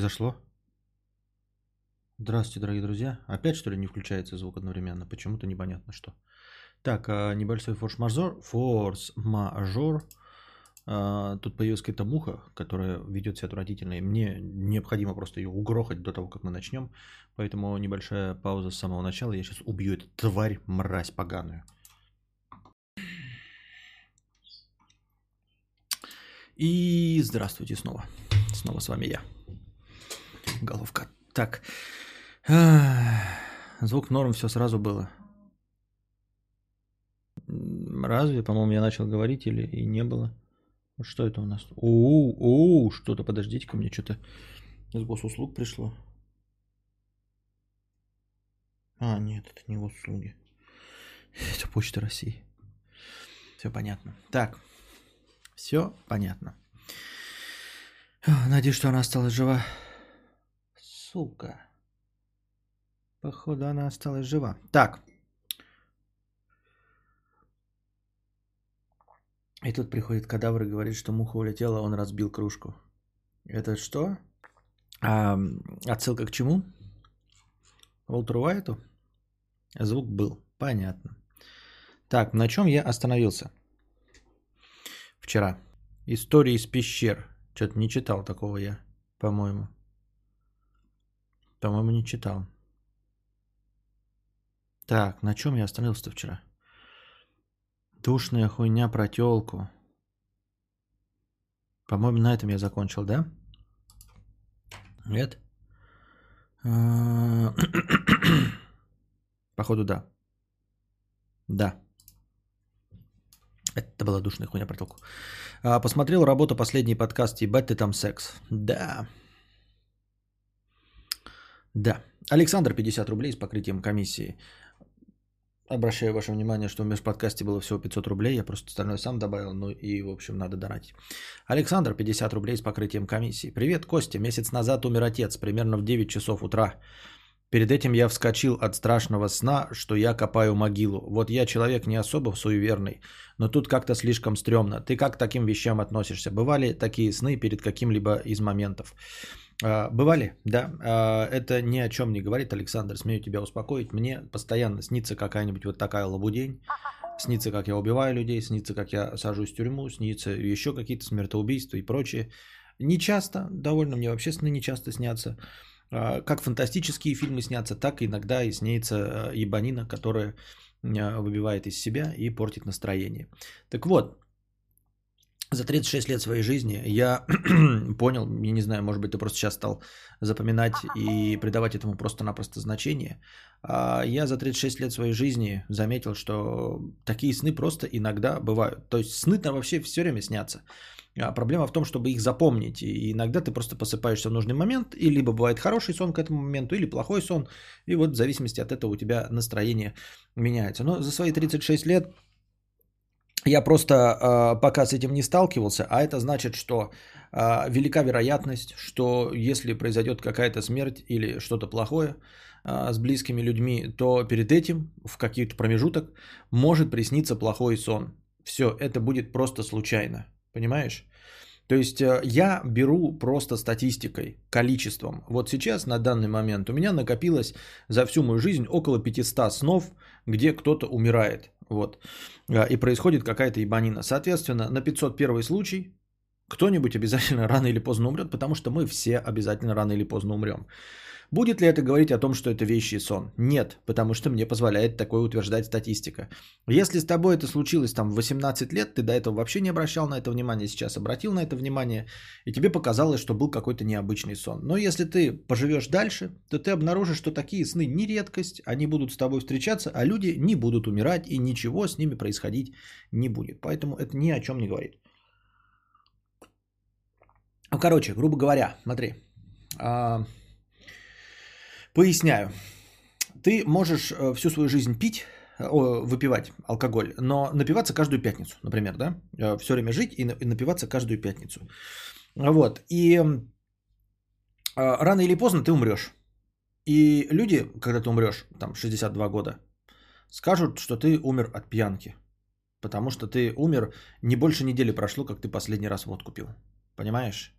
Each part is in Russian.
произошло? Здравствуйте, дорогие друзья. Опять, что ли, не включается звук одновременно? Почему-то непонятно что. Так, а, небольшой форс-мажор. Форс-мажор. А, Тут появилась какая-то муха, которая ведет себя отвратительно. И мне необходимо просто ее угрохать до того, как мы начнем. Поэтому небольшая пауза с самого начала. Я сейчас убью эту тварь, мразь поганую. И здравствуйте снова. Снова с вами я. Головка. Так. Звук норм, все сразу было. Разве, по-моему, я начал говорить или и не было? Что это у нас? Оу, оу, что-то, подождите-ка, мне что-то из госуслуг пришло. А, нет, это не госуслуги. Это Почта России. Все понятно. Так, все понятно. Надеюсь, что она осталась жива. Сука. Походу, она осталась жива. Так. И тут приходит кадавр и говорит, что муха улетела, он разбил кружку. Это что? А, отсылка к чему? Уолтеру Уайту? Звук был. Понятно. Так, на чем я остановился? Вчера. Истории из пещер. Что-то не читал такого я, по-моему. По-моему, не читал. Так, на чем я остановился вчера? Душная хуйня про телку. По-моему, на этом я закончил, да? Нет? А, походу, да. Да. Это была душная хуйня про толку. А, посмотрел работу последний подкаст «Ебать ты там секс». Да. Да. Александр, 50 рублей с покрытием комиссии. Обращаю ваше внимание, что в межподкасте было всего 500 рублей, я просто остальное сам добавил, ну и, в общем, надо донатить. Александр, 50 рублей с покрытием комиссии. Привет, Костя, месяц назад умер отец, примерно в 9 часов утра. Перед этим я вскочил от страшного сна, что я копаю могилу. Вот я человек не особо суеверный, но тут как-то слишком стрёмно. Ты как к таким вещам относишься? Бывали такие сны перед каким-либо из моментов? А, Бывали, да. А, Это ни о чем не говорит, Александр, смею тебя успокоить. Мне постоянно снится какая-нибудь вот такая лабудень. Снится, как я убиваю людей, снится, как я сажусь в тюрьму, снится еще какие-то смертоубийства и прочее. Не часто, довольно мне вообще сны не часто снятся. А, Как фантастические фильмы снятся, так иногда и снится ебанина, которая выбивает из себя и портит настроение. Так вот, за 36 лет своей жизни я понял, я не знаю, может быть, ты просто сейчас стал запоминать и придавать этому просто-напросто значение. А я за 36 лет своей жизни заметил, что такие сны просто иногда бывают. То есть сны-то вообще все время снятся. А проблема в том, чтобы их запомнить. И иногда ты просто посыпаешься в нужный момент, и либо бывает хороший сон к этому моменту, или плохой сон. И вот в зависимости от этого у тебя настроение меняется. Но за свои 36 лет я просто э, пока с этим не сталкивался, а это значит, что э, велика вероятность, что если произойдет какая-то смерть или что-то плохое э, с близкими людьми, то перед этим в какой-то промежуток может присниться плохой сон. Все, это будет просто случайно, понимаешь? То есть э, я беру просто статистикой, количеством. Вот сейчас, на данный момент, у меня накопилось за всю мою жизнь около 500 снов, где кто-то умирает. Вот. А, И происходит какая-то ебанина. Соответственно, на 501 случай кто-нибудь обязательно рано или поздно умрет, потому что мы все обязательно рано или поздно умрем. Будет ли это говорить о том, что это вещий сон? Нет, потому что мне позволяет такое утверждать статистика. Если с тобой это случилось там в 18 лет, ты до этого вообще не обращал на это внимание, сейчас обратил на это внимание, и тебе показалось, что был какой-то необычный сон. Но если ты поживешь дальше, то ты обнаружишь, что такие сны не редкость, они будут с тобой встречаться, а люди не будут умирать, и ничего с ними происходить не будет. Поэтому это ни о чем не говорит. Ну, короче, грубо говоря, смотри. Поясняю. Ты можешь э, всю свою жизнь пить, э, выпивать алкоголь, но напиваться каждую пятницу, например, да? Все время жить и на- и напиваться каждую пятницу. Вот. И рано или поздно ты умрешь. И люди, когда ты умрешь, там 62 года, скажут, что ты умер от пьянки. Потому что ты умер, не больше недели прошло, как ты последний раз водку пил. Понимаешь?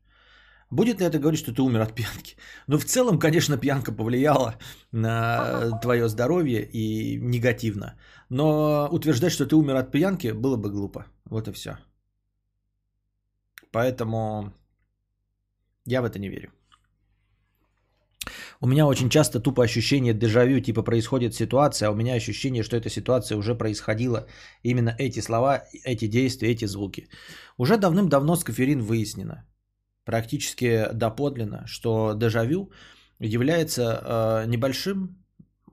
Будет ли это говорить, что ты умер от пьянки? Ну, в целом, конечно, пьянка повлияла на твое здоровье и негативно. Но утверждать, что ты умер от пьянки, было бы глупо. Вот и все. Поэтому я в это не верю. У меня очень часто тупо ощущение дежавю, типа происходит ситуация, а у меня ощущение, что эта ситуация уже происходила. Именно эти слова, эти действия, эти звуки. Уже давным-давно с коферин выяснено, практически доподлинно, что дежавю является э, небольшим,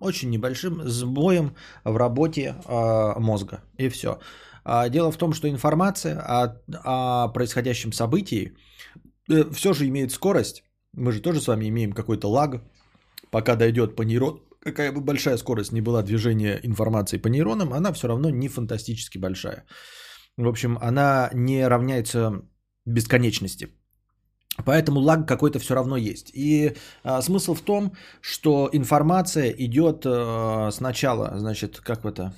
очень небольшим сбоем в работе э, мозга. И все. А дело в том, что информация о, о происходящем событии э, все же имеет скорость. Мы же тоже с вами имеем какой-то лаг, пока дойдет по нейрон. Какая бы большая скорость ни была движения информации по нейронам, она все равно не фантастически большая. В общем, она не равняется бесконечности. Поэтому лаг какой-то все равно есть. И а, смысл в том, что информация идет а, сначала, значит, как это,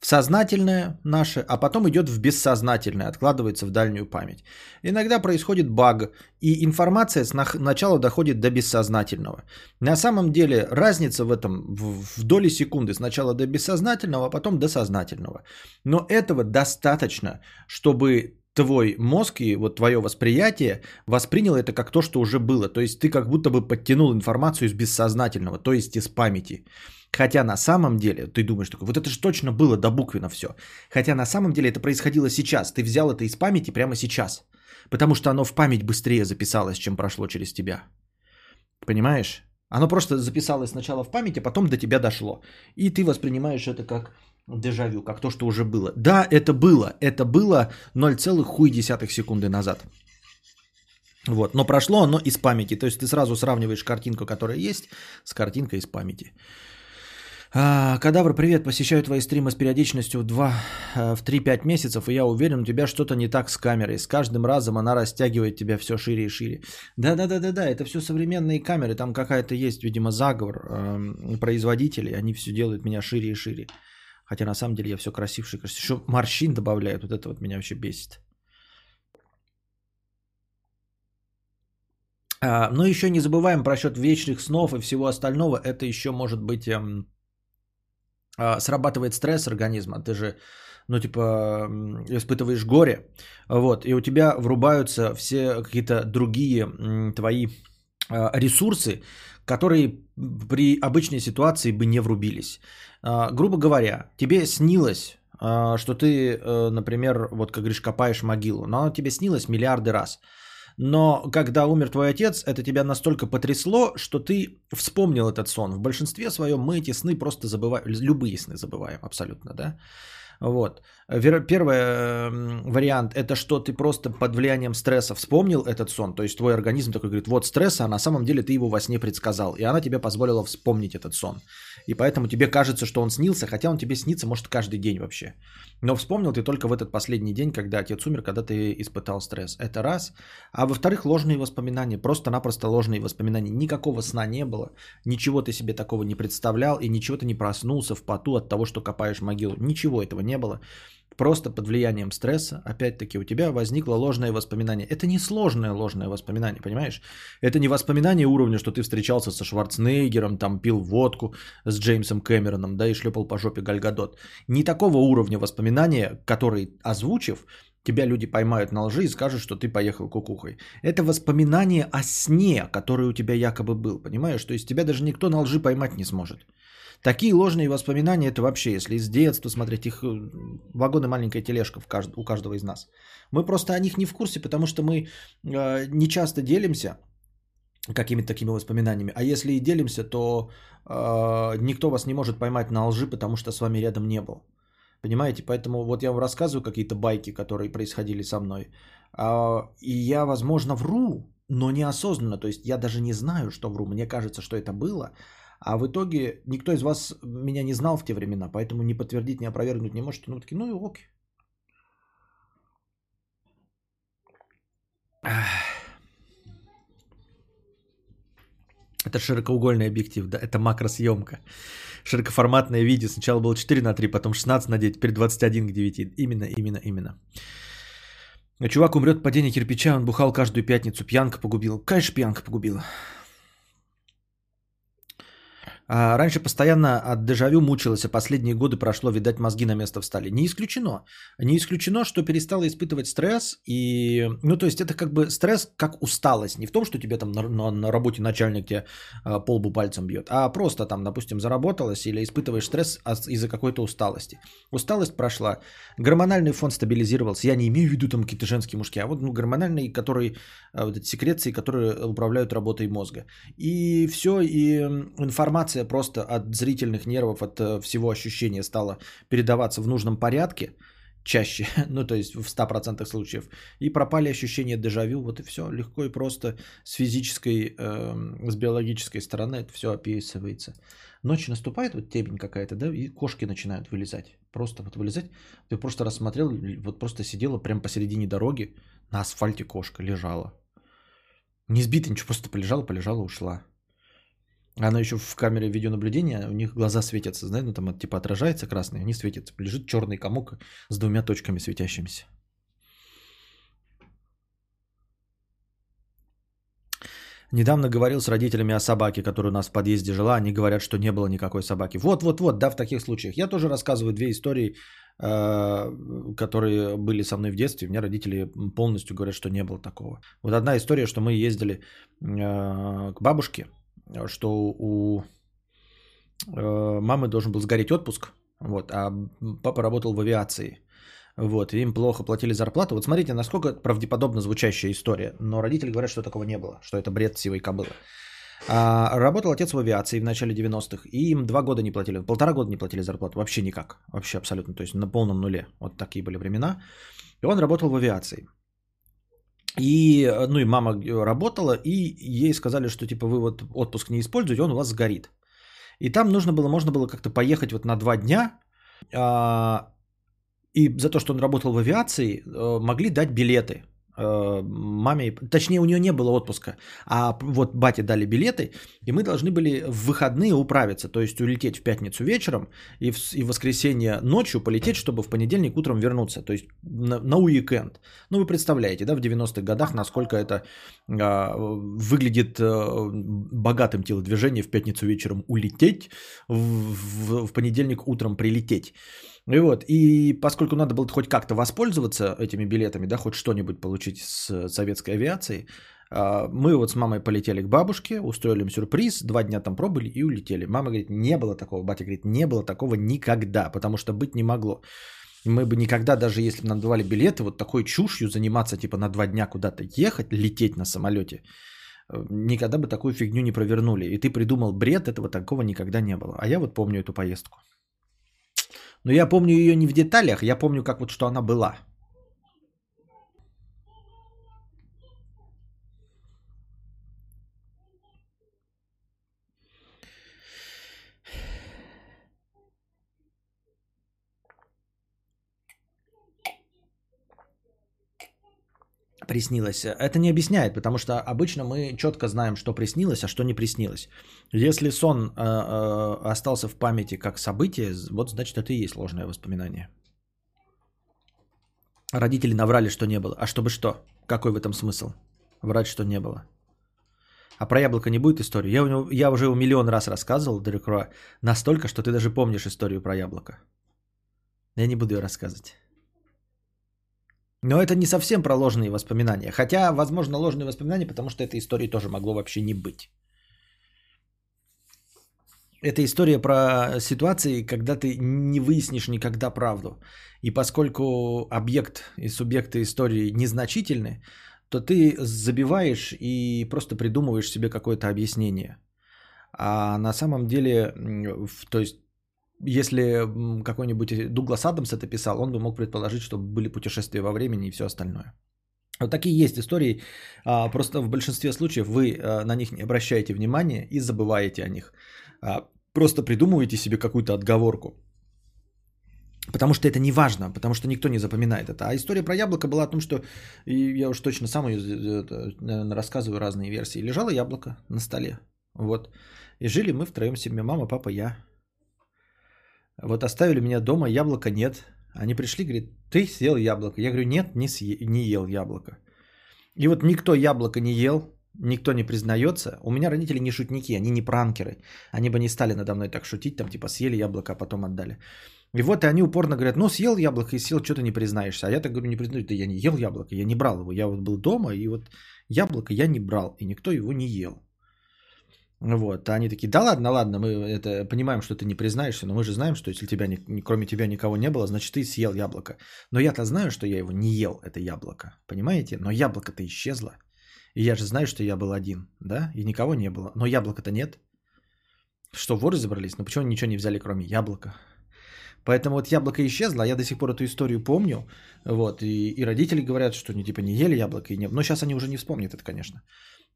в сознательное наше, а потом идет в бессознательное, откладывается в дальнюю память. Иногда происходит баг, и информация сначала доходит до бессознательного. На самом деле разница в этом в доли секунды сначала до бессознательного, а потом до сознательного. Но этого достаточно, чтобы твой мозг и вот твое восприятие восприняло это как то, что уже было. То есть ты как будто бы подтянул информацию из бессознательного, то есть из памяти. Хотя на самом деле ты думаешь такой, вот это же точно было до буквенно все. Хотя на самом деле это происходило сейчас. Ты взял это из памяти прямо сейчас. Потому что оно в память быстрее записалось, чем прошло через тебя. Понимаешь? Оно просто записалось сначала в память, а потом до тебя дошло. И ты воспринимаешь это как дежавю, как то, что уже было. Да, это было. Это было 0,1 секунды назад. Вот. Но прошло оно из памяти. То есть ты сразу сравниваешь картинку, которая есть, с картинкой из памяти. А, Кадавр, привет, посещаю твои стримы с периодичностью в, 2, э, в 3-5 месяцев, и я уверен, у тебя что-то не так с камерой. С каждым разом она растягивает тебя все шире и шире. Да-да-да-да-да, это все современные камеры, там какая-то есть, видимо, заговор э, производителей, они все делают меня шире и шире. Хотя на самом деле я все красивше, красивше. Еще морщин добавляют, вот это вот меня вообще бесит. А, но еще не забываем про счет вечных снов и всего остального. Это еще может быть эм, а, срабатывает стресс организма, ты же, ну, типа, испытываешь горе, вот, и у тебя врубаются все какие-то другие твои а, ресурсы, которые при обычной ситуации бы не врубились. А, грубо говоря, тебе снилось, что ты, э, например, вот как говоришь, копаешь могилу, но оно тебе снилось миллиарды раз – но когда умер твой отец, это тебя настолько потрясло, что ты вспомнил этот сон. В большинстве своем мы эти сны просто забываем, любые сны забываем абсолютно, да. Вот. Первый вариант – это что ты просто под влиянием стресса вспомнил этот сон, то есть твой организм такой говорит, вот стресс, а на самом деле ты его во сне предсказал, и она тебе позволила вспомнить этот сон. И поэтому тебе кажется, что он снился, хотя он тебе снится, может, каждый день вообще. Но вспомнил ты только в этот последний день, когда отец умер, когда ты испытал стресс. Это раз. А во-вторых, ложные воспоминания, просто-напросто ложные воспоминания. Никакого сна не было, ничего ты себе такого не представлял, и ничего ты не проснулся в поту от того, что копаешь могилу. Ничего этого не было. Просто под влиянием стресса, опять-таки, у тебя возникло ложное воспоминание. Это не сложное ложное воспоминание, понимаешь? Это не воспоминание уровня, что ты встречался со Шварценеггером, там пил водку с Джеймсом Кэмероном, да, и шлепал по жопе Гальгадот. Не такого уровня воспоминания, который, озвучив, тебя люди поймают на лжи и скажут, что ты поехал кукухой. Это воспоминание о сне, который у тебя якобы был, понимаешь? То есть тебя даже никто на лжи поймать не сможет. Такие ложные воспоминания, это вообще, если с детства смотреть их, э, вагон и маленькая тележка в кажд... у каждого из нас. Мы просто о них не в курсе, потому что мы э, не часто делимся какими-то такими воспоминаниями. А если и делимся, то э, никто вас не может поймать на лжи, потому что с вами рядом не был. Понимаете? Поэтому вот я вам рассказываю какие-то байки, которые происходили со мной. Э, и я, возможно, вру, но неосознанно. То есть я даже не знаю, что вру. Мне кажется, что это было. А в итоге никто из вас меня не знал в те времена, поэтому не подтвердить, не опровергнуть не можете. Ну, такие, ну и окей. Это широкоугольный объектив, да, это макросъемка. Широкоформатное видео сначала было 4 на 3, потом 16 на 9, теперь 21 к 9. Именно, именно, именно. Чувак умрет от падения кирпича, он бухал каждую пятницу, пьянка погубила. Конечно, пьянка погубила. А раньше постоянно от дежавю мучилась, а последние годы прошло, видать, мозги на место встали. Не исключено. Не исключено, что перестала испытывать стресс. И, ну, то есть это как бы стресс как усталость. Не в том, что тебе там на, на, на работе начальник тебе а, полбу пальцем бьет, а просто там, допустим, заработалась или испытываешь стресс из-за какой-то усталости. Усталость прошла, гормональный фон стабилизировался. Я не имею в виду там какие-то женские, мужские, а вот ну, гормональные, которые, а, вот эти секреции, которые управляют работой мозга. И все, и информация информация просто от зрительных нервов, от э, всего ощущения стала передаваться в нужном порядке чаще, ну то есть в 100% случаев, и пропали ощущения дежавю, вот и все, легко и просто с физической, э, с биологической стороны это все описывается. Ночь наступает, вот темень какая-то, да, и кошки начинают вылезать, просто вот вылезать, ты просто рассмотрел, вот просто сидела прямо посередине дороги, на асфальте кошка лежала, не сбита ничего, просто полежала, полежала, ушла. Она еще в камере видеонаблюдения, у них глаза светятся, знаете, ну там типа отражается красный, они светятся. Лежит черный комок с двумя точками светящимися. Недавно говорил с родителями о собаке, которая у нас в подъезде жила. Они говорят, что не было никакой собаки. Вот, вот, вот, да, в таких случаях. Я тоже рассказываю две истории, э, которые были со мной в детстве. У меня родители полностью говорят, что не было такого. Вот одна история, что мы ездили э, к бабушке что у э, мамы должен был сгореть отпуск, вот, а папа работал в авиации. Вот, им плохо платили зарплату. Вот смотрите, насколько правдеподобно звучащая история. Но родители говорят, что такого не было, что это бред сивой кобылы. А, работал отец в авиации в начале 90-х, и им два года не платили, полтора года не платили зарплату, вообще никак, вообще абсолютно, то есть на полном нуле. Вот такие были времена. И он работал в авиации. И, э, ну и мама э, работала, и ей сказали, что типа вы вот отпуск не используете, он у вас сгорит. И там нужно было, можно было как-то поехать вот на два дня, а, и за то, что он работал в авиации, э, могли дать билеты маме, точнее у нее не было отпуска, а вот бате дали билеты, и мы должны были в выходные управиться, то есть улететь в пятницу вечером и в, и в воскресенье ночью полететь, чтобы в понедельник утром вернуться, то есть на, на уикенд. Ну вы представляете, да, в 90-х годах, насколько это а, выглядит а, богатым телодвижением в пятницу вечером улететь, в, в, в понедельник утром прилететь. И вот, и поскольку надо было хоть как-то воспользоваться этими билетами, да, хоть что-нибудь получить с советской авиации, а, мы вот с мамой полетели к бабушке, устроили им сюрприз, два дня там пробыли и улетели. Мама говорит, не было такого, батя говорит, не было такого никогда, потому что быть не могло. Мы бы никогда, даже если бы нам давали билеты, вот такой чушью заниматься, типа на два дня куда-то ехать, лететь на самолете, э, никогда бы такую фигню не провернули. И ты придумал бред, этого такого никогда не было. А я вот помню эту поездку. Но я помню ее не в деталях, я помню, как вот что она была. Приснилось. Это не объясняет, потому что обычно мы четко знаем, что приснилось, а что не приснилось. Если сон э, э, остался в памяти как событие, вот значит это и есть ложное воспоминание. Родители наврали, что не было. А чтобы что? Какой в этом смысл? Врать, что не было. А про яблоко не будет истории? Я, я уже миллион раз рассказывал, Дрюкро, настолько, что ты даже помнишь историю про яблоко. Я не буду ее рассказывать. Но это не совсем про ложные воспоминания. Хотя, возможно, ложные воспоминания, потому что этой истории тоже могло вообще не быть. Это история про ситуации, когда ты не выяснишь никогда правду. И поскольку объект и субъекты истории незначительны, то ты забиваешь и просто придумываешь себе какое-то объяснение. А на самом деле, то есть если какой-нибудь Дуглас Адамс это писал, он бы мог предположить, что были путешествия во времени и все остальное. Вот такие есть истории, а, просто в большинстве случаев вы а, на них не обращаете внимания и забываете о них. А, просто придумываете себе какую-то отговорку. Потому что это не важно, потому что никто не запоминает это. А история про яблоко была о том, что я уж точно сам ее рассказываю разные версии. Лежало яблоко на столе. Вот. И жили мы втроем себе, мама, папа, я. Вот оставили меня дома, яблока нет. Они пришли, говорят, ты съел яблоко. Я говорю, нет, не, съел, не ел яблоко. И вот никто яблоко не ел, никто не признается. У меня родители не шутники, они не пранкеры. Они бы не стали надо мной так шутить, там типа съели яблоко, а потом отдали. И вот и они упорно говорят, ну съел яблоко и съел, что ты не признаешься. А я так говорю, не признаюсь, да я не ел яблоко, я не брал его. Я вот был дома, и вот яблоко я не брал, и никто его не ел. Вот, а они такие, да ладно, ладно, мы это понимаем, что ты не признаешься, но мы же знаем, что если тебя, ни, кроме тебя никого не было, значит ты съел яблоко. Но я-то знаю, что я его не ел, это яблоко, понимаете? Но яблоко-то исчезло. И я же знаю, что я был один, да, и никого не было. Но яблока-то нет. Что, воры забрались? Ну почему они ничего не взяли, кроме яблока? Поэтому вот яблоко исчезло, а я до сих пор эту историю помню. Вот, и, и родители говорят, что они типа не ели яблоко. И не... Но сейчас они уже не вспомнят это, конечно.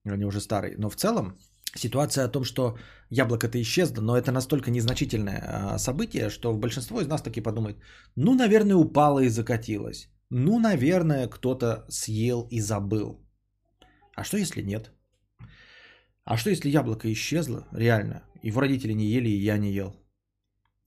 Они уже старые. Но в целом ситуация о том, что яблоко-то исчезло, но это настолько незначительное а, событие, что большинство из нас таки подумает, ну, наверное, упало и закатилось. Ну, наверное, кто-то съел и забыл. А что если нет? А что если яблоко исчезло, реально, в родители не ели, и я не ел?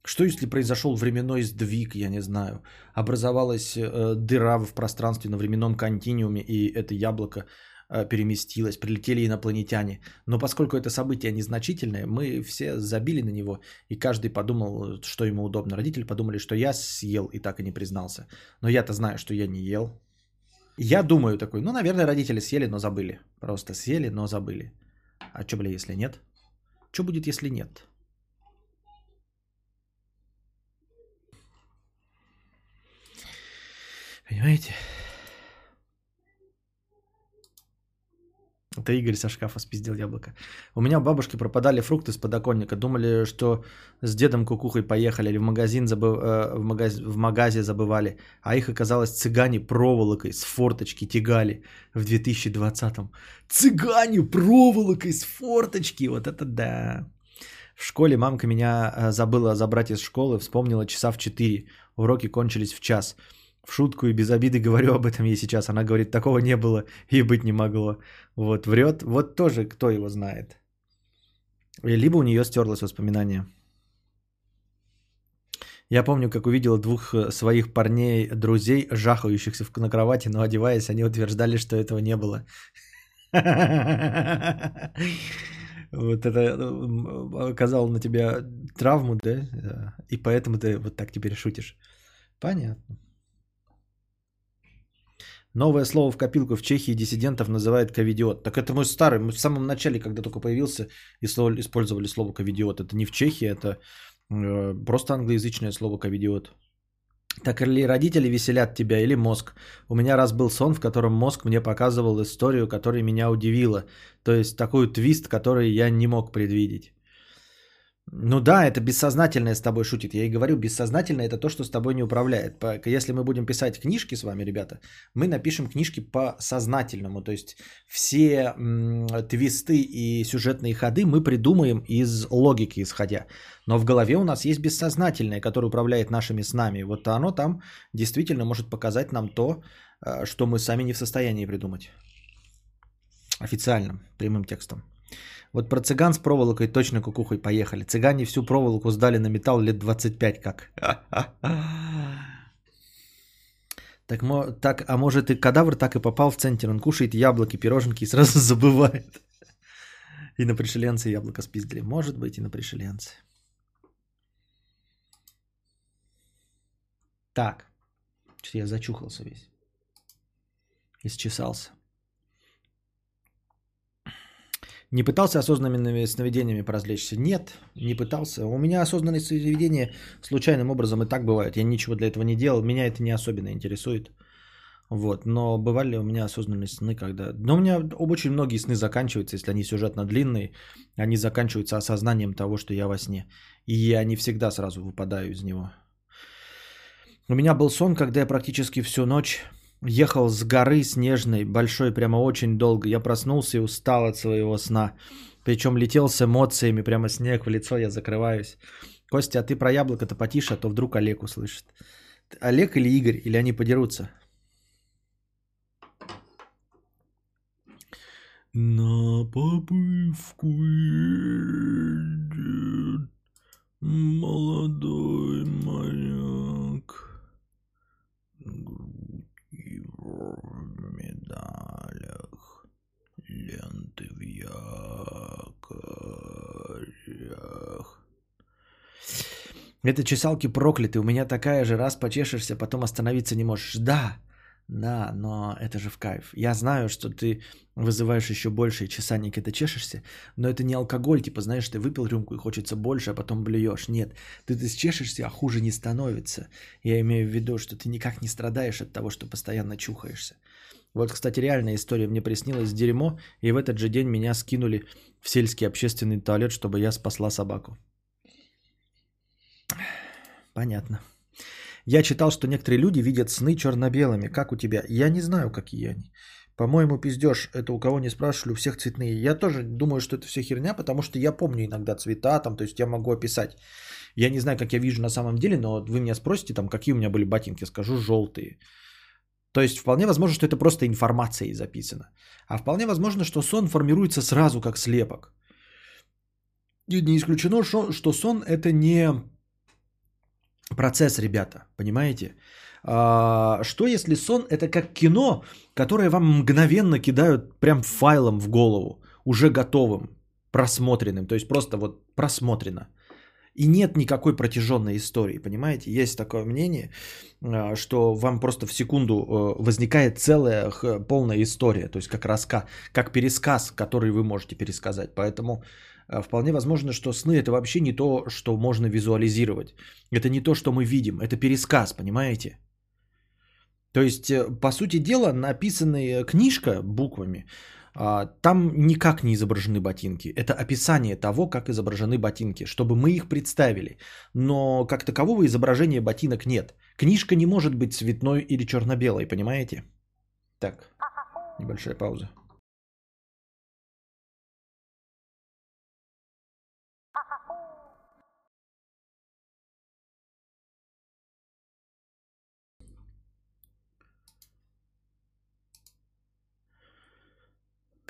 Что если произошел временной сдвиг, я не знаю, образовалась э, дыра в пространстве на временном континууме, и это яблоко э, переместилось, прилетели инопланетяне. Но поскольку это событие незначительное, мы все забили на него, и каждый подумал, что ему удобно. Родители подумали, что я съел и так и не признался. Но я-то знаю, что я не ел, я думаю такой, ну, наверное, родители съели, но забыли. Просто съели, но забыли. А что, бля, если нет? Что будет, если нет? Понимаете? Это Игорь со шкафа спиздил яблоко. У меня у бабушки пропадали фрукты с подоконника. Думали, что с дедом кукухой поехали или в магазин забы... Э, в, магаз... в магазе забывали. А их оказалось цыгане проволокой с форточки тягали в 2020-м. Цыгане проволокой с форточки. Вот это да. В школе мамка меня э, забыла забрать из школы. Вспомнила часа в 4. Уроки кончились в час в шутку и без обиды говорю об этом ей сейчас. Она говорит, такого не было и быть не могло. Вот, врет. Вот тоже кто его знает. Либо у нее стерлось воспоминание. Я помню, как увидел двух э, своих парней, друзей, жахающихся на кровати, но одеваясь, они утверждали, что этого не было. Вот это э, оказало на тебя травму, да? И поэтому ты вот так теперь шутишь. Понятно. Новое слово в копилку в Чехии диссидентов называют ковидиот. Так это мой старый, мы в самом начале, когда только появился, использовали слово ковидиот. Это не в Чехии, это э, просто англоязычное слово ковидиот. Так ли родители веселят тебя или мозг? У меня раз был сон, в котором мозг мне показывал историю, которая меня удивила. То есть такой твист, который я не мог предвидеть. Ну да, это бессознательное с тобой шутит. Я и говорю, бессознательное это то, что с тобой не управляет. Если мы будем писать книжки с вами, ребята, мы напишем книжки по сознательному. То есть все твисты и сюжетные ходы мы придумаем из логики исходя. Но в голове у нас есть бессознательное, которое управляет нашими снами. Вот оно там действительно может показать нам то, э, что мы сами не в состоянии придумать. Официальным, прямым текстом. Вот про цыган с проволокой точно кукухой поехали. Цыгане всю проволоку сдали на металл лет 25 как. Так, так, а может и кадавр так и попал в центр. Он кушает яблоки, пироженки и сразу забывает. И на пришеленцы яблоко спиздили. Может быть и на пришеленцы. Так. Что я зачухался весь. Исчесался. Не пытался осознанными сновидениями поразвлечься? Нет, не пытался. У меня осознанные сновидения случайным образом и так бывают. Я ничего для этого не делал. Меня это не особенно интересует. Вот. Но бывали у меня осознанные сны, когда... Но у меня очень многие сны заканчиваются, если они сюжетно длинные, они заканчиваются осознанием того, что я во сне. И я не всегда сразу выпадаю из него. У меня был сон, когда я практически всю ночь Ехал с горы снежной, большой, прямо очень долго. Я проснулся и устал от своего сна. Причем летел с эмоциями, прямо снег в лицо, я закрываюсь. Костя, а ты про яблоко-то потише, а то вдруг Олег услышит. Олег или Игорь, или они подерутся? На побывку едет молодой моряк медалях, ленты в якорях. Это чесалки прокляты, у меня такая же, раз почешешься, потом остановиться не можешь. Да, да, но это же в кайф. Я знаю, что ты вызываешь еще больше чесаний, когда чешешься, но это не алкоголь, типа, знаешь, ты выпил рюмку и хочется больше, а потом блюешь. Нет, ты, ты чешешься, а хуже не становится. Я имею в виду, что ты никак не страдаешь от того, что постоянно чухаешься. Вот, кстати, реальная история. Мне приснилось дерьмо, и в этот же день меня скинули в сельский общественный туалет, чтобы я спасла собаку. Понятно. Я читал, что некоторые люди видят сны черно-белыми. Как у тебя? Я не знаю, какие они. По-моему, пиздеж, это у кого не спрашивали, у всех цветные. Я тоже думаю, что это все херня, потому что я помню иногда цвета, там, то есть я могу описать. Я не знаю, как я вижу на самом деле, но вы меня спросите, там, какие у меня были ботинки, скажу желтые. То есть вполне возможно, что это просто информация записана. А вполне возможно, что сон формируется сразу как слепок. И не исключено, что сон это не процесс, ребята, понимаете? А, что если сон это как кино, которое вам мгновенно кидают прям файлом в голову, уже готовым, просмотренным, то есть просто вот просмотрено. И нет никакой протяженной истории, понимаете? Есть такое мнение, а, что вам просто в секунду э, возникает целая полная история, то есть как рассказ, как пересказ, который вы можете пересказать. Поэтому вполне возможно, что сны это вообще не то, что можно визуализировать. Это не то, что мы видим. Это пересказ, понимаете? То есть, э, по сути дела, написанная книжка буквами, а, там никак не изображены ботинки. Это описание того, как изображены ботинки, чтобы мы их представили. Но как такового изображения ботинок нет. Книжка не может быть цветной или черно-белой, понимаете? Так, небольшая пауза.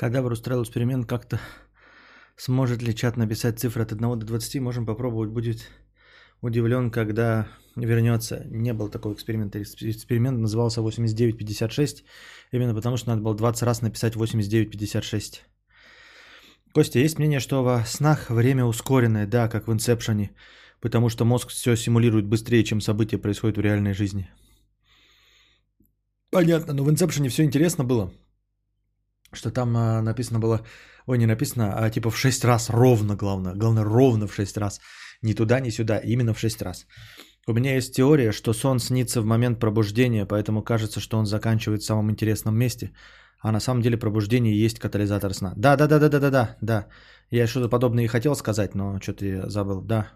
Кадавр устроил эксперимент как-то. Сможет ли чат написать цифры от 1 до 20? Можем попробовать. Будет удивлен, когда вернется. Не был такой эксперимент. Эксперимент назывался 8956. Именно потому, что надо было 20 раз написать 8956. Костя, есть мнение, что во снах время ускоренное, да, как в инсепшене, потому что мозг все симулирует быстрее, чем события происходят в реальной жизни. Понятно, но в инсепшене все интересно было что там а, написано было, ой, не написано, а типа в 6 раз ровно, главное, главное ровно в 6 раз, ни туда, ни сюда, именно в 6 раз. У меня есть теория, что сон снится в момент пробуждения, поэтому кажется, что он заканчивает в самом интересном месте, а на самом деле пробуждение есть катализатор сна. Да, да, да, да, да, да, да, да. Я что-то подобное и хотел сказать, но что-то я забыл. Да.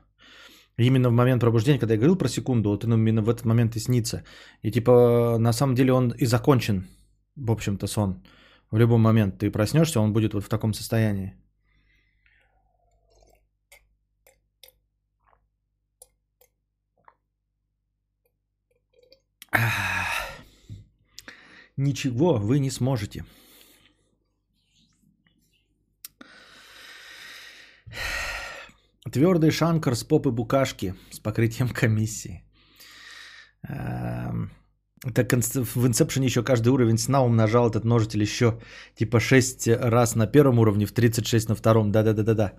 Именно в момент пробуждения, когда я говорил про секунду, вот именно в этот момент и снится. И типа на самом деле он и закончен, в общем-то, сон. В любой момент ты проснешься, он будет вот в таком состоянии. Ничего вы не сможете. Твердый шанкар с попы букашки с покрытием комиссии. Так в Inception еще каждый уровень сна умножал этот множитель еще типа 6 раз на первом уровне, в 36 на втором. Да-да-да-да-да.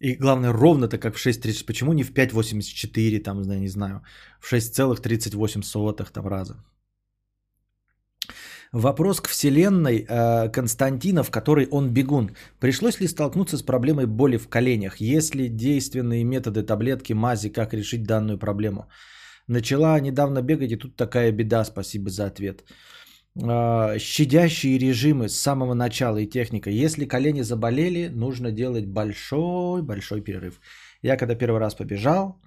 И главное, ровно-то как в 6.30. Почему не в 5.84, там, не знаю, в 6,38 там раза? Вопрос к вселенной э, Константина, в которой он бегун. Пришлось ли столкнуться с проблемой боли в коленях? Есть ли действенные методы, таблетки, мази, как решить данную проблему? Начала недавно бегать, и тут такая беда, спасибо за ответ. А, щадящие режимы с самого начала и техника. Если колени заболели, нужно делать большой-большой перерыв. Я когда первый раз побежал,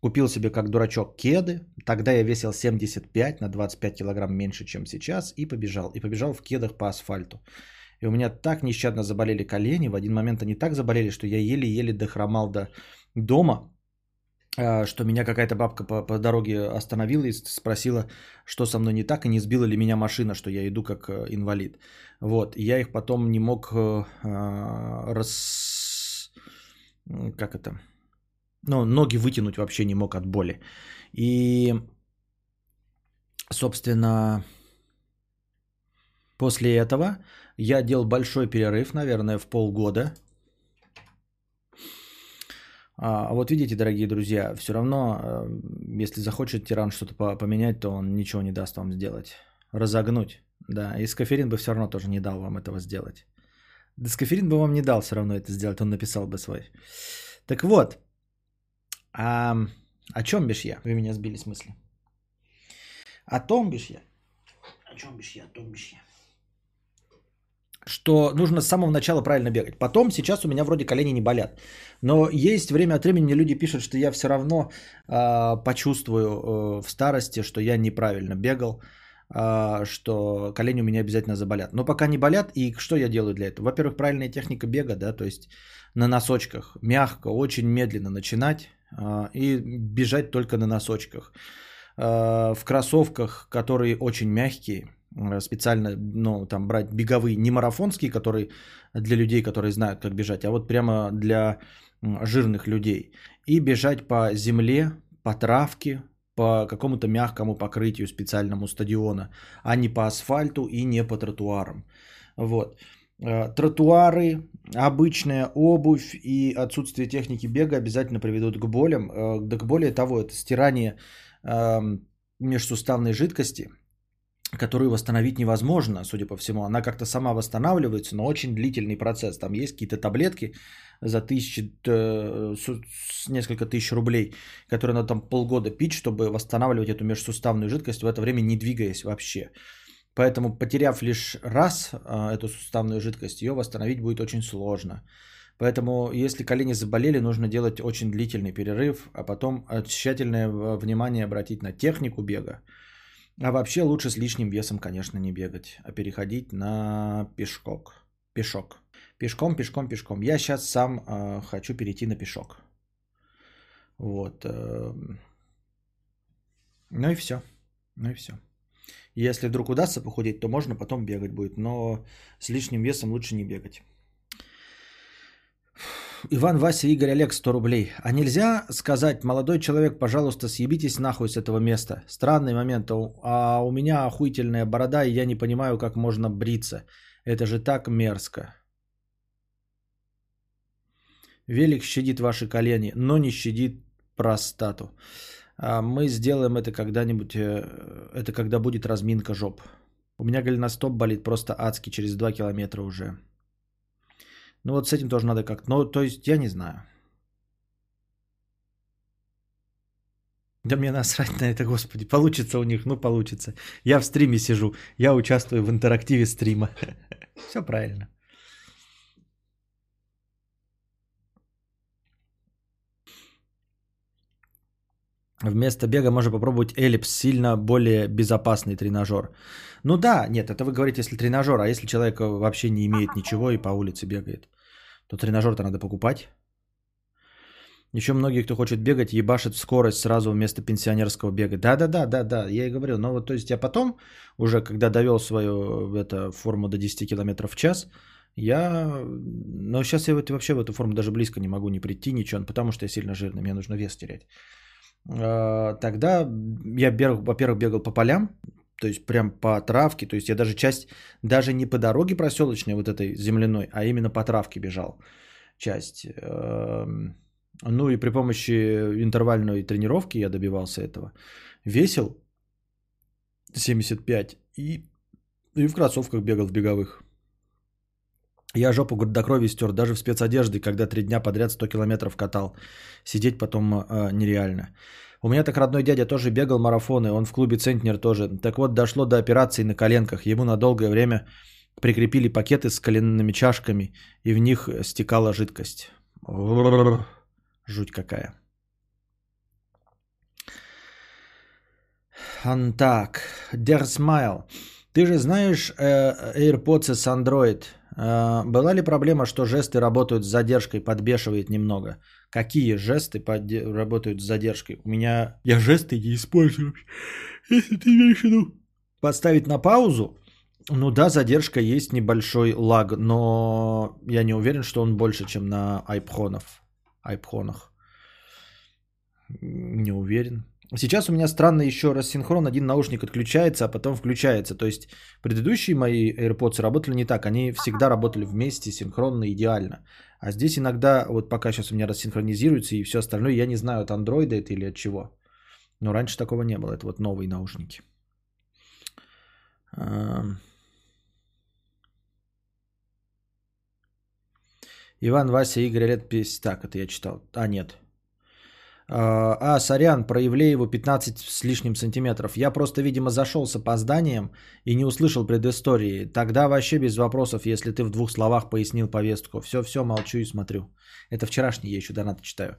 купил себе как дурачок кеды. Тогда я весил 75 на 25 килограмм меньше, чем сейчас. И побежал. И побежал в кедах по асфальту. И у меня так нещадно заболели колени. В один момент они так заболели, что я еле-еле дохромал до дома. А, что меня какая-то бабка по, по дороге остановила и спросила, что со мной не так, и не сбила ли меня машина, что я иду как э, инвалид. Вот, я их потом не мог э, а, рас... Как это? Ну, ноги вытянуть вообще не мог от боли. И, собственно, После этого я делал большой перерыв, наверное, в полгода. А вот видите, дорогие друзья, все равно, э, если захочет тиран что-то поменять, то он ничего не даст вам сделать. Разогнуть, да. И Скаферин бы все равно тоже не дал вам этого сделать. Да Скаферин бы вам не дал все равно это сделать, он написал бы свой. Так вот, а, о чем бишь я? Вы меня сбили с мысли. О том бишь я. О чем бишь я? О том бишь я что нужно с самого начала правильно бегать. Потом, сейчас у меня вроде колени не болят. Но есть время от времени люди пишут, что я все равно э, почувствую э, в старости, что я неправильно бегал, э, что колени у меня обязательно заболят. Но пока не болят, и что я делаю для этого? Во-первых, правильная техника бега, да, то есть на носочках, мягко, очень медленно начинать э, и бежать только на носочках. Э, в кроссовках, которые очень мягкие, специально, ну, там брать беговые, не марафонские, которые для людей, которые знают, как бежать, а вот прямо для жирных людей. И бежать по земле, по травке, по какому-то мягкому покрытию специальному стадиона, а не по асфальту и не по тротуарам. Вот. Э, тротуары, обычная обувь и отсутствие техники бега обязательно приведут к болям. Э, да к более того, это стирание эм, межсуставной жидкости – которую восстановить невозможно, судя по всему. Она как-то сама восстанавливается, но очень длительный процесс. Там есть какие-то таблетки за тысячи, э, несколько тысяч рублей, которые надо там полгода пить, чтобы восстанавливать эту межсуставную жидкость, в это время не двигаясь вообще. Поэтому, потеряв лишь раз а, эту суставную жидкость, ее восстановить будет очень сложно. Поэтому, если колени заболели, нужно делать очень длительный перерыв, а потом э, тщательное внимание обратить на технику бега, а вообще лучше с лишним весом, конечно, не бегать, а переходить на пешкок. Пешок. Пешком, пешком, пешком. Я сейчас сам э, хочу перейти на пешок. Вот. Э, ну и все. Ну и все. Если вдруг удастся похудеть, то можно потом бегать будет. Но с лишним весом лучше не бегать. Иван, Вася, Игорь, Олег, 100 рублей. А нельзя сказать, молодой человек, пожалуйста, съебитесь нахуй с этого места. Странный момент. А у меня охуительная борода, и я не понимаю, как можно бриться. Это же так мерзко. Велик щадит ваши колени, но не щадит простату. А мы сделаем это когда-нибудь, э, это когда будет разминка жоп. У меня голеностоп болит просто адски, через 2 километра уже. Ну вот с этим тоже надо как-то. Ну, то есть я не знаю. Да мне насрать на это, господи. Получится у них, ну получится. Я в стриме сижу. Я участвую в интерактиве стрима. Все правильно. Вместо бега можно попробовать эллипс, сильно более безопасный тренажер. Ну да, нет, это вы говорите, если тренажер, а если человек вообще не имеет ничего и по улице бегает, то тренажер-то надо покупать. Еще многие, кто хочет бегать, ебашат скорость сразу вместо пенсионерского бега. Да-да-да, да-да, я и говорю. Но вот то есть я потом, уже когда довел свою это, форму до 10 км в час, я, но сейчас я вообще в эту форму даже близко не могу не прийти, ничего, потому что я сильно жирный, мне нужно вес терять. А, тогда я, во-первых, бегал по полям, то есть прям по травке, то есть я даже часть, даже не по дороге проселочной вот этой земляной, а именно по травке бежал часть. Эм, ну и при помощи интервальной тренировки я добивался этого. Весил 75 и, и в кроссовках бегал в беговых. Я жопу до крови стер, даже в спецодежде, когда три дня подряд 100 километров катал. Сидеть потом э, нереально. У меня так родной дядя тоже бегал марафоны, он в клубе Центнер тоже. Так вот, дошло до операции на коленках. Ему на долгое время прикрепили пакеты с коленными чашками, и в них стекала жидкость. Жуть какая. Так, Der Smile. Ты же знаешь э, AirPods с Android. Э, была ли проблема, что жесты работают с задержкой, подбешивает немного? Какие жесты под... работают с задержкой? У меня... Я жесты не использую. Если ты имеешь в виду... Поставить на паузу? Ну да, задержка есть, небольшой лаг, но я не уверен, что он больше, чем на айпхонов. Айпхонах. Не уверен. Сейчас у меня странно еще раз синхрон, один наушник отключается, а потом включается. То есть предыдущие мои AirPods работали не так, они всегда работали вместе, синхронно, идеально. А здесь иногда, вот пока сейчас у меня рассинхронизируется и все остальное, я не знаю, от андроида это или от чего. Но раньше такого не было, это вот новые наушники. Иван, Вася, Игорь, лет 50. Так, это я читал. А, нет. А, а, сорян, про Ивлееву 15 с лишним сантиметров. Я просто, видимо, зашел с опозданием и не услышал предыстории. Тогда вообще без вопросов, если ты в двух словах пояснил повестку. Все-все, молчу и смотрю. Это вчерашний, я еще донаты читаю.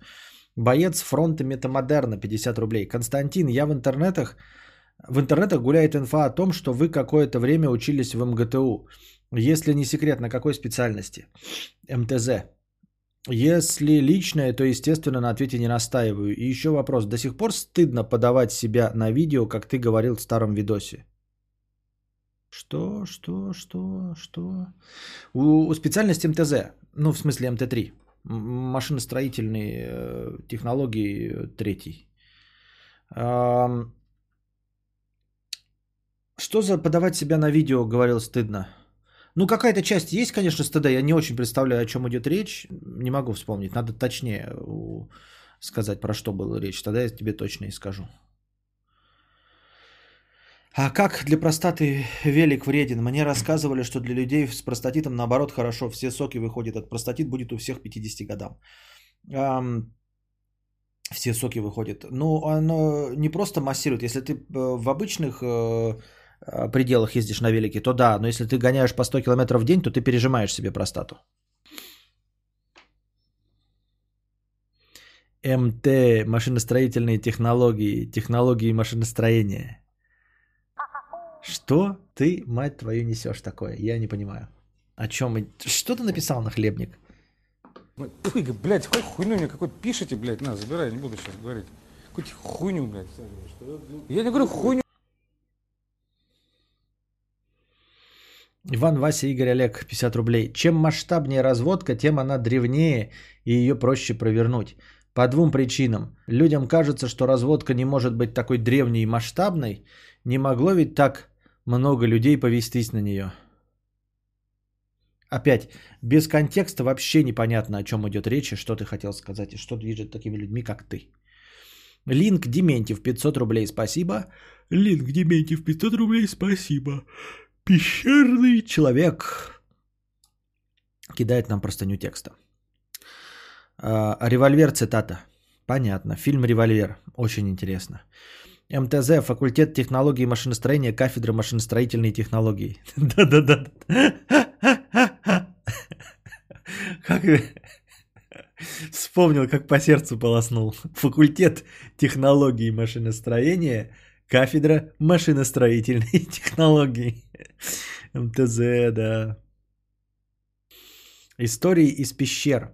Боец фронта Метамодерна, 50 рублей. Константин, я в интернетах, в интернетах гуляет инфа о том, что вы какое-то время учились в МГТУ. Если не секрет, на какой специальности? МТЗ. Если личное, то, естественно, на ответе не настаиваю. И еще вопрос. До сих пор стыдно подавать себя на видео, как ты говорил в старом видосе? Что, что, что, что? У, у специальности МТЗ, ну, в смысле МТ-3, машиностроительные э, технологии э, третий. Что за подавать себя на видео, говорил стыдно? Ну, какая-то часть есть, конечно, стыда. Я не очень представляю, о чем идет речь. Не могу вспомнить. Надо точнее сказать, про что была речь. Тогда я тебе точно и скажу. А как для простаты велик вреден? Мне рассказывали, что для людей с простатитом наоборот хорошо. Все соки выходят от простатит будет у всех 50 годам. все соки выходят. Ну, оно не просто массирует. Если ты э, в обычных Э, пределах ездишь на велике, то да, но если ты гоняешь по 100 км в день, то ты пережимаешь себе простату. МТ, машиностроительные технологии, технологии машиностроения. Что ты, мать твою, несешь такое? Я не понимаю. О чем? Что ты написал на хлебник? Ой, блядь, какой хуйню мне какой пишете, блядь, на, забирай, не буду сейчас говорить. Какую хуйню, блядь. Я не говорю хуйню. Иван, Вася, Игорь, Олег, 50 рублей. Чем масштабнее разводка, тем она древнее и ее проще провернуть. По двум причинам. Людям кажется, что разводка не может быть такой древней и масштабной. Не могло ведь так много людей повестись на нее. Опять, без контекста вообще непонятно, о чем идет речь и что ты хотел сказать, и что движет такими людьми, как ты. Линк Дементьев, 500 рублей, спасибо. Линк Дементьев, 500 рублей, спасибо. Пещерный человек кидает нам простыню текста. А, револьвер цитата. Понятно. Фильм «Револьвер». Очень интересно. МТЗ, факультет технологии машиностроения, кафедра машиностроительной технологии. Да-да-да. Как вспомнил, как по сердцу полоснул. Факультет технологии машиностроения, Кафедра машиностроительной технологии. МТЗ, да. Истории из пещер.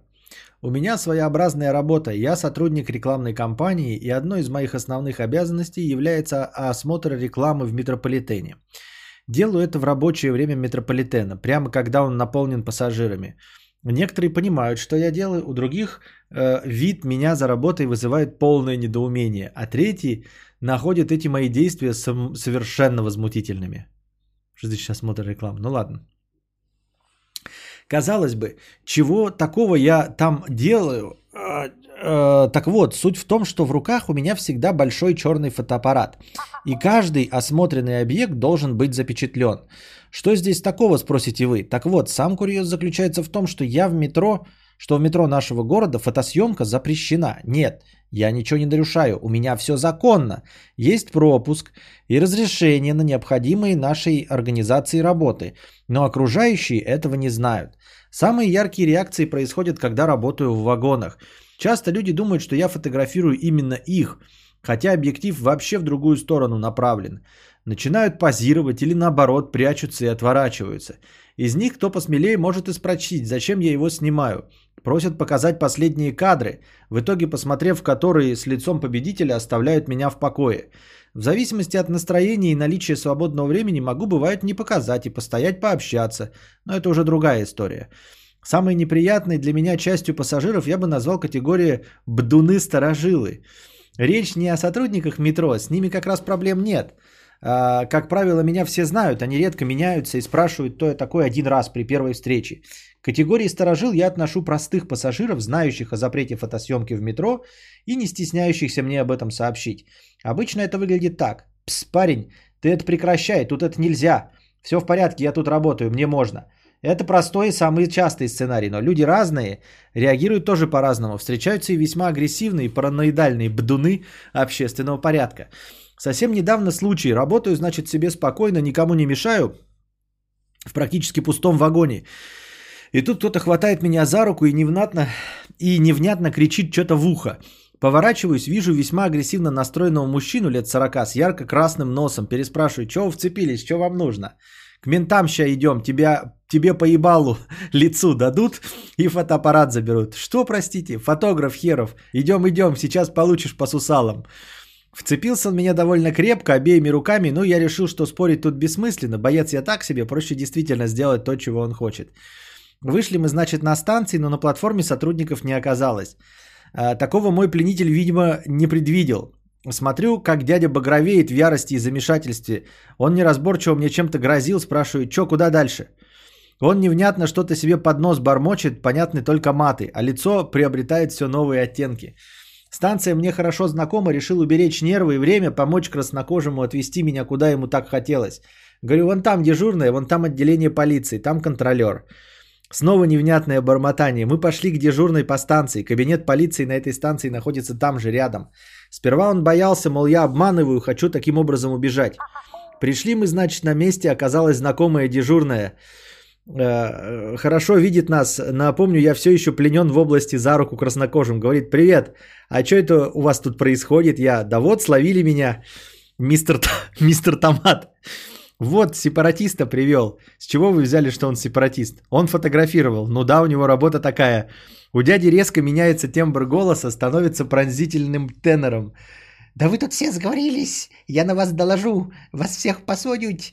У меня своеобразная работа. Я сотрудник рекламной кампании, и одной из моих основных обязанностей является осмотр рекламы в метрополитене. Делаю это в рабочее время метрополитена, прямо когда он наполнен пассажирами. Некоторые понимают, что я делаю, у других э, вид меня за работой вызывает полное недоумение, а третьи находят эти мои действия совершенно возмутительными. Что здесь сейчас смотрю рекламу? Ну ладно. Казалось бы, чего такого я там делаю? А, а, так вот, суть в том, что в руках у меня всегда большой черный фотоаппарат. И каждый осмотренный объект должен быть запечатлен. Что здесь такого, спросите вы? Так вот, сам курьез заключается в том, что я в метро, что в метро нашего города фотосъемка запрещена. Нет, я ничего не нарушаю, у меня все законно. Есть пропуск и разрешение на необходимые нашей организации работы. Но окружающие этого не знают. Самые яркие реакции происходят, когда работаю в вагонах. Часто люди думают, что я фотографирую именно их, хотя объектив вообще в другую сторону направлен. Начинают позировать или наоборот прячутся и отворачиваются. Из них кто посмелее может и спросить, зачем я его снимаю. Просят показать последние кадры, в итоге посмотрев которые с лицом победителя оставляют меня в покое. В зависимости от настроения и наличия свободного времени могу бывает не показать и постоять пообщаться, но это уже другая история. Самой неприятной для меня частью пассажиров я бы назвал категорию «бдуны-старожилы». Речь не о сотрудниках метро, с ними как раз проблем нет. А, как правило, меня все знают, они редко меняются и спрашивают, кто я такой один раз при первой встрече. К категории сторожил я отношу простых пассажиров, знающих о запрете фотосъемки в метро и не стесняющихся мне об этом сообщить. Обычно это выглядит так. Пс, парень, ты это прекращай, тут это нельзя. Все в порядке, я тут работаю, мне можно. Это простой и самый частый сценарий, но люди разные, реагируют тоже по-разному. Встречаются и весьма агрессивные, параноидальные бдуны общественного порядка. Совсем недавно случай. Работаю, значит, себе спокойно, никому не мешаю в практически пустом вагоне. И тут кто-то хватает меня за руку и невнятно, и невнятно кричит что-то в ухо. Поворачиваюсь, вижу весьма агрессивно настроенного мужчину лет 40 с ярко-красным носом. Переспрашиваю, что вы вцепились, что вам нужно? К ментам сейчас идем, тебя, тебе по ебалу лицу дадут и фотоаппарат заберут. Что, простите, фотограф херов, идем, идем, сейчас получишь по сусалам. Вцепился он меня довольно крепко, обеими руками, но я решил, что спорить тут бессмысленно. Боец я так себе, проще действительно сделать то, чего он хочет. Вышли мы, значит, на станции, но на платформе сотрудников не оказалось. А, такого мой пленитель, видимо, не предвидел. Смотрю, как дядя багровеет в ярости и замешательстве. Он неразборчиво мне чем-то грозил, спрашиваю, что, куда дальше? Он невнятно что-то себе под нос бормочет, понятны только маты, а лицо приобретает все новые оттенки. Станция мне хорошо знакома, решил уберечь нервы и время, помочь краснокожему отвезти меня куда ему так хотелось. Говорю, вон там дежурная, вон там отделение полиции, там контролер. Снова невнятное бормотание. Мы пошли к дежурной по станции. Кабинет полиции на этой станции находится там же, рядом. Сперва он боялся, мол, я обманываю, хочу таким образом убежать. Пришли мы, значит, на месте, оказалась знакомая дежурная. Э, хорошо видит нас. Напомню, я все еще пленен в области за руку краснокожим. Говорит, привет, а что это у вас тут происходит? Я, да вот, словили меня, мистер, мистер Томат. Вот, сепаратиста привел. С чего вы взяли, что он сепаратист? Он фотографировал. Ну да, у него работа такая. У дяди резко меняется тембр голоса, становится пронзительным тенором. Да вы тут все сговорились, я на вас доложу, вас всех посудить.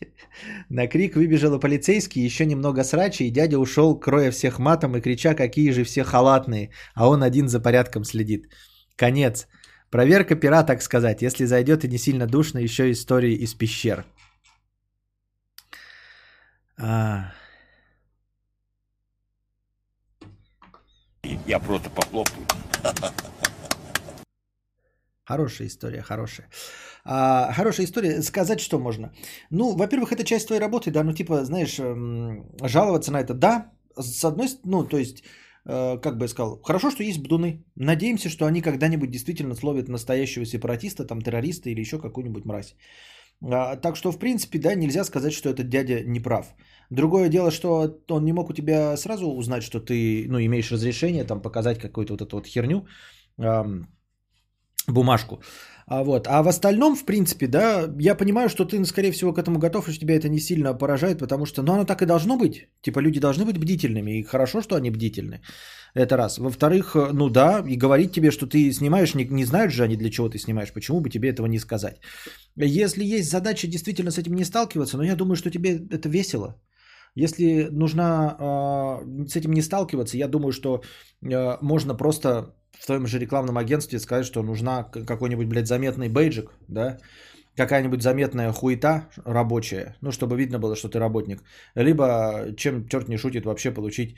На крик выбежала полицейский, еще немного срача, и дядя ушел, кроя всех матом и крича, какие же все халатные, а он один за порядком следит. Конец. Проверка пера, так сказать, если зайдет и не сильно душно, еще истории из пещер. А... Я просто похлопаю. Хорошая история, хорошая. А, хорошая история. Сказать, что можно. Ну, во-первых, это часть твоей работы, да, ну, типа, знаешь, жаловаться на это, да, с одной стороны, ну, то есть, э, как бы я сказал, хорошо, что есть бдуны. Надеемся, что они когда-нибудь действительно словят настоящего сепаратиста, там, террориста или еще какую-нибудь мразь. А, так что, в принципе, да, нельзя сказать, что этот дядя не прав. Другое дело, что он не мог у тебя сразу узнать, что ты, ну, имеешь разрешение, там, показать какую-то вот эту вот херню, эм, бумажку. А, вот. а в остальном, в принципе, да, я понимаю, что ты, скорее всего, к этому готов, и что тебя это не сильно поражает, потому что, ну, оно так и должно быть. Типа, люди должны быть бдительными, и хорошо, что они бдительны. Это раз. Во-вторых, ну да, и говорить тебе, что ты снимаешь, не, не знают же они, для чего ты снимаешь, почему бы тебе этого не сказать. Если есть задача действительно с этим не сталкиваться, но я думаю, что тебе это весело. Если нужно э, с этим не сталкиваться, я думаю, что э, можно просто в твоем же рекламном агентстве сказать, что нужна какой-нибудь, блядь, заметный бейджик, да, какая-нибудь заметная хуета рабочая, ну, чтобы видно было, что ты работник. Либо, чем черт не шутит, вообще получить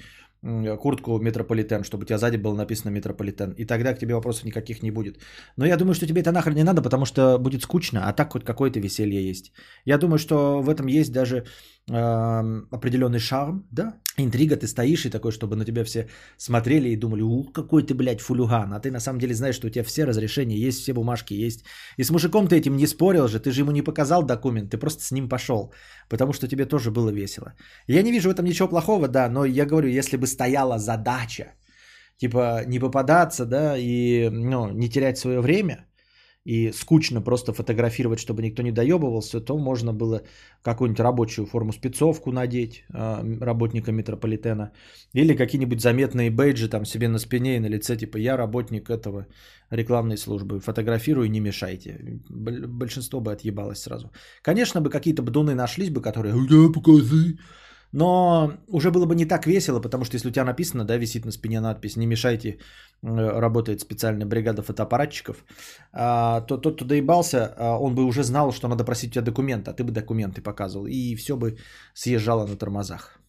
куртку метрополитен, чтобы у тебя сзади было написано метрополитен. И тогда к тебе вопросов никаких не будет. Но я думаю, что тебе это нахрен не надо, потому что будет скучно, а так хоть какое-то веселье есть. Я думаю, что в этом есть даже определенный шарм, да, интрига, ты стоишь и такой, чтобы на тебя все смотрели и думали, у, какой ты, блядь, фулюган, а ты на самом деле знаешь, что у тебя все разрешения есть, все бумажки есть. И с мужиком ты этим не спорил же, ты же ему не показал документ, ты просто с ним пошел, потому что тебе тоже было весело. Я не вижу в этом ничего плохого, да, но я говорю, если бы стояла задача, типа не попадаться, да, и ну, не терять свое время – и скучно просто фотографировать, чтобы никто не доебывался, то можно было какую-нибудь рабочую форму спецовку надеть а, работника метрополитена или какие-нибудь заметные бейджи там себе на спине и на лице, типа я работник этого рекламной службы, фотографирую, не мешайте. Большинство бы отъебалось сразу. Конечно бы какие-то бдуны нашлись бы, которые «Да, покажи!» Но уже было бы не так весело, потому что если у тебя написано, да, висит на спине надпись «Не мешайте работает специальная бригада фотоаппаратчиков, а, то тот, кто доебался, а, он бы уже знал, что надо просить у тебя документы, а ты бы документы показывал, и все бы съезжало на тормозах.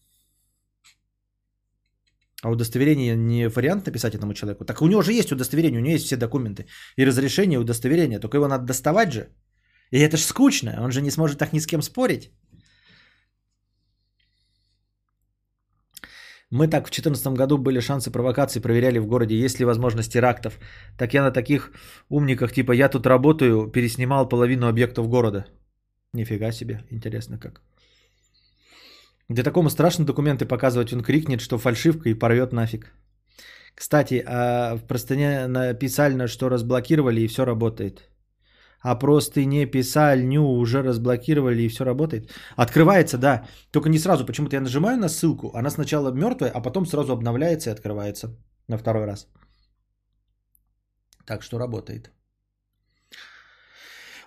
А удостоверение не вариант написать этому человеку? Так у него же есть удостоверение, у него есть все документы. И разрешение, и удостоверение. Только его надо доставать же. И это ж скучно. Он же не сможет так ни с кем спорить. Мы так в 2014 году были шансы провокации, проверяли в городе, есть ли возможность терактов. Так я на таких умниках, типа я тут работаю, переснимал половину объектов города. Нифига себе, интересно как. Где такому страшно документы показывать, он крикнет, что фальшивка и порвет нафиг. Кстати, а в простыне написали, что разблокировали и все работает. А просто не писальню уже разблокировали и все работает. Открывается, да. Только не сразу. Почему-то я нажимаю на ссылку, она сначала мертвая, а потом сразу обновляется и открывается на второй раз. Так что работает.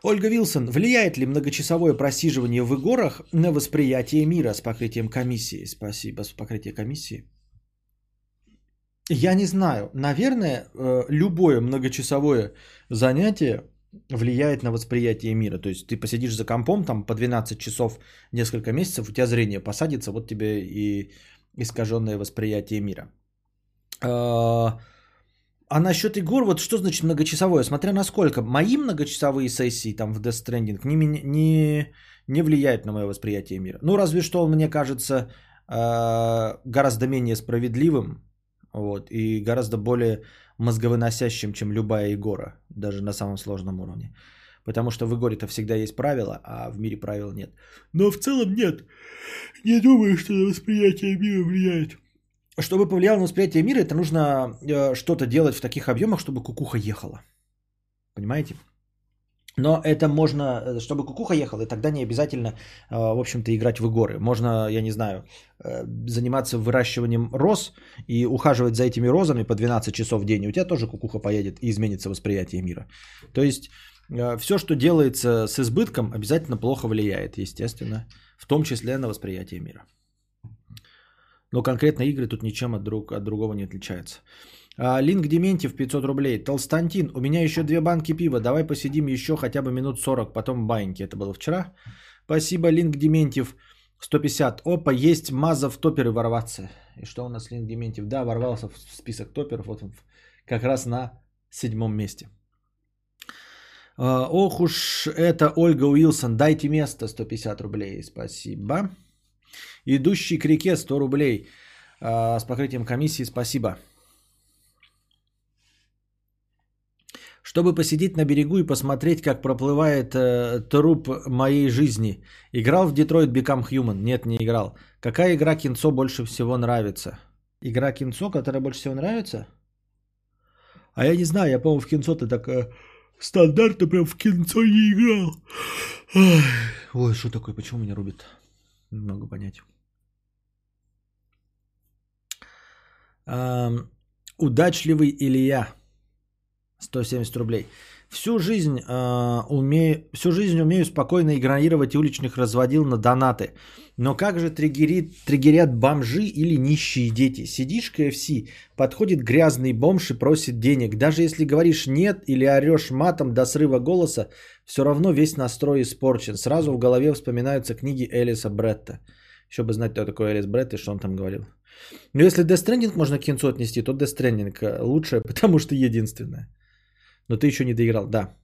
Ольга Вилсон, влияет ли многочасовое просиживание в игорах на восприятие мира с покрытием комиссии? Спасибо, с покрытием комиссии. Я не знаю. Наверное, э, любое многочасовое занятие влияет на восприятие мира. То есть ты посидишь за компом там по 12 часов несколько месяцев, у тебя зрение посадится, вот тебе и искаженное восприятие мира. А, а насчет игр, вот что значит многочасовое? Смотря на сколько. Мои многочасовые сессии там в Death Stranding не, не, не влияют на мое восприятие мира. Ну, разве что он мне кажется э, гораздо менее справедливым вот, и гораздо более мозговыносящим, чем любая игора, даже на самом сложном уровне. Потому что в игоре-то всегда есть правила, а в мире правил нет. Но в целом нет. Не думаю, что на восприятие мира влияет. Чтобы повлияло на восприятие мира, это нужно э, что-то делать в таких объемах, чтобы кукуха ехала. Понимаете? Но это можно, э, чтобы кукуха ехала, и тогда не обязательно, э, в общем-то, играть в игоры. Можно, я не знаю, э, заниматься выращиванием роз и ухаживать за этими розами по 12 часов в день. У тебя тоже кукуха поедет и изменится восприятие мира. То есть все, что делается с избытком, обязательно плохо влияет, естественно, в том числе на восприятие мира. Но конкретно игры тут ничем от, друг, от другого не отличаются. Линк Дементьев 500 рублей. Толстантин, у меня еще две банки пива. Давай посидим еще хотя бы минут 40, потом баньки. Это было вчера. Спасибо, Линк Дементьев 150. Опа, есть маза в топеры ворваться. И что у нас Линк Дементьев? Да, ворвался в список топеров. Вот он как раз на седьмом месте. А, ох уж это Ольга Уилсон. Дайте место 150 рублей. Спасибо. Идущий к реке 100 рублей. А, с покрытием комиссии спасибо. Чтобы посидеть на берегу и посмотреть, как проплывает э, труп моей жизни. Играл в Detroit Become Human? Нет, не играл. Какая игра кинцо больше всего нравится? Игра кинцо, которая больше всего нравится? А я не знаю, я, по-моему, в кинцо ты так э, стандартно прям в кинцо не играл. Ой, что такое, почему меня рубит? Не могу понять. Эм, удачливый Илья. 170 рублей. Всю жизнь, э, умею, всю жизнь умею спокойно игнорировать уличных разводил на донаты. Но как же триггерит, триггерят бомжи или нищие дети? Сидишь KFC, подходит грязный бомж и просит денег. Даже если говоришь нет или орешь матом до срыва голоса, все равно весь настрой испорчен. Сразу в голове вспоминаются книги Элиса Бретта. Еще бы знать, кто такой Элис Бретт и что он там говорил. Но если Death Stranding можно к кинцу отнести, то Death Stranding э, лучше, потому что единственное. Но ты еще не доиграл, да.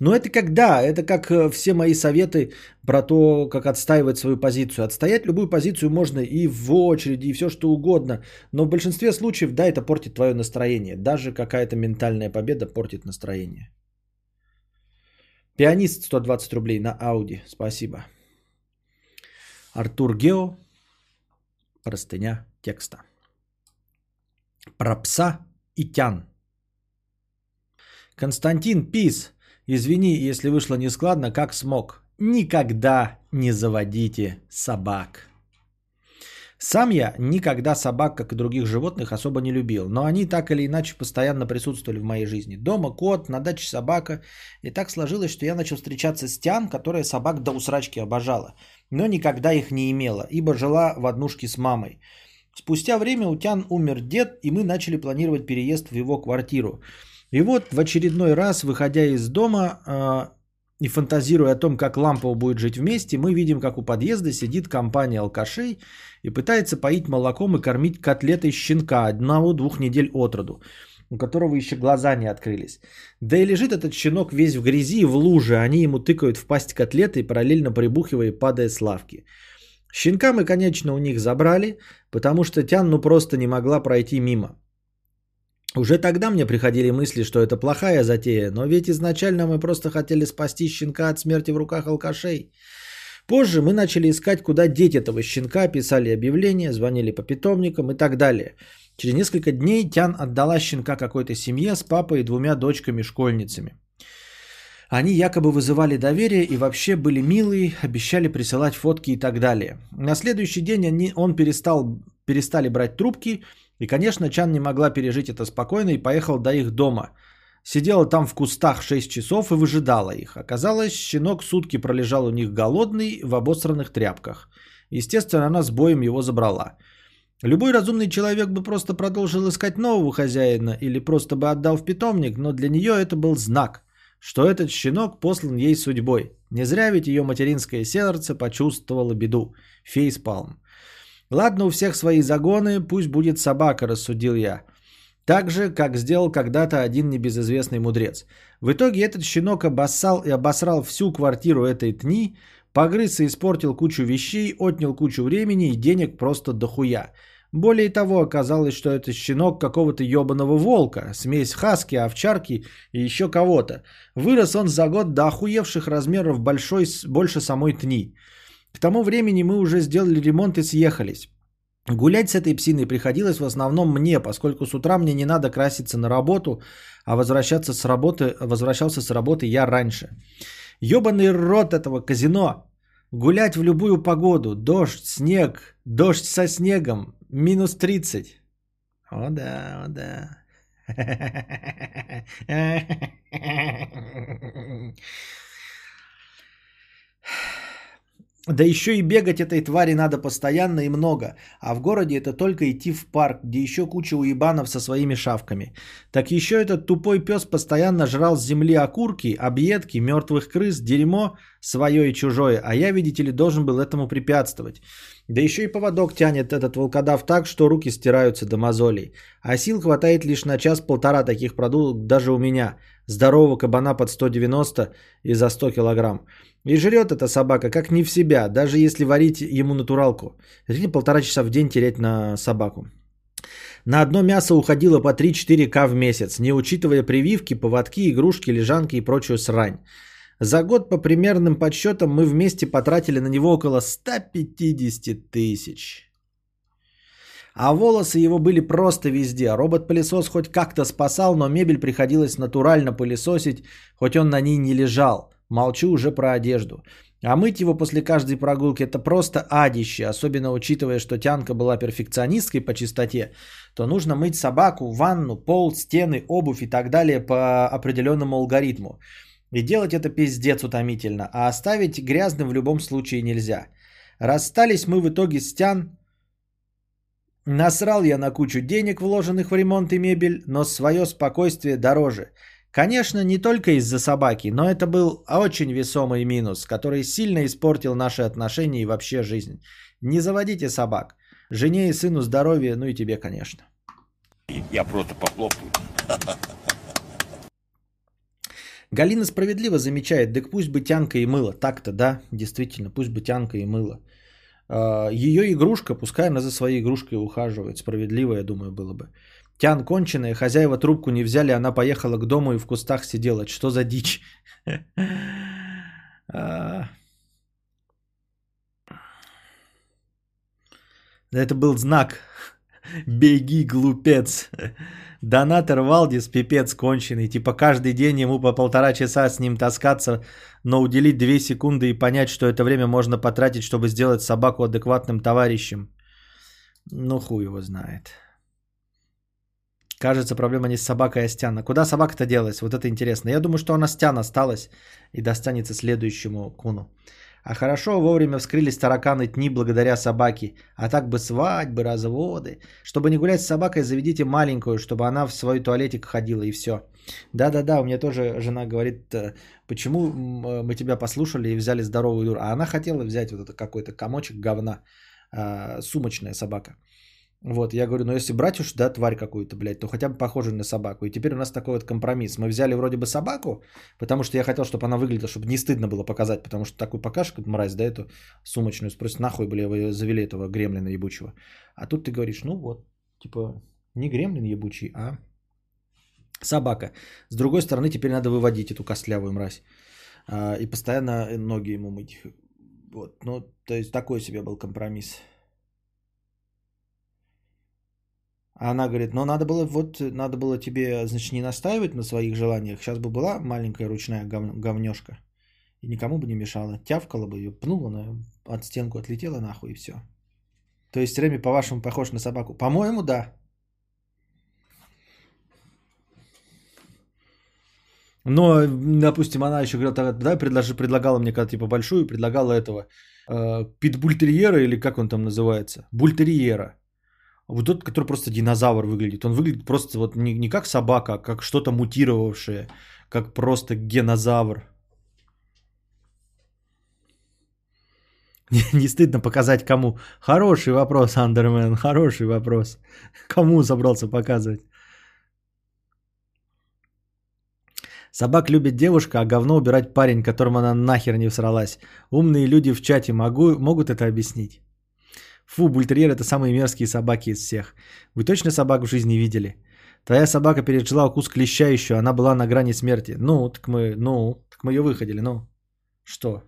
Но это когда? Это как э, все мои советы про то, как отстаивать свою позицию. Отстоять любую позицию можно и в очереди, и все что угодно. Но в большинстве случаев, да, это портит твое настроение. Даже какая-то ментальная победа портит настроение. Пианист 120 рублей на Ауди. Спасибо. Артур Гео. Простыня текста. Про пса и тян. Константин Пис. Извини, если вышло нескладно, как смог. Никогда не заводите собак. Сам я никогда собак, как и других животных, особо не любил, но они так или иначе постоянно присутствовали в моей жизни. Дома кот, на даче собака. И так сложилось, что я начал встречаться с Тян, которая собак до усрачки обожала. но никогда их не имела, ибо жила в однушке с мамой. Спустя время у Тян умер дед, и мы начали планировать переезд в его квартиру. И вот в очередной раз, выходя из дома э, и фантазируя о том, как Лампова будет жить вместе, мы видим, как у подъезда сидит компания алкашей и пытается поить молоком и кормить котлетой щенка одного-двух недель от роду, у которого еще глаза не открылись. Да и лежит этот щенок весь в грязи и в луже, они ему тыкают в пасть котлеты, параллельно прибухивая и падая с лавки. Щенка мы, конечно, у них забрали, потому что Тян ну просто не могла пройти мимо. Уже тогда мне приходили мысли, что это плохая затея, но ведь изначально мы просто хотели спасти щенка от смерти в руках алкашей. Позже мы начали искать, куда деть этого щенка, писали объявления, звонили по питомникам и так далее. Через несколько дней Тян отдала щенка какой-то семье с папой и двумя дочками-школьницами. Они якобы вызывали доверие и вообще были милые, обещали присылать фотки и так далее. На следующий день они, он перестал, перестали брать трубки, и, конечно, Чан не могла пережить это спокойно и поехал до их дома. Сидела там в кустах 6 часов и выжидала их. Оказалось, щенок сутки пролежал у них голодный в обосранных тряпках. Естественно, она с боем его забрала. Любой разумный человек бы просто продолжил искать нового хозяина или просто бы отдал в питомник, но для нее это был знак – что этот щенок послан ей судьбой. Не зря ведь ее материнское сердце почувствовало беду. Фейспалм. Ладно, у всех свои загоны, пусть будет собака, рассудил я. Так же, как сделал когда-то один небезызвестный мудрец. В итоге этот щенок обоссал и обосрал всю квартиру этой тни, погрыз и испортил кучу вещей, отнял кучу времени и денег просто дохуя. Более того, оказалось, что это щенок какого-то ебаного волка, смесь хаски, овчарки и еще кого-то. Вырос он за год до охуевших размеров большой, больше самой тни. К тому времени мы уже сделали ремонт и съехались. Гулять с этой псиной приходилось в основном мне, поскольку с утра мне не надо краситься на работу, а возвращаться с работы, возвращался с работы я раньше. Ебаный рот этого казино. Гулять в любую погоду. Дождь, снег, дождь со снегом. Минус 30. О да, о да. Да еще и бегать этой твари надо постоянно и много. А в городе это только идти в парк, где еще куча уебанов со своими шавками. Так еще этот тупой пес постоянно жрал с земли окурки, объедки, мертвых крыс, дерьмо свое и чужое. А я, видите ли, должен был этому препятствовать. Да еще и поводок тянет этот волкодав так, что руки стираются до мозолей. А сил хватает лишь на час-полтора таких продуктов даже у меня. Здорового кабана под 190 и за 100 килограмм. И жрет эта собака как не в себя, даже если варить ему натуралку. Или полтора часа в день терять на собаку. На одно мясо уходило по 3-4 к в месяц, не учитывая прививки, поводки, игрушки, лежанки и прочую срань. За год по примерным подсчетам мы вместе потратили на него около 150 тысяч. А волосы его были просто везде. Робот-пылесос хоть как-то спасал, но мебель приходилось натурально пылесосить, хоть он на ней не лежал. Молчу уже про одежду. А мыть его после каждой прогулки это просто адище, особенно учитывая, что Тянка была перфекционисткой по чистоте, то нужно мыть собаку, ванну, пол, стены, обувь и так далее по определенному алгоритму. И делать это пиздец утомительно, а оставить грязным в любом случае нельзя. Расстались мы в итоге с Тян. Насрал я на кучу денег, вложенных в ремонт и мебель, но свое спокойствие дороже. Конечно, не только из-за собаки, но это был очень весомый минус, который сильно испортил наши отношения и вообще жизнь. Не заводите собак. Жене и сыну здоровья, ну и тебе, конечно. Я просто похлопаю. Галина справедливо замечает, так пусть бы тянка и мыло. Так-то, да, действительно, пусть бы тянка и мыло. А, Ее игрушка, пускай она за своей игрушкой ухаживает. Справедливо, я думаю, было бы. Тян конченая, хозяева трубку не взяли, она поехала к дому и в кустах сидела. Что за дичь? А. Это был знак. Беги, глупец. Донатор Валдис, пипец конченый. Типа каждый день ему по полтора часа с ним таскаться, но уделить две секунды и понять, что это время можно потратить, чтобы сделать собаку адекватным товарищем. Ну хуй его знает. Кажется, проблема не с собакой, а с Тян. А куда собака-то делась? Вот это интересно. Я думаю, что она с Тян осталась и достанется следующему куну. А хорошо вовремя вскрылись тараканы тни благодаря собаке. А так бы свадьбы, разводы. Чтобы не гулять с собакой, заведите маленькую, чтобы она в свой туалетик ходила и все. Да-да-да, у меня тоже жена говорит, э, почему м, мы тебя послушали и взяли здоровую дуру. А она хотела взять вот это какой-то комочек говна. а, сумочная собака. Вот, я говорю, ну если брать уж, да, тварь какую-то, блядь, то хотя бы похожую на собаку. И теперь у нас такой вот компромисс. Мы взяли вроде бы собаку, потому что я хотел, чтобы она выглядела, чтобы не стыдно было показать, потому что такой покажешь, как мразь, да, эту сумочную, спросит, нахуй, бля, вы завели этого гремлина ебучего. А тут ты говоришь, ну вот, типа, не гремлин ебучий, а собака. С другой стороны, теперь надо выводить эту костлявую мразь. А, и постоянно ноги ему мыть. Вот, ну, то есть такой себе был компромисс. А она говорит, ну надо было, вот, надо было тебе, значит, не настаивать на своих желаниях. Сейчас бы была маленькая ручная гов- говнешка. И никому бы не мешала. Тявкала бы ее, пнула на от стенку, отлетела нахуй и все. То есть Реми, по-вашему, похож на собаку? По-моему, да. Но, допустим, она еще говорила, да, предложи, предлагала мне когда типа большую, предлагала этого э, питбультерьера или как он там называется? Бультерьера. Вот тот, который просто динозавр выглядит. Он выглядит просто вот не, не как собака, а как что-то мутировавшее, как просто генозавр. Не, стыдно показать кому? Хороший вопрос, Андермен, хороший вопрос. Кому собрался показывать? Собак любит девушка, а говно убирать парень, которому она нахер не всралась. Умные люди в чате могу, могут это объяснить. Фу, бультерьер это самые мерзкие собаки из всех. Вы точно собак в жизни видели? Твоя собака пережила укус клеща еще, она была на грани смерти. Ну, так мы, ну, так мы ее выходили, ну. Что?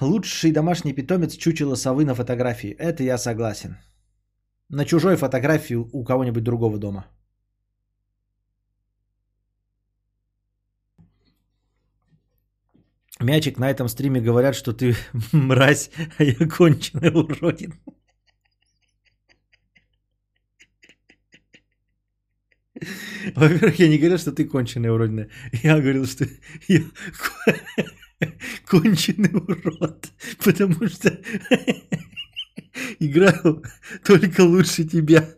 Лучший домашний питомец чучело совы на фотографии. Это я согласен. На чужой фотографии у кого-нибудь другого дома. Мячик на этом стриме говорят, что ты мразь, а я конченый уродин. Во-первых, я не говорил, что ты конченая уродина. Я говорил, что я конченый урод. Потому что играю только лучше тебя.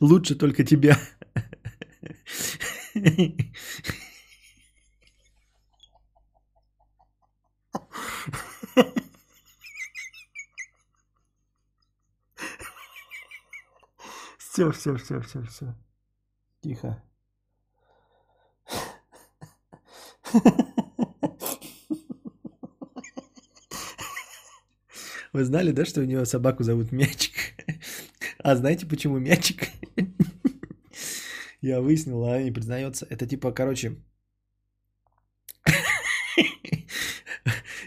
Лучше только тебя. Все, все, все, все, все. Тихо. Вы знали, да, что у него собаку зовут Мячик? А знаете, почему Мячик? Я выяснил, а не признается. Это типа, короче,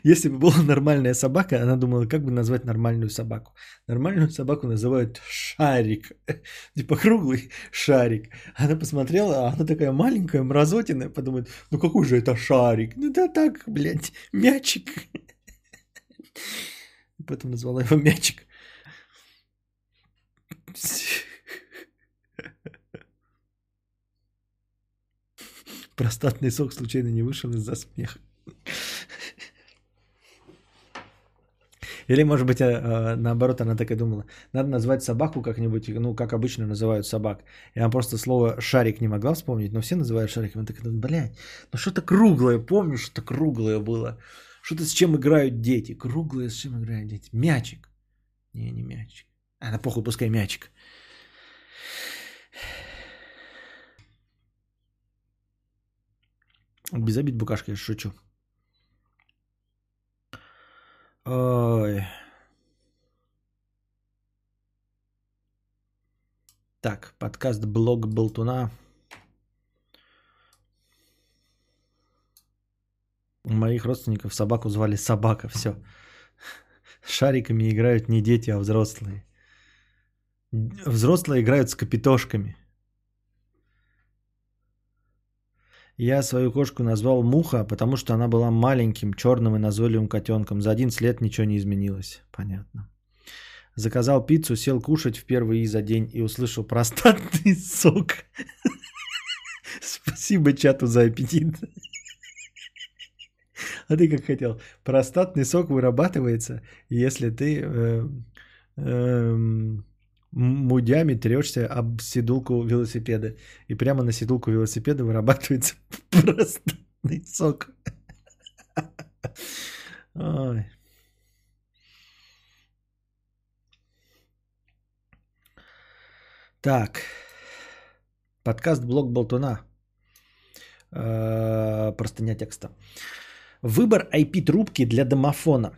если бы была нормальная собака, она думала, как бы назвать нормальную собаку. Нормальную собаку называют шарик. Типа круглый шарик. Она посмотрела, а она такая маленькая, мразотина, подумает, ну какой же это шарик? Ну да так, блядь, мячик. Поэтому назвала его мячик. Простатный сок случайно не вышел из-за смеха. Или, может быть, а, а, наоборот, она так и думала. Надо назвать собаку как-нибудь, ну, как обычно называют собак. И она просто слово шарик не могла вспомнить, но все называют шариком. Она такая, блядь, ну что-то круглое, помню, что-то круглое было. Что-то с чем играют дети. Круглое с чем играют дети. Мячик. Не, не мячик. А, на похуй, пускай мячик. Без обид, букашка, я шучу. Ой. Так, подкаст «Блог Болтуна». У моих родственников собаку звали Собака, все. Шариками играют не дети, а взрослые. Взрослые играют с капитошками. Я свою кошку назвал Муха, потому что она была маленьким, черным и назойливым котенком. За 11 лет ничего не изменилось. Понятно. Заказал пиццу, сел кушать впервые за день и услышал простатный сок. Спасибо чату за аппетит. А ты как хотел? Простатный сок вырабатывается, если ты э, э, мудями трешься об седулку велосипеда. И прямо на седулку велосипеда вырабатывается простатный сок. Ой. Так. Подкаст «Блог Болтуна». Э, Простыня текста. Выбор IP-трубки для домофона.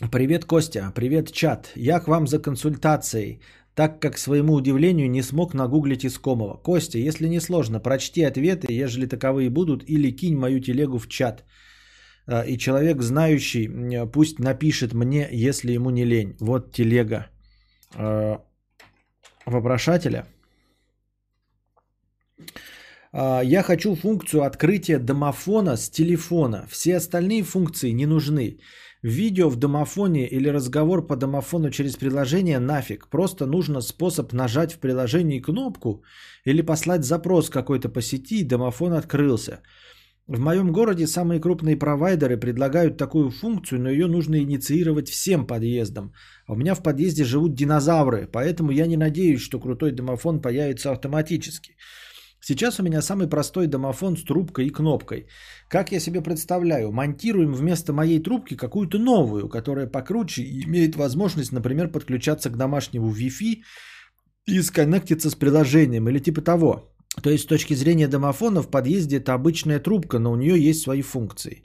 Привет, Костя. Привет, чат. Я к вам за консультацией, так как, к своему удивлению, не смог нагуглить искомого. Костя, если не сложно, прочти ответы, ежели таковые будут, или кинь мою телегу в чат. Э, И человек, знающий, пусть напишет мне, если ему не лень. Вот телега э, вопрошателя. А, Я хочу функцию открытия домофона с телефона. Все остальные функции не нужны. Видео в домофоне или разговор по домофону через приложение нафиг. Просто нужно способ нажать в приложении кнопку или послать запрос какой-то по сети, и домофон открылся. В моем городе самые крупные провайдеры предлагают такую функцию, но ее нужно инициировать всем подъездам. А у меня в подъезде живут динозавры, поэтому я не надеюсь, что крутой домофон появится автоматически. Сейчас у меня самый простой домофон с трубкой и кнопкой. Как я себе представляю, монтируем вместо моей трубки какую-то новую, которая покруче и имеет возможность, например, подключаться к домашнему Wi-Fi и сконнектиться с приложением или типа того. То есть с точки зрения домофона в подъезде это обычная трубка, но у нее есть свои функции.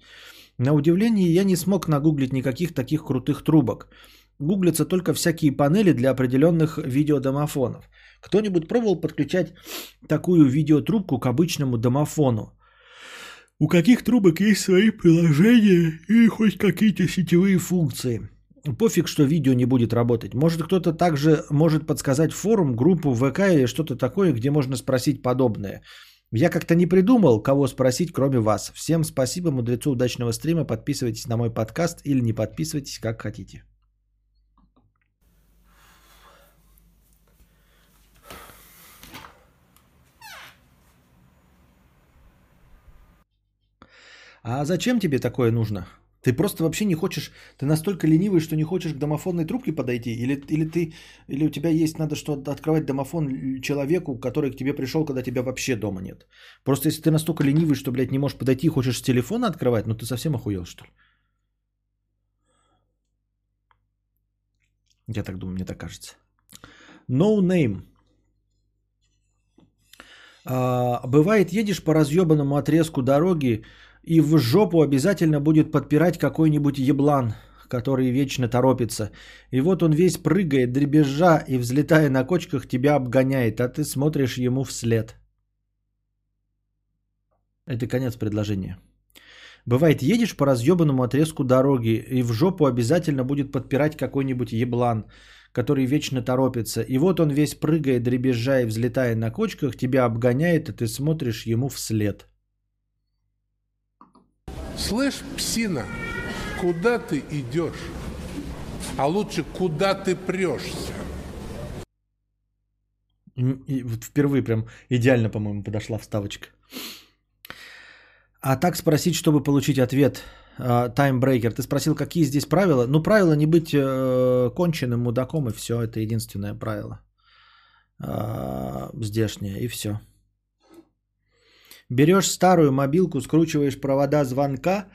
На удивление я не смог нагуглить никаких таких крутых трубок. Гуглятся только всякие панели для определенных видеодомофонов. Кто-нибудь пробовал подключать такую видеотрубку к обычному домофону? У каких трубок есть свои приложения и хоть какие-то сетевые функции? Пофиг, что видео не будет работать. Может кто-то также может подсказать форум, группу ВК или что-то такое, где можно спросить подобное. Я как-то не придумал, кого спросить, кроме вас. Всем спасибо, мудрецу удачного стрима. Подписывайтесь на мой подкаст или не подписывайтесь, как хотите. А зачем тебе такое нужно? Ты просто вообще не хочешь, ты настолько ленивый, что не хочешь к домофонной трубке подойти? Или, или, ты, или у тебя есть, надо что открывать домофон человеку, который к тебе пришел, когда тебя вообще дома нет? Просто если ты настолько ленивый, что, блядь, не можешь подойти и хочешь с телефона открывать, ну ты совсем охуел, что ли? Я так думаю, мне так кажется. No name. А, бывает, едешь по разъебанному отрезку дороги, и в жопу обязательно будет подпирать какой-нибудь еблан, который вечно торопится. И вот он весь прыгает, дребезжа и, взлетая на кочках, тебя обгоняет, а ты смотришь ему вслед. Это конец предложения. Бывает, едешь по разъебанному отрезку дороги, и в жопу обязательно будет подпирать какой-нибудь еблан, который вечно торопится. И вот он весь прыгает, дребезжа и взлетая на кочках, тебя обгоняет, и ты смотришь ему вслед. Слышь, псина, куда ты идешь? А лучше, куда ты прешься? И вот впервые прям идеально, по-моему, подошла вставочка. А так спросить, чтобы получить ответ. А, Таймбрейкер, ты спросил, какие здесь правила? Ну, правило не быть э, конченным мудаком, и все, это единственное правило. А, здешнее, и все. Берешь старую мобилку, скручиваешь провода звонка.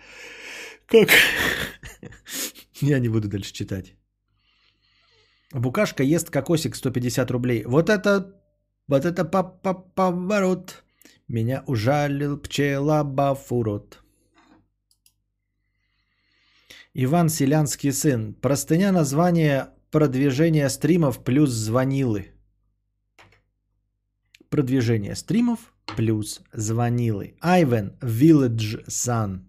Как? Я не буду дальше читать. Букашка ест кокосик 150 рублей. Вот это, вот это по- поворот. Меня ужалил пчела Бафурот. Иван Селянский сын. Простыня название продвижения стримов плюс звонилы. Продвижение стримов плюс звонилы. Айвен Village Sun.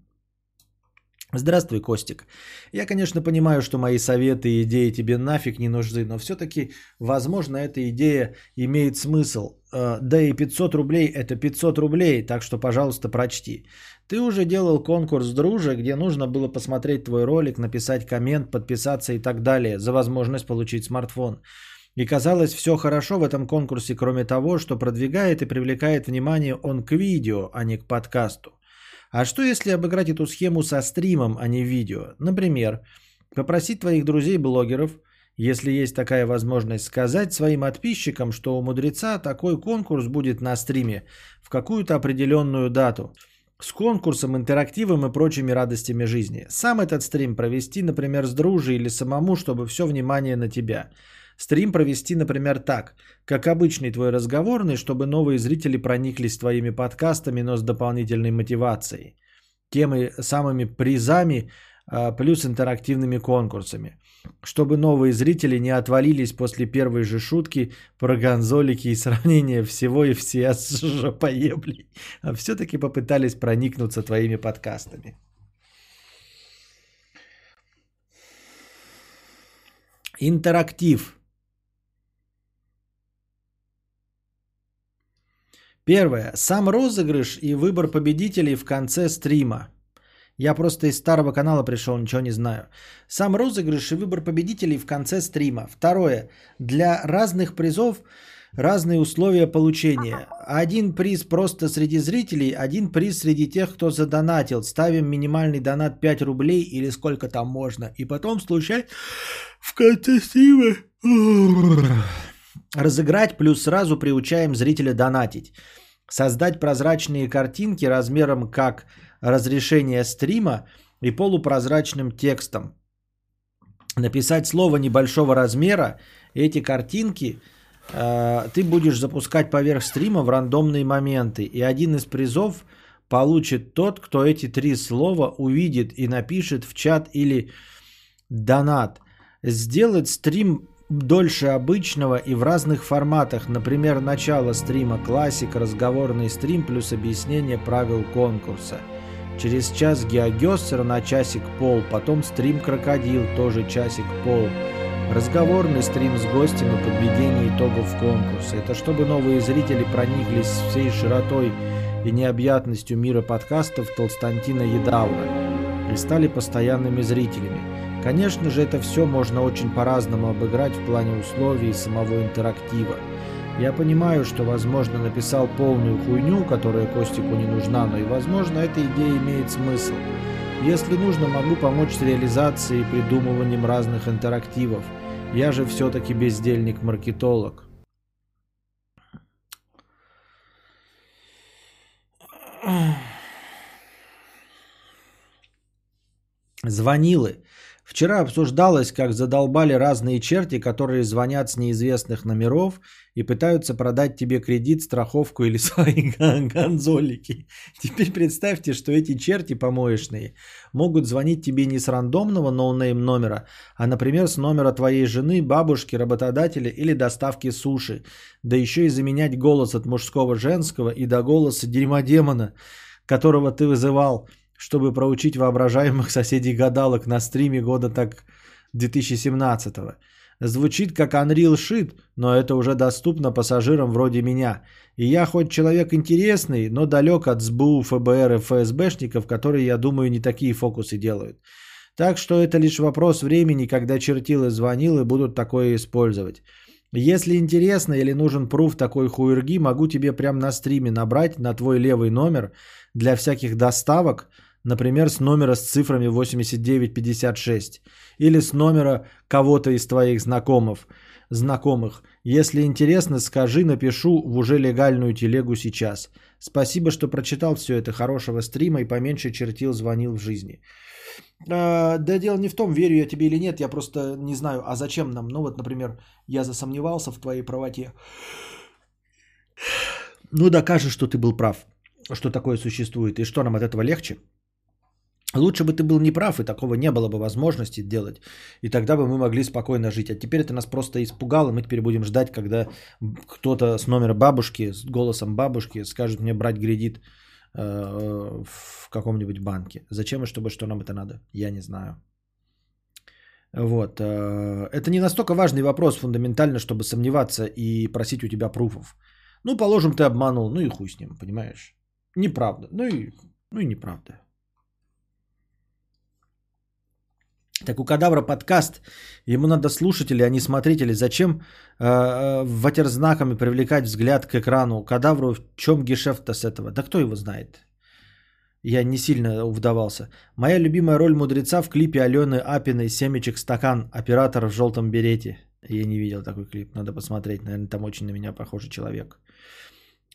Здравствуй, Костик. Я, конечно, понимаю, что мои советы и идеи тебе нафиг не нужны, но все-таки, возможно, эта идея имеет смысл. Э, Да и 500 рублей – это 500 рублей, так что, пожалуйста, прочти. Ты уже делал конкурс «Друже», где нужно было посмотреть твой ролик, написать коммент, подписаться и так далее за возможность получить смартфон. И казалось, все хорошо в этом конкурсе, кроме того, что продвигает и привлекает внимание он к видео, а не к подкасту. А что если обыграть эту схему со стримом, а не видео? Например, попросить твоих друзей-блогеров, если есть такая возможность, сказать своим подписчикам, что у мудреца такой конкурс будет на стриме в какую-то определенную дату. С конкурсом, интерактивом и прочими радостями жизни. Сам этот стрим провести, например, с дружей или самому, чтобы все внимание на тебя. Стрим провести, например, так, как обычный твой разговорный, чтобы новые зрители прониклись твоими подкастами, но с дополнительной мотивацией. Темы самыми призами а, плюс интерактивными конкурсами. Чтобы новые зрители не отвалились после первой же шутки про гонзолики и сравнения всего и все с жопоеблей, а все-таки попытались проникнуться твоими подкастами. Интерактив. Первое. Сам розыгрыш и выбор победителей в конце стрима. Я просто из старого канала пришел, ничего не знаю. Сам розыгрыш и выбор победителей в конце стрима. Второе. Для разных призов разные условия получения. Один приз просто среди зрителей, один приз среди тех, кто задонатил. Ставим минимальный донат 5 рублей или сколько там можно. И потом случайно в конце стрима разыграть, плюс сразу приучаем зрителя донатить. Создать прозрачные картинки размером как разрешение стрима и полупрозрачным текстом. Написать слово небольшого размера, эти картинки э, ты будешь запускать поверх стрима в рандомные моменты. И один из призов получит тот, кто эти три слова увидит и напишет в чат или донат. Сделать стрим дольше обычного и в разных форматах. Например, начало стрима классик, разговорный стрим плюс объяснение правил конкурса. Через час Геогессер на часик пол, потом стрим Крокодил, тоже часик пол. Разговорный стрим с гостем и подведение итогов конкурса. Это чтобы новые зрители прониклись всей широтой и необъятностью мира подкастов Толстантина Едаура и стали постоянными зрителями. Конечно же, это все можно очень по-разному обыграть в плане условий и самого интерактива. Я понимаю, что, возможно, написал полную хуйню, которая Костику не нужна, но и, возможно, эта идея имеет смысл. Если нужно, могу помочь с реализацией и придумыванием разных интерактивов. Я же все-таки бездельник-маркетолог. Звонилы. Вчера обсуждалось, как задолбали разные черти, которые звонят с неизвестных номеров и пытаются продать тебе кредит, страховку или свои гонзолики. Теперь представьте, что эти черти помоечные могут звонить тебе не с рандомного no-name номера, а, например, с номера твоей жены, бабушки, работодателя или доставки суши. Да еще и заменять голос от мужского женского и до голоса дерьмодемона, которого ты вызывал – чтобы проучить воображаемых соседей гадалок на стриме года так 2017-го. Звучит как Unreal Shit, но это уже доступно пассажирам вроде меня. И я хоть человек интересный, но далек от СБУ, ФБР и ФСБшников, которые, я думаю, не такие фокусы делают. Так что это лишь вопрос времени, когда чертилы звонил и будут такое использовать. Если интересно или нужен пруф такой хуерги, могу тебе прямо на стриме набрать на твой левый номер для всяких доставок – Например, с номера с цифрами 8956 или с номера кого-то из твоих знакомых. знакомых. Если интересно, скажи, напишу в уже легальную телегу сейчас. Спасибо, что прочитал все это. Хорошего стрима и поменьше чертил, звонил в жизни. А, да дело не в том, верю я тебе или нет, я просто не знаю, а зачем нам. Ну вот, например, я засомневался в твоей правоте. Ну докажешь, что ты был прав, что такое существует, и что нам от этого легче. Лучше бы ты был неправ, и такого не было бы возможности делать. И тогда бы мы могли спокойно жить. А теперь это нас просто испугало. Мы теперь будем ждать, когда кто-то с номера бабушки, с голосом бабушки скажет мне брать кредит э, в каком-нибудь банке. Зачем и чтобы что нам это надо? Я не знаю. Вот. э, Это не настолько важный вопрос фундаментально, чтобы сомневаться и просить у тебя пруфов. Ну, положим, ты обманул, ну и хуй с ним, понимаешь? Неправда. Ну и, ну и неправда. Так у кадавра подкаст, ему надо слушатели, а не смотрители. Зачем э, э, ватерзнаками привлекать взгляд к экрану? Кадавру в чем гешефт-то с этого? Да кто его знает? Я не сильно вдавался. Моя любимая роль мудреца в клипе Алены Апиной «Семечек стакан», оператор в желтом берете. Я не видел такой клип, надо посмотреть. Наверное, там очень на меня похожий человек.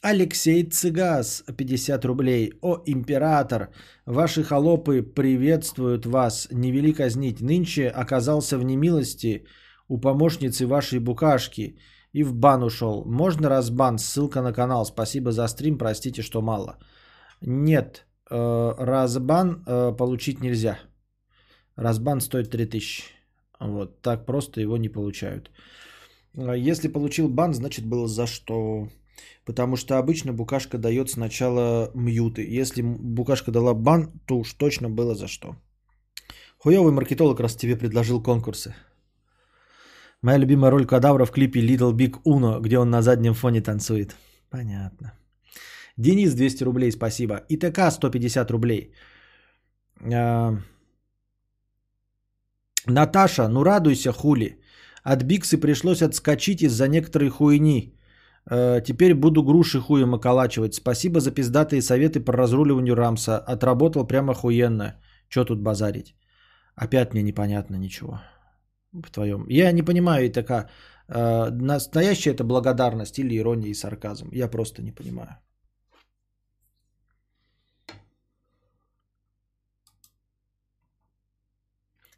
Алексей Цыгас, 50 рублей. О, император, ваши холопы приветствуют вас. Не вели казнить. Нынче оказался в немилости у помощницы вашей букашки и в бан ушел. Можно разбан? Ссылка на канал. Спасибо за стрим, простите, что мало. Нет, э, разбан э, получить нельзя. Разбан стоит 3000. Вот, так просто его не получают. А Если получил бан, значит было за что. Потому что обычно букашка дает сначала мьюты. Если букашка дала бан, то уж точно было за что. Хуёвый маркетолог раз тебе предложил конкурсы. Моя любимая роль кадавра в клипе Little Big Uno, где он на заднем фоне танцует. Понятно. Денис 200 рублей, спасибо. ИТК 150 рублей. А, Наташа, ну радуйся, хули. От Биксы пришлось отскочить из-за некоторой хуйни. Э, теперь буду груши хуем околачивать. Спасибо за пиздатые советы по разруливанию Рамса. Отработал прямо охуенно. Че тут базарить? Опять мне непонятно ничего. В твоем. Я не понимаю, такая э, настоящая это благодарность или ирония и сарказм. Я просто не понимаю.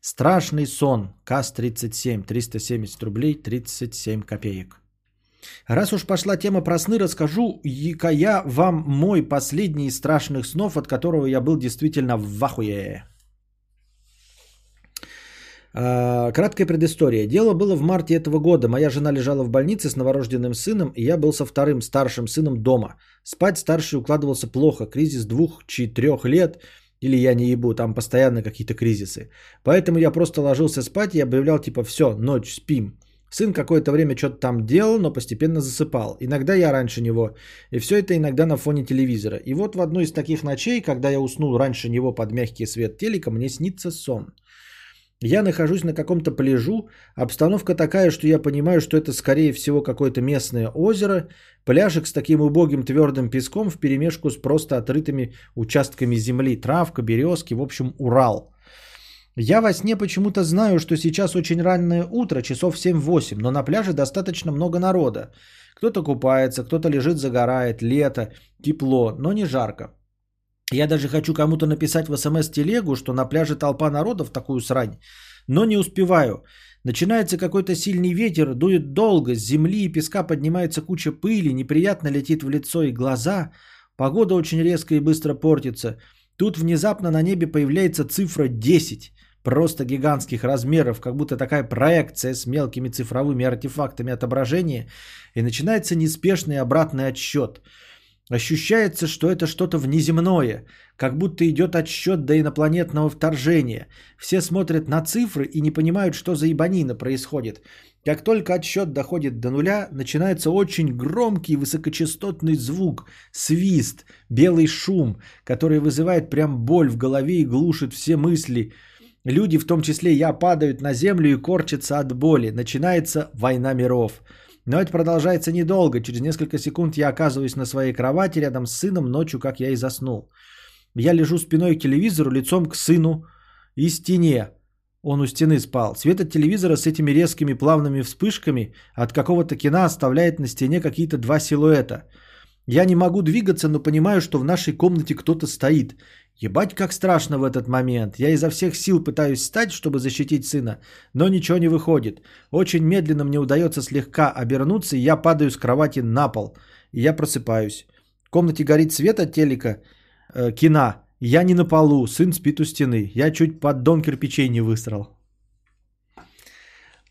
Страшный сон. КАС-37. 370 рублей 37 копеек. Раз уж пошла тема про сны, расскажу ка я вам мой последний из страшных снов, от которого я был действительно в ахуе. А, Краткая предыстория. Дело было в марте этого года. Моя жена лежала в больнице с новорожденным сыном, и я был со вторым старшим сыном дома. Спать старший укладывался плохо. Кризис двух-четырех лет. Или я не ебу, там постоянно какие-то кризисы. Поэтому я просто ложился спать и объявлял типа все, ночь, спим. Сын какое-то время что-то там делал, но постепенно засыпал. Иногда я раньше него. И все это иногда на фоне телевизора. И вот в одну из таких ночей, когда я уснул раньше него под мягкий свет телека, мне снится сон. Я нахожусь на каком-то пляжу. Обстановка такая, что я понимаю, что это скорее всего какое-то местное озеро. Пляжик с таким убогим твердым песком в перемешку с просто отрытыми участками земли. Травка, березки, в общем, Урал. Я во сне почему-то знаю, что сейчас очень раннее утро, часов 7-8, но на пляже достаточно много народа. Кто-то купается, кто-то лежит, загорает, лето, тепло, но не жарко. Я даже хочу кому-то написать в смс-телегу, что на пляже толпа народа в такую срань, но не успеваю. Начинается какой-то сильный ветер, дует долго, с земли и песка поднимается куча пыли, неприятно летит в лицо и глаза. Погода очень резко и быстро портится. Тут внезапно на небе появляется цифра 10, просто гигантских размеров, как будто такая проекция с мелкими цифровыми артефактами отображения, и начинается неспешный обратный отсчет. Ощущается, что это что-то внеземное, как будто идет отсчет до инопланетного вторжения. Все смотрят на цифры и не понимают, что за ебанина происходит. Как только отсчет доходит до нуля, начинается очень громкий высокочастотный звук, свист, белый шум, который вызывает прям боль в голове и глушит все мысли. Люди, в том числе я, падают на землю и корчатся от боли. Начинается война миров. Но это продолжается недолго. Через несколько секунд я оказываюсь на своей кровати рядом с сыном ночью, как я и заснул. Я лежу спиной к телевизору, лицом к сыну и стене. Он у стены спал. Свет от телевизора с этими резкими плавными вспышками от какого-то кино оставляет на стене какие-то два силуэта. Я не могу двигаться, но понимаю, что в нашей комнате кто-то стоит. Ебать, как страшно в этот момент. Я изо всех сил пытаюсь встать, чтобы защитить сына, но ничего не выходит. Очень медленно мне удается слегка обернуться, и я падаю с кровати на пол. И я просыпаюсь. В комнате горит свет от телека, э, кино. Я не на полу, сын спит у стены. Я чуть поддон кирпичей не высрал.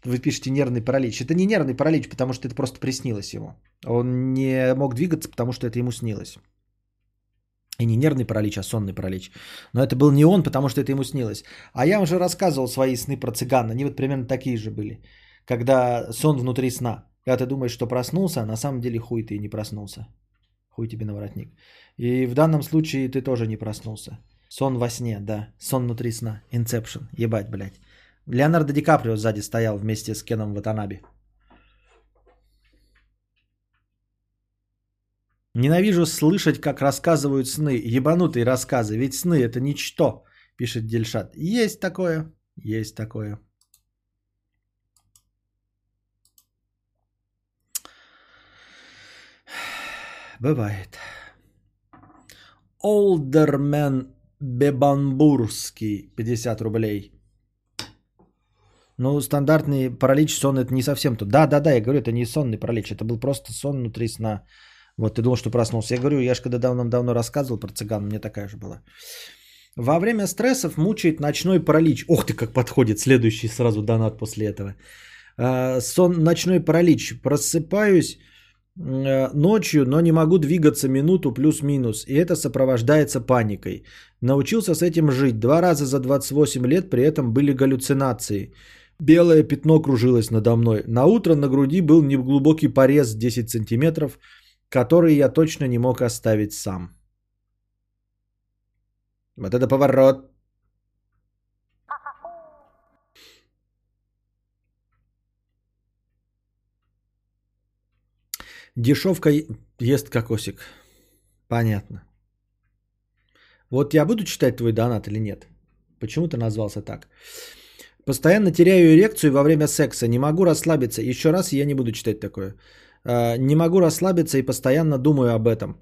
Вы пишете нервный паралич. Это не нервный паралич, потому что это просто приснилось ему. Он не мог двигаться, потому что это ему снилось. И не нервный паралич, а сонный паралич. Но это был не он, потому что это ему снилось. А я уже рассказывал свои сны про цыган. Они вот примерно такие же были. Когда сон внутри сна. Когда ты думаешь, что проснулся, а на самом деле хуй ты и не проснулся. Хуй тебе на воротник. И в данном случае ты тоже не проснулся. Сон во сне, да. Сон внутри сна. Инцепшн. Ебать, блядь. Леонардо Ди Каприо сзади стоял вместе с Кеном Ватанаби. Ненавижу слышать, как рассказывают сны. Ебанутые рассказы. Ведь сны это ничто, пишет Дельшат. Есть такое. Есть такое. Бывает. Олдермен Бебанбурский, 50 рублей. Ну, стандартный паралич, сон это не совсем то. Да, да, да, я говорю, это не сонный паралич, это был просто сон внутри сна. Вот ты думал, что проснулся. Я говорю, я же когда давно-давно рассказывал про цыган, мне такая же была. Во время стрессов мучает ночной паралич. Ох ты, как подходит следующий сразу донат после этого. А, сон, ночной паралич. Просыпаюсь э, ночью, но не могу двигаться минуту плюс-минус. И это сопровождается паникой. Научился с этим жить. Два раза за 28 лет при этом были галлюцинации. Белое пятно кружилось надо мной. На утро на груди был неглубокий порез 10 сантиметров – который я точно не мог оставить сам. Вот это поворот. Дешевка ест кокосик. Понятно. Вот я буду читать твой донат или нет? Почему ты назвался так? Постоянно теряю эрекцию во время секса. Не могу расслабиться. Еще раз я не буду читать такое. Э, не могу расслабиться и постоянно думаю об этом.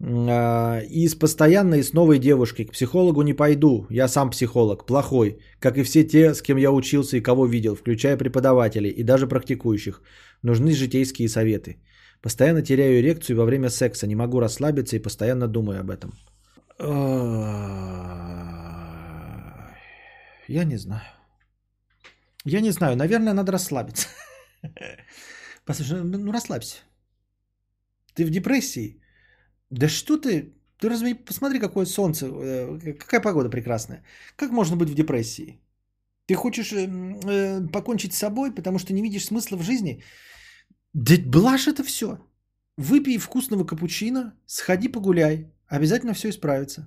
Э, и с постоянно и с новой девушкой. К психологу не пойду. Я сам психолог. Плохой. Как и все те, с кем я учился и кого видел, включая преподавателей и даже практикующих. Нужны житейские советы. Постоянно теряю эрекцию во время секса. Не могу расслабиться и постоянно думаю об этом. Я не знаю. Я не знаю. Наверное, надо расслабиться. Послушай, ну, ну расслабься. Ты в депрессии? Да что ты? Ты разве посмотри, какое солнце, э, какая погода прекрасная. Как можно быть в депрессии? Ты хочешь э, э, покончить с собой, потому что не видишь смысла в жизни? Да блажь это все. Выпей вкусного капучино, сходи погуляй. Обязательно все исправится.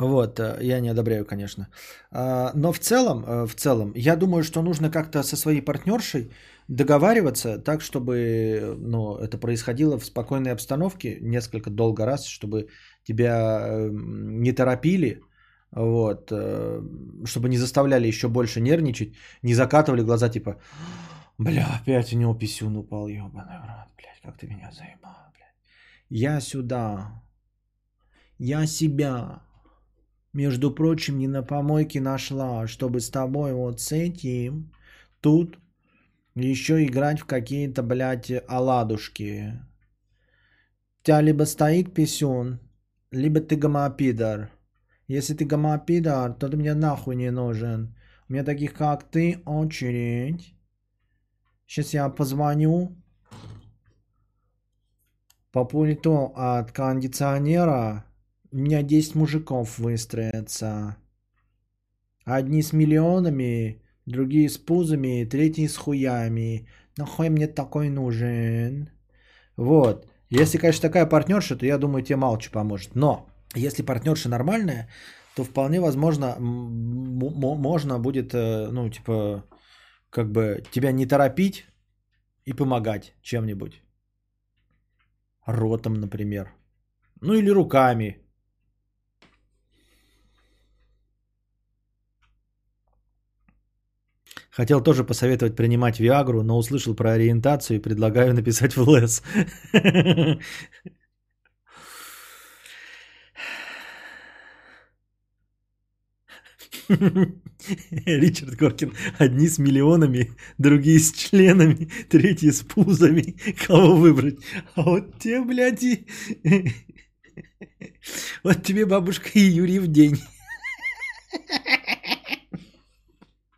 Вот, э, я не одобряю, конечно. А, но в целом, э, в целом, я думаю, что нужно как-то со своей партнершей договариваться так, чтобы ну, это происходило в спокойной обстановке несколько долго раз, чтобы тебя эм, не торопили, вот, э, чтобы не заставляли еще больше нервничать, не закатывали глаза типа, бля, опять у него писюн упал, ебаный в рот, блядь, как ты меня заебал, блядь. Я сюда, я себя, между прочим, не на помойке нашла, чтобы с тобой вот с этим тут еще играть в какие-то, блядь, оладушки. Тебя либо стоит писюн, либо ты гомопидор. Если ты гомопидор, то ты мне нахуй не нужен. У меня таких, как ты, очередь. Сейчас я позвоню по пульту от кондиционера у меня 10 мужиков выстроятся. Одни с миллионами, другие с пузами, третьи с хуями. Нахуй мне такой нужен? Вот. Если, конечно, такая партнерша, то я думаю, тебе что поможет. Но если партнерша нормальная, то вполне возможно, можно будет, э, ну, типа, как бы тебя не торопить и помогать чем-нибудь. Ротом, например. Ну или руками. Хотел тоже посоветовать принимать Виагру, но услышал про ориентацию и предлагаю написать в ЛС. Ричард Горкин. Одни с миллионами, другие с членами, третьи с пузами. Кого выбрать? А вот те, блядь, и... Вот тебе бабушка и Юрий в день.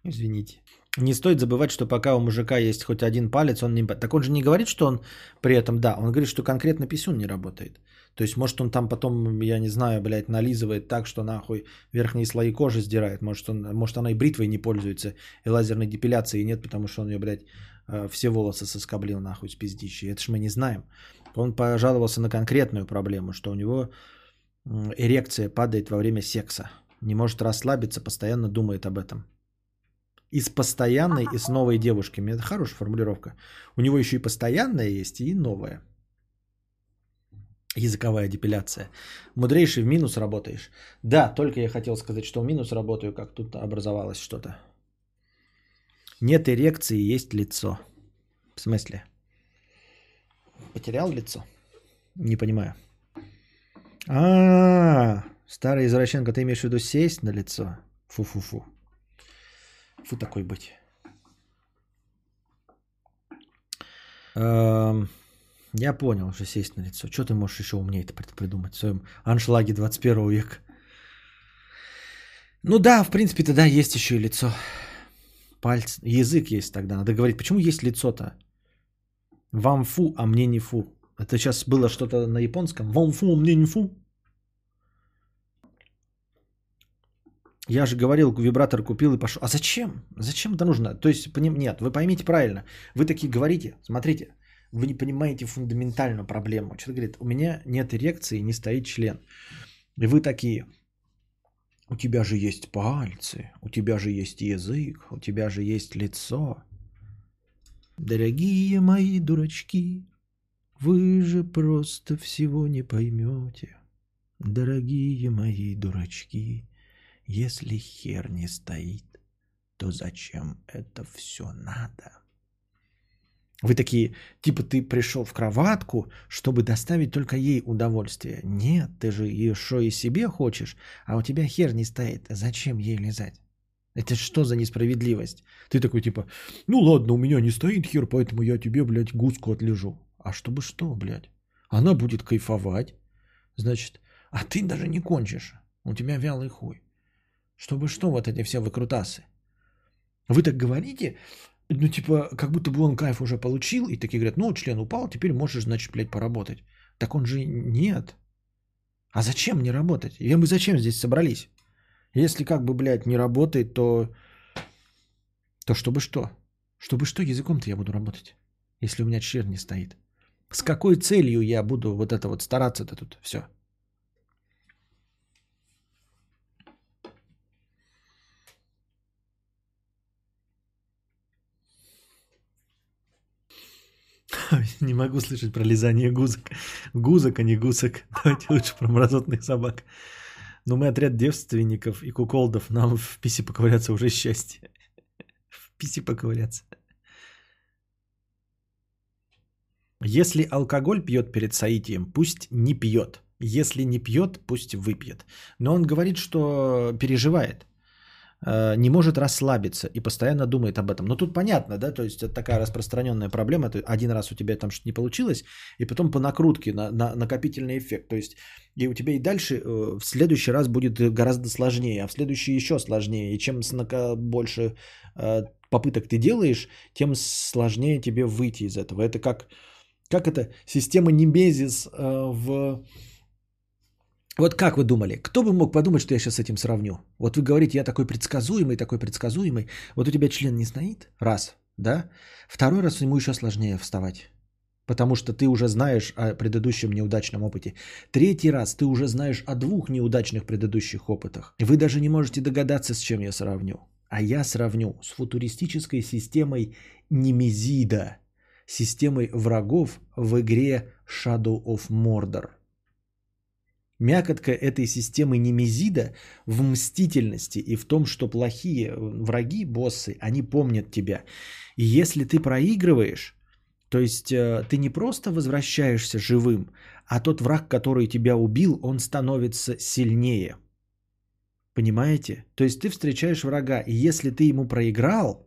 Извините. Не стоит забывать, что пока у мужика есть хоть один палец, он не... Так он же не говорит, что он при этом, да, он говорит, что конкретно писюн не работает. То есть, может, он там потом, я не знаю, блядь, нализывает так, что нахуй верхние слои кожи сдирает. Может, он, может она и бритвой не пользуется, и лазерной депиляции нет, потому что он ее, блядь, э, все волосы соскоблил нахуй с пиздищей. Это ж мы не знаем. Он пожаловался на конкретную проблему, что у него эрекция падает во время секса. Не может расслабиться, постоянно думает об этом. И с постоянной, и с новой девушками. Это хорошая формулировка. У него еще и постоянная есть, и новая. Языковая депиляция. Мудрейший в минус работаешь. Да, только я хотел сказать, что в минус работаю, как тут образовалось что-то. Нет эрекции, есть лицо. В смысле? Потерял лицо? Не понимаю. А, старый извращенка, ты имеешь в виду сесть на лицо? Фу-фу-фу. Фу такой быть. Эм, я понял, что сесть на лицо. Что ты можешь еще умнее это придумать в своем аншлаге 21 века? Ну да, в принципе, тогда есть еще и лицо. Пальцы, язык есть тогда. Надо говорить, почему есть лицо-то? Вам фу, а мне не фу. Это сейчас было что-то на японском. Вам фу, а мне не фу. Я же говорил, вибратор купил и пошел. А зачем? Зачем это нужно? То есть, нет, вы поймите правильно. Вы такие говорите, смотрите, вы не понимаете фундаментальную проблему. Человек говорит, у меня нет эрекции, не стоит член. И вы такие, у тебя же есть пальцы, у тебя же есть язык, у тебя же есть лицо. Дорогие мои дурачки, вы же просто всего не поймете. Дорогие мои дурачки, если хер не стоит, то зачем это все надо? Вы такие, типа ты пришел в кроватку, чтобы доставить только ей удовольствие. Нет, ты же еще и себе хочешь, а у тебя хер не стоит. Зачем ей лизать? Это что за несправедливость? Ты такой типа, ну ладно, у меня не стоит хер, поэтому я тебе, блядь, гуску отлежу. А чтобы что, блядь? Она будет кайфовать. Значит, а ты даже не кончишь. У тебя вялый хуй. Чтобы что вот эти все выкрутасы? Вы так говорите, ну типа, как будто бы он кайф уже получил, и такие говорят, ну, член упал, теперь можешь, значит, блядь, поработать. Так он же нет. А зачем не работать? И мы зачем здесь собрались? Если как бы, блядь, не работает, то... То чтобы что? Чтобы что языком-то я буду работать? Если у меня член не стоит. С какой целью я буду вот это вот стараться-то тут все? Не могу слышать про лизание гузок. Гузок, а не гусок. Давайте лучше про мразотных собак. Но мы отряд девственников и куколдов. Нам в писи поковыряться уже счастье. В писи поковыряться. Если алкоголь пьет перед соитием, пусть не пьет. Если не пьет, пусть выпьет. Но он говорит, что переживает. Э, не может расслабиться и постоянно думает об этом. Но тут понятно, да, то есть это такая распространенная проблема. Ты один раз у тебя там что-то не получилось, и потом по накрутке на, на накопительный эффект. То есть и у тебя и дальше э, в следующий раз будет гораздо сложнее, а в следующий еще сложнее. И чем больше э, попыток ты делаешь, тем сложнее тебе выйти из этого. Это как, как это система Немезис в вот как вы думали, кто бы мог подумать, что я сейчас с этим сравню? Вот вы говорите, я такой предсказуемый, такой предсказуемый. Вот у тебя член не стоит, раз, да? Второй раз ему еще сложнее вставать. Потому что ты уже знаешь о предыдущем неудачном опыте. Третий раз ты уже знаешь о двух неудачных предыдущих опытах. Вы даже не можете догадаться, с чем я сравню. А я сравню с футуристической системой Немезида, системой врагов в игре Shadow of Mordor – Мякотка этой системы Немезида в мстительности и в том, что плохие враги, боссы, они помнят тебя. И если ты проигрываешь, то есть э, ты не просто возвращаешься живым, а тот враг, который тебя убил, он становится сильнее. Понимаете? То есть ты встречаешь врага, и если ты ему проиграл,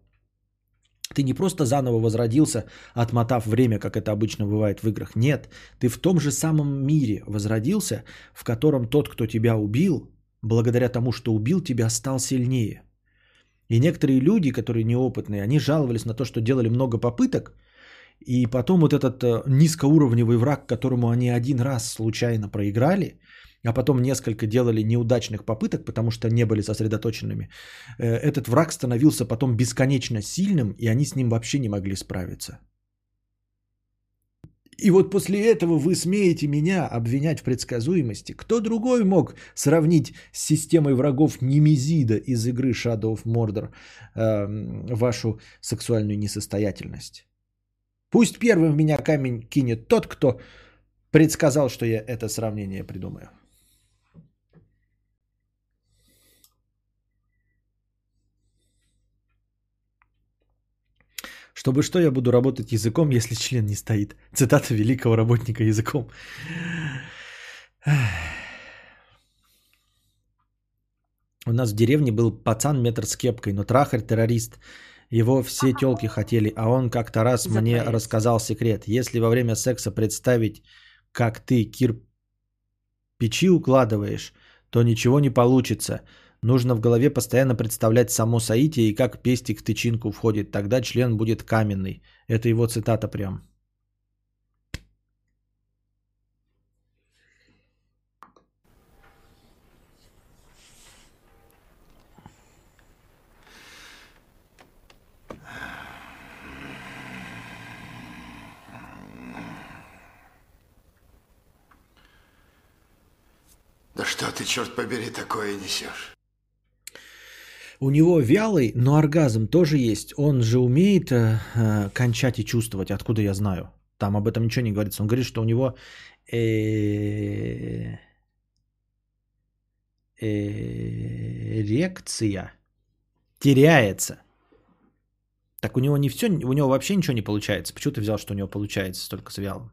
ты не просто заново возродился, отмотав время, как это обычно бывает в играх. Нет, ты в том же самом мире возродился, в котором тот, кто тебя убил, благодаря тому, что убил тебя, стал сильнее. И некоторые люди, которые неопытные, они жаловались на то, что делали много попыток, и потом вот этот э, низкоуровневый враг, которому они один раз случайно проиграли, а потом несколько делали неудачных попыток, потому что не были сосредоточенными, э, этот враг становился потом бесконечно сильным, и они с ним вообще не могли справиться. И вот после этого вы смеете меня обвинять в предсказуемости. Кто другой мог сравнить с системой врагов Немезида из игры Shadow of Mordor э, вашу сексуальную несостоятельность? Пусть первым в меня камень кинет тот, кто предсказал, что я это сравнение придумаю. Чтобы что я буду работать языком, если член не стоит? Цитата великого работника языком. У нас в деревне был пацан метр с кепкой, но трахарь террорист. Его все телки хотели, а он как-то раз мне рассказал секрет. Если во время секса представить, как ты кирпичи укладываешь, то ничего не получится. Нужно в голове постоянно представлять само соитие и как пестик в тычинку входит. Тогда член будет каменный. Это его цитата прям. Да что ты, черт побери, такое несешь? У него вялый, но оргазм тоже есть. Он же умеет э, э, кончать и чувствовать. Откуда я знаю? Там об этом ничего не говорится. Он говорит, что у него э, эрекция теряется. Так у него не все, у него вообще ничего не получается. Почему ты взял, что у него получается только с вялым?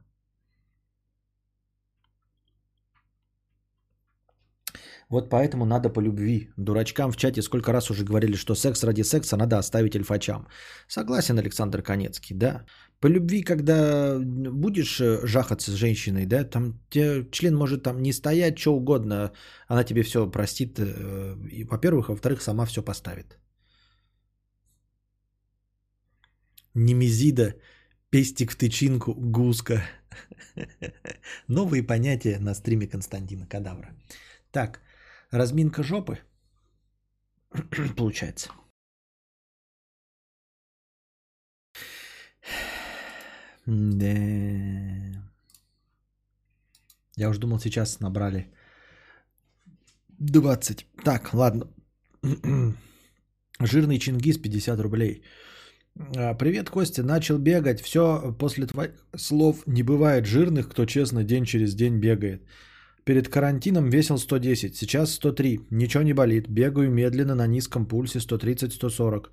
Вот поэтому надо по любви. Дурачкам в чате сколько раз уже говорили, что секс ради секса надо оставить альфачам. Согласен, Александр Конецкий, да. По любви, когда будешь э, жахаться с женщиной, да, там тебе член может там не стоять, что угодно, она тебе все простит, э, и, во-первых, а во-вторых, сама все поставит. Немезида, пестик в тычинку, гуска. Новые понятия на стриме Константина Кадавра. Так, Разминка жопы. Получается. Да. Я уже думал, сейчас набрали 20. Так, ладно. Жирный Чингис 50 рублей. А, Привет, Костя. Начал бегать. Все после твоих слов не бывает жирных, кто честно день через день бегает. Перед карантином весил 110, сейчас 103. Ничего не болит. Бегаю медленно на низком пульсе 130-140.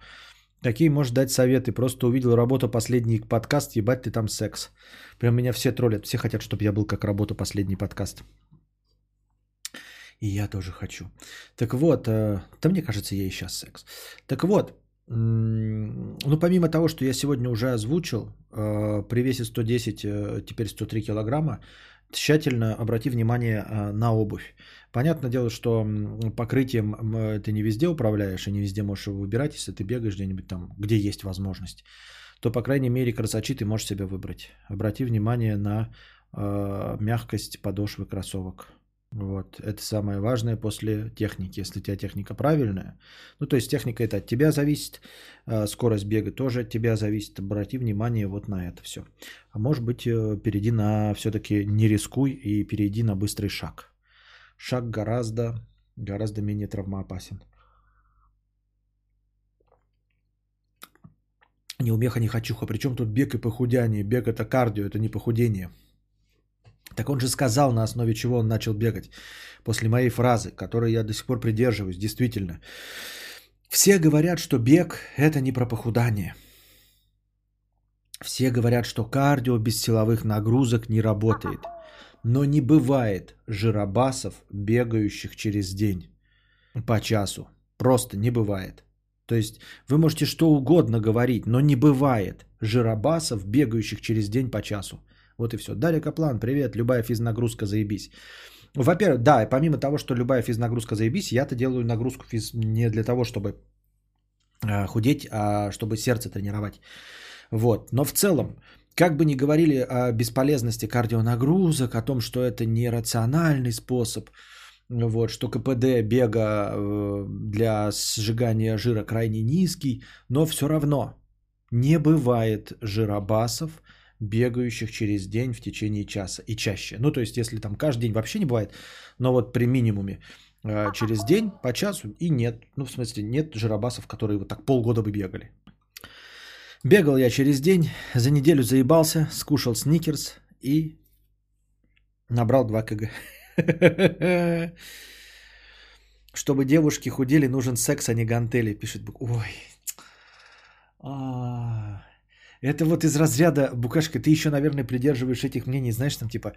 Какие можешь дать советы? Просто увидел работу последний подкаст, ебать ты там секс. Прям меня все троллят, все хотят, чтобы я был как работа последний подкаст. И я тоже хочу. Так вот, э, да мне кажется, я и сейчас секс. Так вот, ну помимо того, что я сегодня уже озвучил, э, при весе 110, э, теперь 103 килограмма, тщательно обрати внимание а, на обувь. Понятное дело, что покрытием ты не везде управляешь и не везде можешь его выбирать, если ты бегаешь где-нибудь там, где есть возможность, то, по крайней мере, красочи ты можешь себе выбрать. Обрати внимание на э, мягкость подошвы кроссовок. Вот, это самое важное после техники, если у тебя техника правильная. Ну, то есть техника это от тебя зависит, а скорость бега тоже от тебя зависит. Обрати внимание вот на это все. А может быть, э, перейди на все-таки не рискуй и перейди на быстрый шаг. Шаг гораздо, гораздо менее травмоопасен. Неумеха, не хочуха. Причем тут бег и похудяние? Бег это кардио, это не похудение. Так он же сказал, на основе чего он начал бегать. После моей фразы, которой я до сих пор придерживаюсь, действительно. Все говорят, что бег – это не про похудание. Все говорят, что кардио без силовых нагрузок не работает. Но не бывает жиробасов, бегающих через день по часу. Просто не бывает. То есть вы можете что угодно говорить, но не бывает жиробасов, бегающих через день по часу. Вот и все. Дарья Каплан, привет. Любая физнагрузка, заебись. Во-первых, да, помимо того, что любая физнагрузка заебись, я-то делаю нагрузку физ не для того, чтобы а, худеть, а чтобы сердце тренировать. Вот. Но в целом, как бы ни говорили о бесполезности кардионагрузок, о том, что это нерациональный способ, вот, что КПД бега э, для сжигания жира крайне низкий, но все равно не бывает жиробасов, бегающих через день в течение часа и чаще. Ну, то есть, если там каждый день вообще не бывает, но вот при минимуме э, через день по часу и нет. Ну, в смысле, нет жиробасов, которые вот так полгода бы бегали. Бегал я через день, за неделю заебался, скушал сникерс и набрал 2 кг. Чтобы девушки худели, нужен секс, а не гантели, пишет Бук. Ой. Это вот из разряда, Букашка, ты еще, наверное, придерживаешь этих мнений, знаешь, там типа,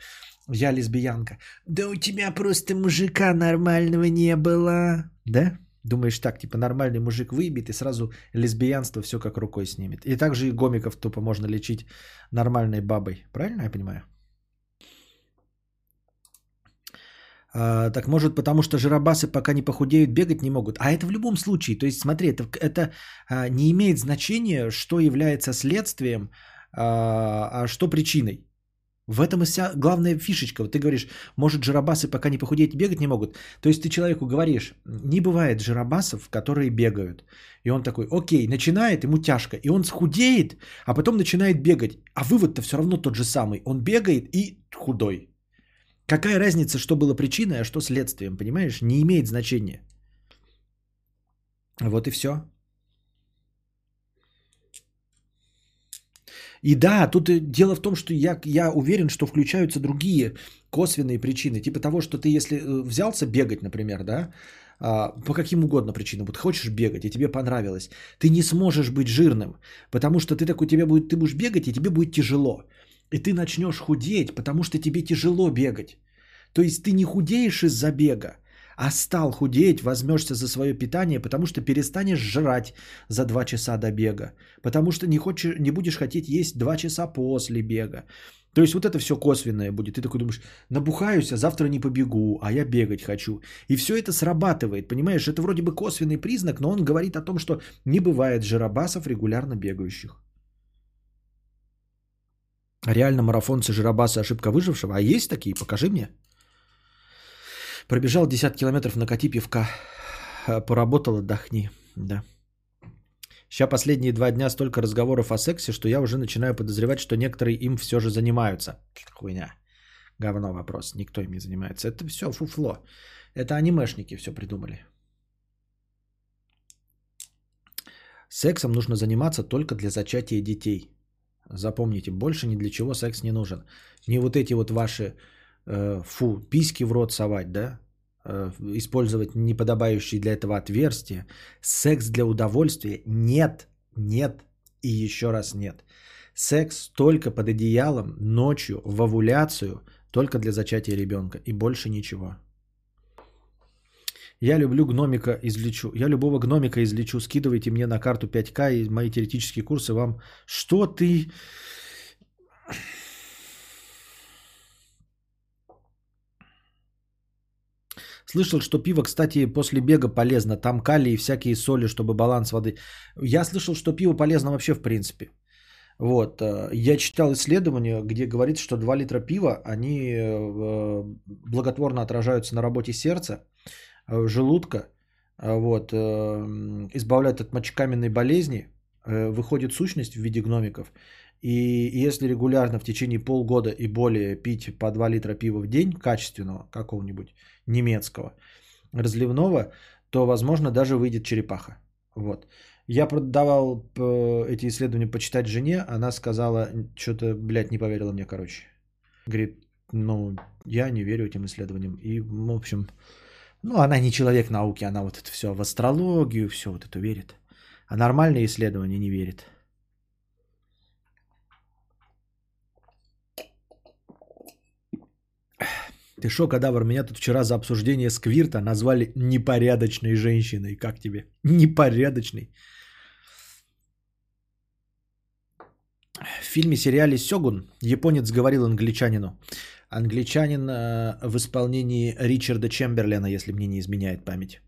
я лесбиянка. Да у тебя просто мужика нормального не было. Да? Думаешь так, типа нормальный мужик выебет и сразу лесбиянство все как рукой снимет. И также и гомиков тупо можно лечить нормальной бабой. Правильно я понимаю? А, так может потому, что жиробасы пока не похудеют, бегать не могут. А это в любом случае. То есть смотри, это, это а, не имеет значения, что является следствием, а, а что причиной. В этом и вся главная фишечка. Вот ты говоришь, может жиробасы пока не похудеют, бегать не могут. То есть ты человеку говоришь, не бывает жиробасов, которые бегают. И он такой, окей, начинает, ему тяжко. И он схудеет, а потом начинает бегать. А вывод-то все равно тот же самый. Он бегает и худой. Какая разница, что было причиной, а что следствием, понимаешь? Не имеет значения. Вот и все. И да, тут и дело в том, что я, я уверен, что включаются другие косвенные причины. Типа того, что ты если э, взялся бегать, например, да, а, по каким угодно причинам, вот хочешь бегать, и тебе понравилось, ты не сможешь быть жирным, потому что ты такой, тебе будет, ты будешь бегать, и тебе будет тяжело. И ты начнешь худеть, потому что тебе тяжело бегать. То есть ты не худеешь из-за бега, а стал худеть, возьмешься за свое питание, потому что перестанешь жрать за 2 часа до бега, потому что не, хочешь, не будешь хотеть есть 2 часа после бега. То есть вот это все косвенное будет. Ты такой думаешь, набухаюсь, а завтра не побегу, а я бегать хочу. И все это срабатывает, понимаешь? Это вроде бы косвенный признак, но он говорит о том, что не бывает жиробасов регулярно бегающих. Реально марафонцы жиробасы ошибка выжившего? А есть такие? Покажи мне. Пробежал 50 километров, накати пивка. Поработал, отдохни. Да. Сейчас последние два дня столько разговоров о сексе, что я уже начинаю подозревать, что некоторые им все же занимаются. Хуйня. Говно вопрос. Никто им не занимается. Это все фуфло. Это анимешники все придумали. Сексом нужно заниматься только для зачатия детей. Запомните, больше ни для чего секс не нужен. Не вот эти вот ваши, э, фу, письки в рот совать, да? Э, использовать неподобающие для этого отверстия. Секс для удовольствия нет, нет и еще раз нет. Секс только под одеялом, ночью, в овуляцию, только для зачатия ребенка и больше ничего. Я люблю гномика излечу. Я любого гномика излечу. Скидывайте мне на карту 5К и мои теоретические курсы вам. Что ты... Слышал, что пиво, кстати, после бега полезно. Там калий и всякие соли, чтобы баланс воды. Я слышал, что пиво полезно вообще в принципе. Вот. э, Я читал исследование, где говорится, что 2 литра пива, они э, благотворно отражаются на работе сердца, э, желудка, э, вот, э, избавляют от мочекаменной болезни, э, выходит сущность в виде гномиков. И если регулярно в течение полгода и более пить по 2 литра пива в день, качественного какого-нибудь, немецкого, разливного, то, возможно, даже выйдет черепаха. Вот. Я продавал э, эти исследования почитать жене, она сказала, что-то, блядь, не поверила мне, короче. Говорит, ну, я не верю этим исследованиям. И, в общем, ну, она не человек науки, она вот это все в астрологию, все вот это верит. А нормальные исследования не верит. Ты шо, кадавр, меня тут вчера за обсуждение сквирта назвали непорядочной женщиной. Как тебе? Непорядочной. В фильме сериале «Сёгун» японец говорил англичанину. Англичанин э, в исполнении Ричарда Чемберлена, если мне не изменяет память.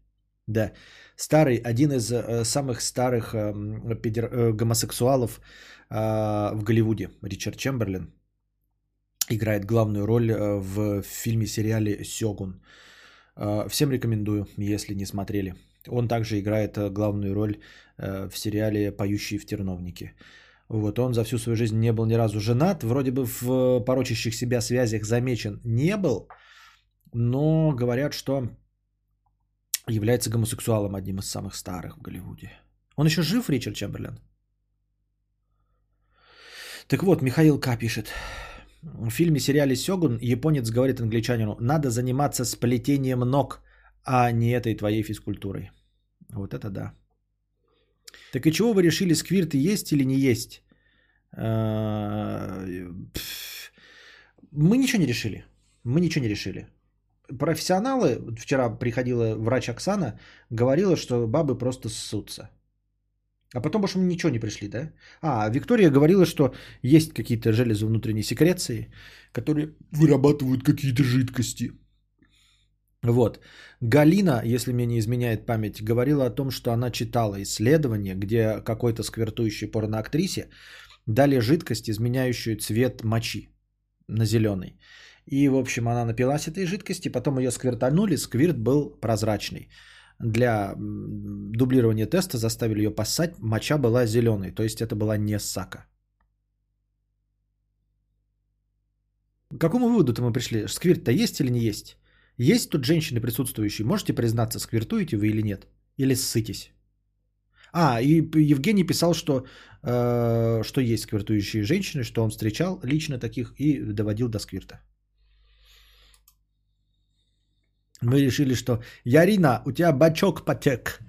Да. Старый, один из э, самых старых э, гомосексуалов в Голливуде, Ричард Чемберлин, играет главную роль в фильме-сериале «Сёгун». Всем рекомендую, если не смотрели. Он также играет главную роль в сериале «Поющие в терновнике». Вот, он за всю свою жизнь не был ни разу женат, вроде бы в э, порочащих себя связях замечен не был, но говорят, что является гомосексуалом одним из самых старых в Голливуде. Он еще жив, Ричард Чемберлен? Так вот, Михаил К. пишет. В фильме сериале Сёгун японец говорит англичанину, надо заниматься сплетением ног, а не этой твоей физкультурой. Вот это да. Так и чего вы решили, сквирты есть или не есть? А, Мы ничего не решили. Мы ничего не решили. Профессионалы, вчера приходила врач Оксана, говорила, что бабы просто ссутся. А потом больше мы ничего не пришли, да? А, Виктория говорила, что есть какие-то железы внутренней секреции, которые вырабатывают какие-то жидкости. Вот. Галина, если мне не изменяет память, говорила о том, что она читала исследование, где какой-то сквертующей порноактрисе дали жидкость, изменяющую цвет мочи на зеленый. И, в общем, она напилась этой жидкости, потом ее сквертанули, сквирт был прозрачный. Для дублирования теста заставили ее поссать, моча была зеленой, то есть это была не сака. К какому выводу-то мы пришли? Сквирт-то есть или не есть? Есть тут женщины присутствующие? Можете признаться, сквиртуете вы или нет? Или ссытесь? А, и Евгений писал, что, э, что есть сквиртующие женщины, что он встречал лично таких и доводил до сквирта. Мы решили, что Ярина, у тебя бачок потек.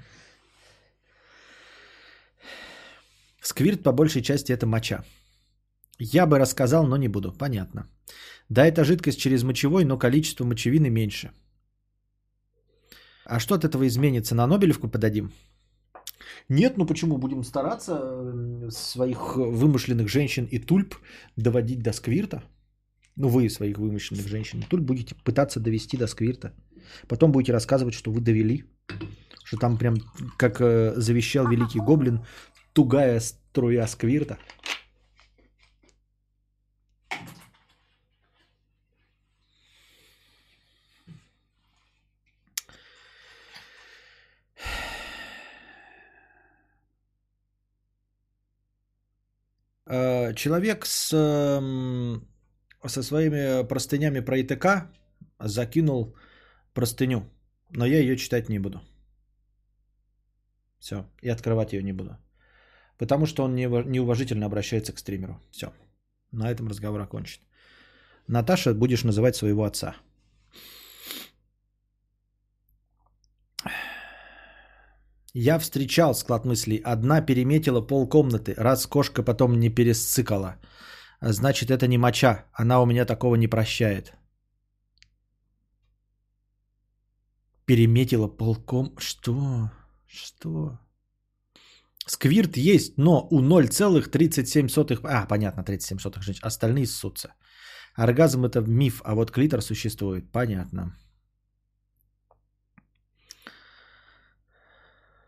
Сквирт по большей части это моча. Я бы рассказал, но не буду. Понятно. Да, это жидкость через мочевой, но количество мочевины меньше. А что от этого изменится? На Нобелевку подадим? Нет, ну почему? Будем стараться своих вымышленных женщин и тульп доводить до сквирта. Ну, вы своих вымышленных женщин и тульп будете пытаться довести до сквирта. Потом будете рассказывать, что вы довели. Что там прям, как э, завещал великий гоблин, тугая струя сквирта. Человек с, эм, со своими простынями про ИТК закинул простыню, но я ее читать не буду. Все, и открывать ее не буду. Потому что он неува- неуважительно обращается к стримеру. Все, на этом разговор окончен. Наташа, будешь называть своего отца. Я встречал склад мыслей. Одна переметила полкомнаты, раз кошка потом не пересцикала. Значит, это не моча. Она у меня такого не прощает. Переметила полком... Что? Что? Сквирт есть, но у 0,37... А, понятно, 37 женщин. Остальные ссутся. Оргазм это миф, а вот клитор существует. Понятно.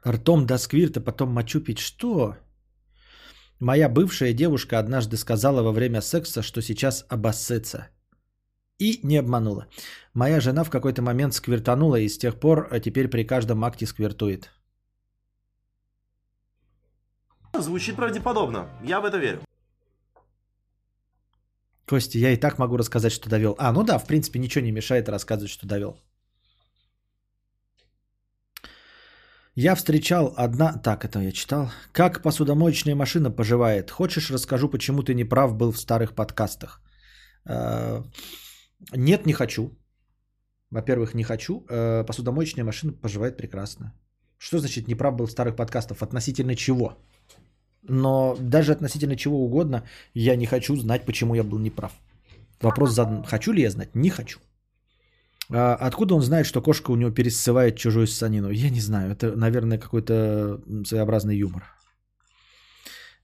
Ртом до сквирта, потом мочу пить. Что? Моя бывшая девушка однажды сказала во время секса, что сейчас обоссется. И не обманула. Моя жена в какой-то момент сквертанула и с тех пор а теперь при каждом акте сквертует. Звучит правдеподобно. Я в это верю. Костя, я и так могу рассказать, что довел. А, ну да, в принципе, ничего не мешает рассказывать, что довел. Я встречал одна... Так, это я читал. Как посудомоечная машина поживает? Хочешь, расскажу, почему ты не прав был в старых подкастах? Э, Нет, не хочу. Во-первых, не хочу. Э, Посудомоечная машина поживает прекрасно. Что значит не прав был в старых подкастах? Относительно чего? Но даже относительно чего угодно, я не хочу знать, почему я был неправ. Вопрос задан. Хочу ли я знать? Не хочу. А откуда он знает, что кошка у него пересывает чужую ссанину? Я не знаю. Это, наверное, какой-то своеобразный юмор.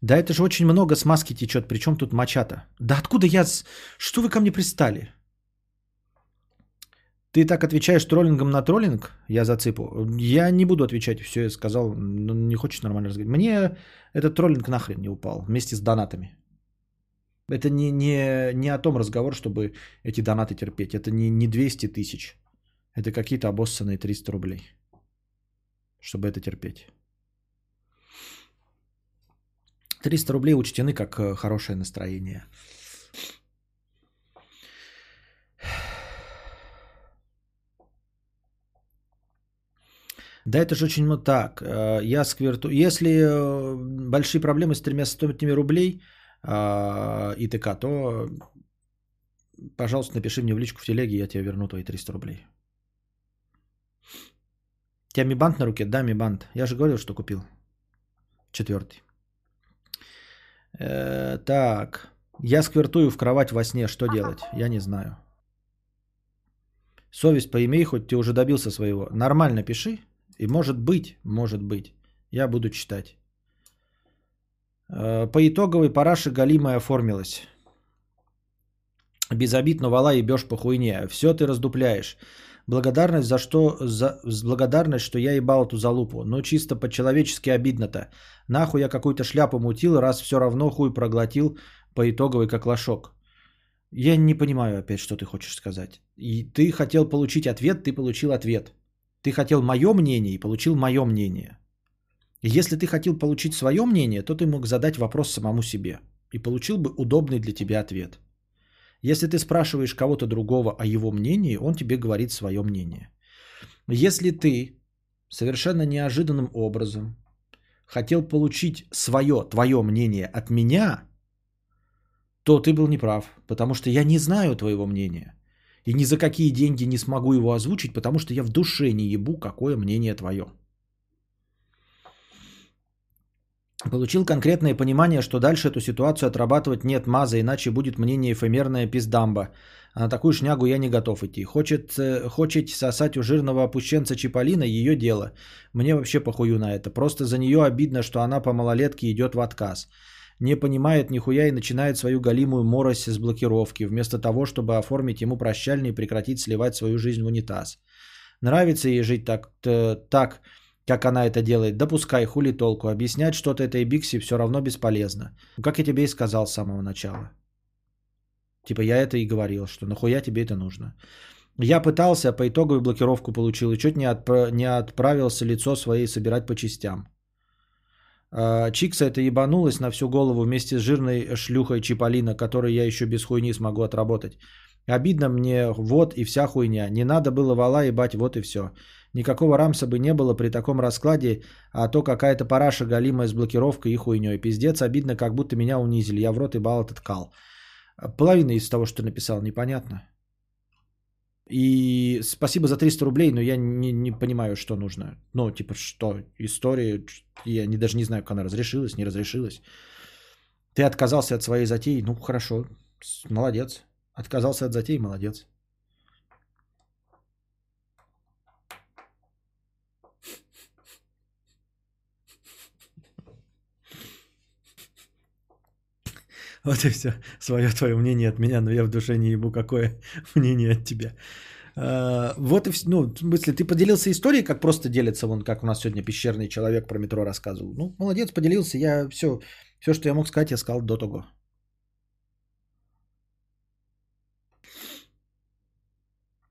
Да это же очень много смазки течет. Причем тут мочата? Да откуда я... Что вы ко мне пристали? Ты так отвечаешь троллингом на троллинг? Я зацепу. Я не буду отвечать, все я сказал. Не хочешь нормально разговаривать. Мне этот троллинг нахрен не упал вместе с донатами. Это не, не, не о том разговор, чтобы эти донаты терпеть. Это не, не 200 тысяч. Это какие-то обоссанные 300 рублей. Чтобы это терпеть. 300 рублей учтены как э, хорошее настроение. Да это же очень ну так. э, Я скверту... Если э, большие проблемы с тремя сотнями рублей э, и ТК, то, пожалуйста, напиши мне в личку в телеге, я тебе верну твои 300 рублей. У тебя Мибант на руке? Да, Мибант. Я же говорил, что купил. Четвертый. Э, так. Я сквертую в кровать во сне. Что делать? Я не знаю. Совесть поимей, хоть ты уже добился своего. Нормально пиши. И может быть, может быть, я буду читать. Э, По итоговой параше Галимая оформилась. Без обид, но вала ебешь по хуйне. Все ты раздупляешь. Благодарность за что, за, благодарность, что я ебал эту залупу. Ну, чисто по-человечески обидно-то. Нахуй я какую-то шляпу мутил, раз все равно хуй проглотил по итоговой как лошок. Я не понимаю опять, что ты хочешь сказать. И ты хотел получить ответ, ты получил ответ. Ты хотел мое мнение и получил мое мнение. Если ты хотел получить свое мнение, то ты мог задать вопрос самому себе и получил бы удобный для тебя ответ. Если ты спрашиваешь кого-то другого о его мнении, он тебе говорит свое мнение. Если ты совершенно неожиданным образом хотел получить свое, твое мнение от меня, то ты был неправ, потому что я не знаю твоего мнения. И ни за какие деньги не смогу его озвучить, потому что я в душе не ебу, какое мнение твое. Получил конкретное понимание, что дальше эту ситуацию отрабатывать нет маза, иначе будет мнение эфемерное пиздамба. А на такую шнягу я не готов идти. Хочет, э, хочет сосать у жирного опущенца Чиполлина ее дело. Мне вообще похую на это. Просто за нее обидно, что она по малолетке идет в отказ. Не понимает нихуя и начинает свою галимую морось с блокировки, вместо того, чтобы оформить ему прощальный и прекратить сливать свою жизнь в унитаз. Нравится ей жить так, так как она это делает, да пускай, хули толку. Объяснять что-то этой Бикси все равно бесполезно. Как я тебе и сказал с самого начала. Типа я это и говорил, что нахуя тебе это нужно. Я пытался, по итоговую блокировку получил и чуть не, отпра- не отправился лицо своей собирать по частям. А, Чикса это ебанулась на всю голову вместе с жирной шлюхой Чиполлино, которой я еще без хуйни смогу отработать. Обидно мне, вот и вся хуйня. Не надо было вала ебать, вот и все. Никакого рамса бы не было при таком раскладе, а то какая-то параша галимая с блокировкой и хуйней. Пиздец, обидно, как будто меня унизили. Я в рот ебал этот кал. Половина из того, что ты написал, непонятно. И спасибо за 300 рублей, но я не, не понимаю, что нужно. Ну, типа, что? История, я не, даже не знаю, как она разрешилась, не разрешилась. Ты отказался от своей затеи, ну, хорошо, молодец. Отказался от затеи, молодец. Вот и все. Свое твое мнение от меня, но я в душе не ебу, какое мнение от тебя. А, Вот и все. Ну, в смысле, ты поделился историей, как просто делится, вон, как у нас сегодня пещерный человек про метро рассказывал. Ну, молодец, поделился. Я все, все, что я мог сказать, я сказал до того.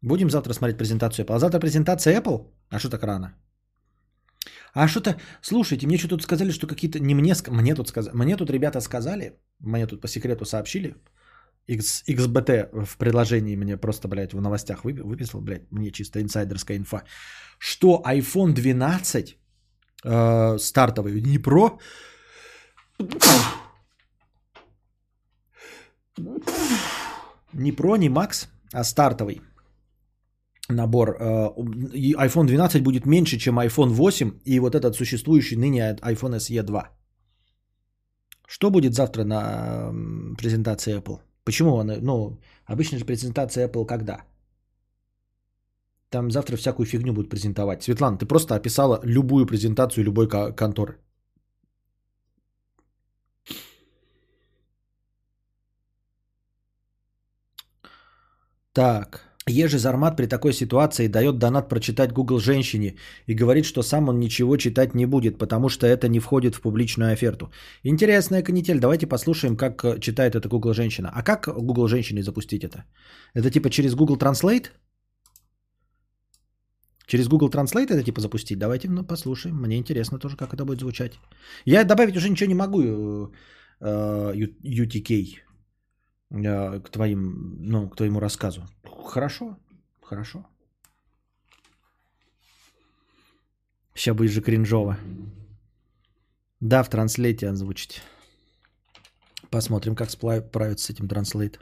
Будем завтра смотреть презентацию Apple. А завтра презентация Apple? А что так рано? А что-то, слушайте, мне что тут сказали, что какие-то, не мне, мне тут сказали, мне тут ребята сказали, мне тут по секрету сообщили, X, XBT в приложении мне просто, блядь, в новостях выпи- выписал, блядь, мне чисто инсайдерская инфа, что iPhone 12 э, стартовый, не Pro, не Pro, не Max, а стартовый набор. э, iPhone 12 будет меньше, чем iPhone 8 и вот этот существующий ныне iPhone SE 2. Что будет завтра на презентации Apple? Почему она, ну, обычно же презентация Apple когда? Там завтра всякую фигню будут презентовать. Светлана, ты просто описала любую презентацию любой ко- конторы. Так. Ежи Зармат при такой ситуации дает донат прочитать Google женщине и говорит, что сам он ничего читать не будет, потому что это не входит в публичную оферту. Интересная канитель. Давайте послушаем, как э, читает это Google женщина. А как Google женщине запустить это? Это типа через Google Translate? Через Google Translate это типа запустить? Давайте ну, послушаем. Мне интересно тоже, как это будет звучать. Я добавить уже ничего не могу, э, э, UTK, э, к твоим, ну, к твоему рассказу. Хорошо, хорошо. Сейчас будет же кринжово. Да, в транслейте озвучить. Посмотрим, как справиться с этим транслейт.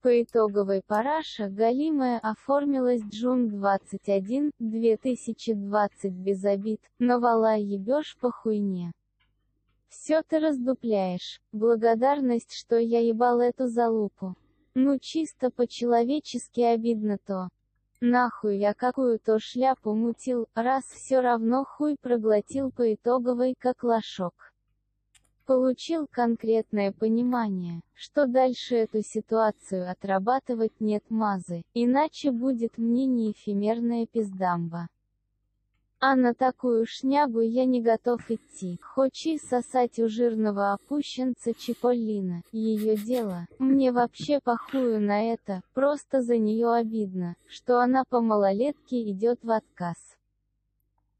По итоговой параша Галимая оформилась Джун 21, 2020 без обид, но вала ебешь по хуйне. Все ты раздупляешь. Благодарность, что я ебал эту залупу. Ну чисто по-человечески обидно то. Нахуй я какую-то шляпу мутил, раз все равно хуй проглотил по итоговой как лошок. Получил конкретное понимание, что дальше эту ситуацию отрабатывать нет мазы, иначе будет мне не эфемерная пиздамба. А на такую шнягу я не готов идти. Хочи сосать у жирного опущенца Чиполлина. Ее дело. Мне вообще похую на это, просто за нее обидно, что она по малолетке идет в отказ.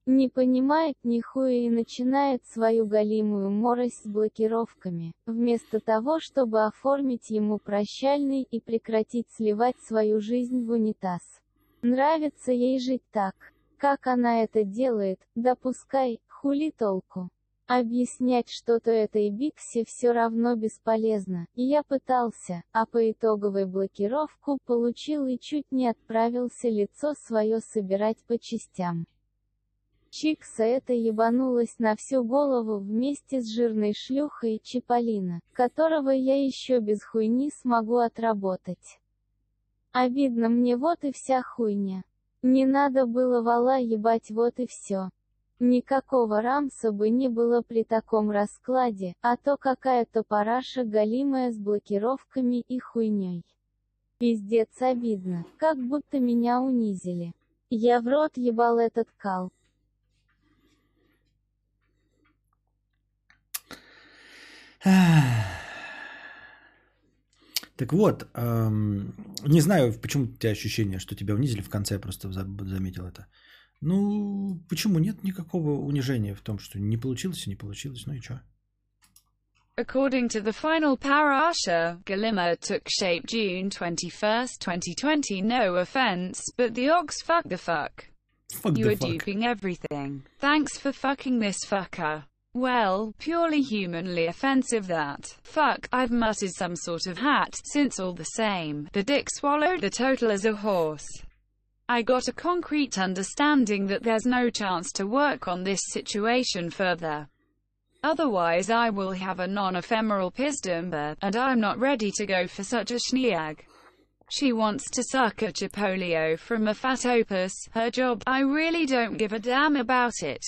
Не понимает нихуя и начинает свою галимую морось с блокировками, вместо того, чтобы оформить ему прощальный и прекратить сливать свою жизнь в унитаз. Нравится ей жить так, как она это делает, допускай, хули толку. Объяснять что-то этой Бикси все равно бесполезно, и я пытался, а по итоговой блокировку получил и чуть не отправился лицо свое собирать по частям. Чикса это ебанулась на всю голову вместе с жирной шлюхой Чиполлино, которого я еще без хуйни смогу отработать. Обидно мне вот и вся хуйня. Не надо было вала ебать вот и все. Никакого рамса бы не было при таком раскладе, а то какая-то параша галимая с блокировками и хуйней. Пиздец обидно, как будто меня унизили. Я в рот ебал этот кал. Так вот, эм, не знаю, почему у тебя ощущение, что тебя унизили в конце, я просто заметил это. Ну, почему нет никакого унижения в том, что не получилось и не получилось, ну и что? According to the final parasha, Galima took shape June 21, 2020. No offense, but the ox fuck the fuck. Fuck you the are fuck. duping everything. Thanks for fucking this fucker. Well, purely humanly offensive that. Fuck, I've muttered some sort of hat, since all the same, the dick swallowed the total as a horse. I got a concrete understanding that there's no chance to work on this situation further. Otherwise I will have a non-ephemeral pisdumber, and I'm not ready to go for such a schneag. She wants to suck a Chipolio from a fat opus, her job, I really don't give a damn about it.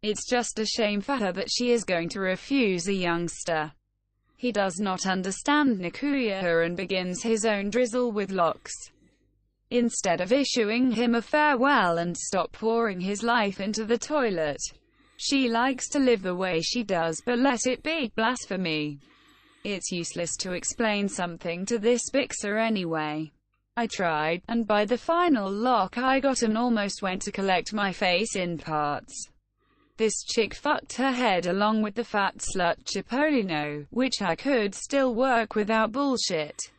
It's just a shame for her that she is going to refuse a youngster. He does not understand Nikuya and begins his own drizzle with locks. Instead of issuing him a farewell and stop pouring his life into the toilet. She likes to live the way she does but let it be blasphemy. It's useless to explain something to this Bixer anyway. I tried, and by the final lock I got and almost went to collect my face in parts. This chick fucked her head along with the fat slut Chipolino, which I could still work without bullshit.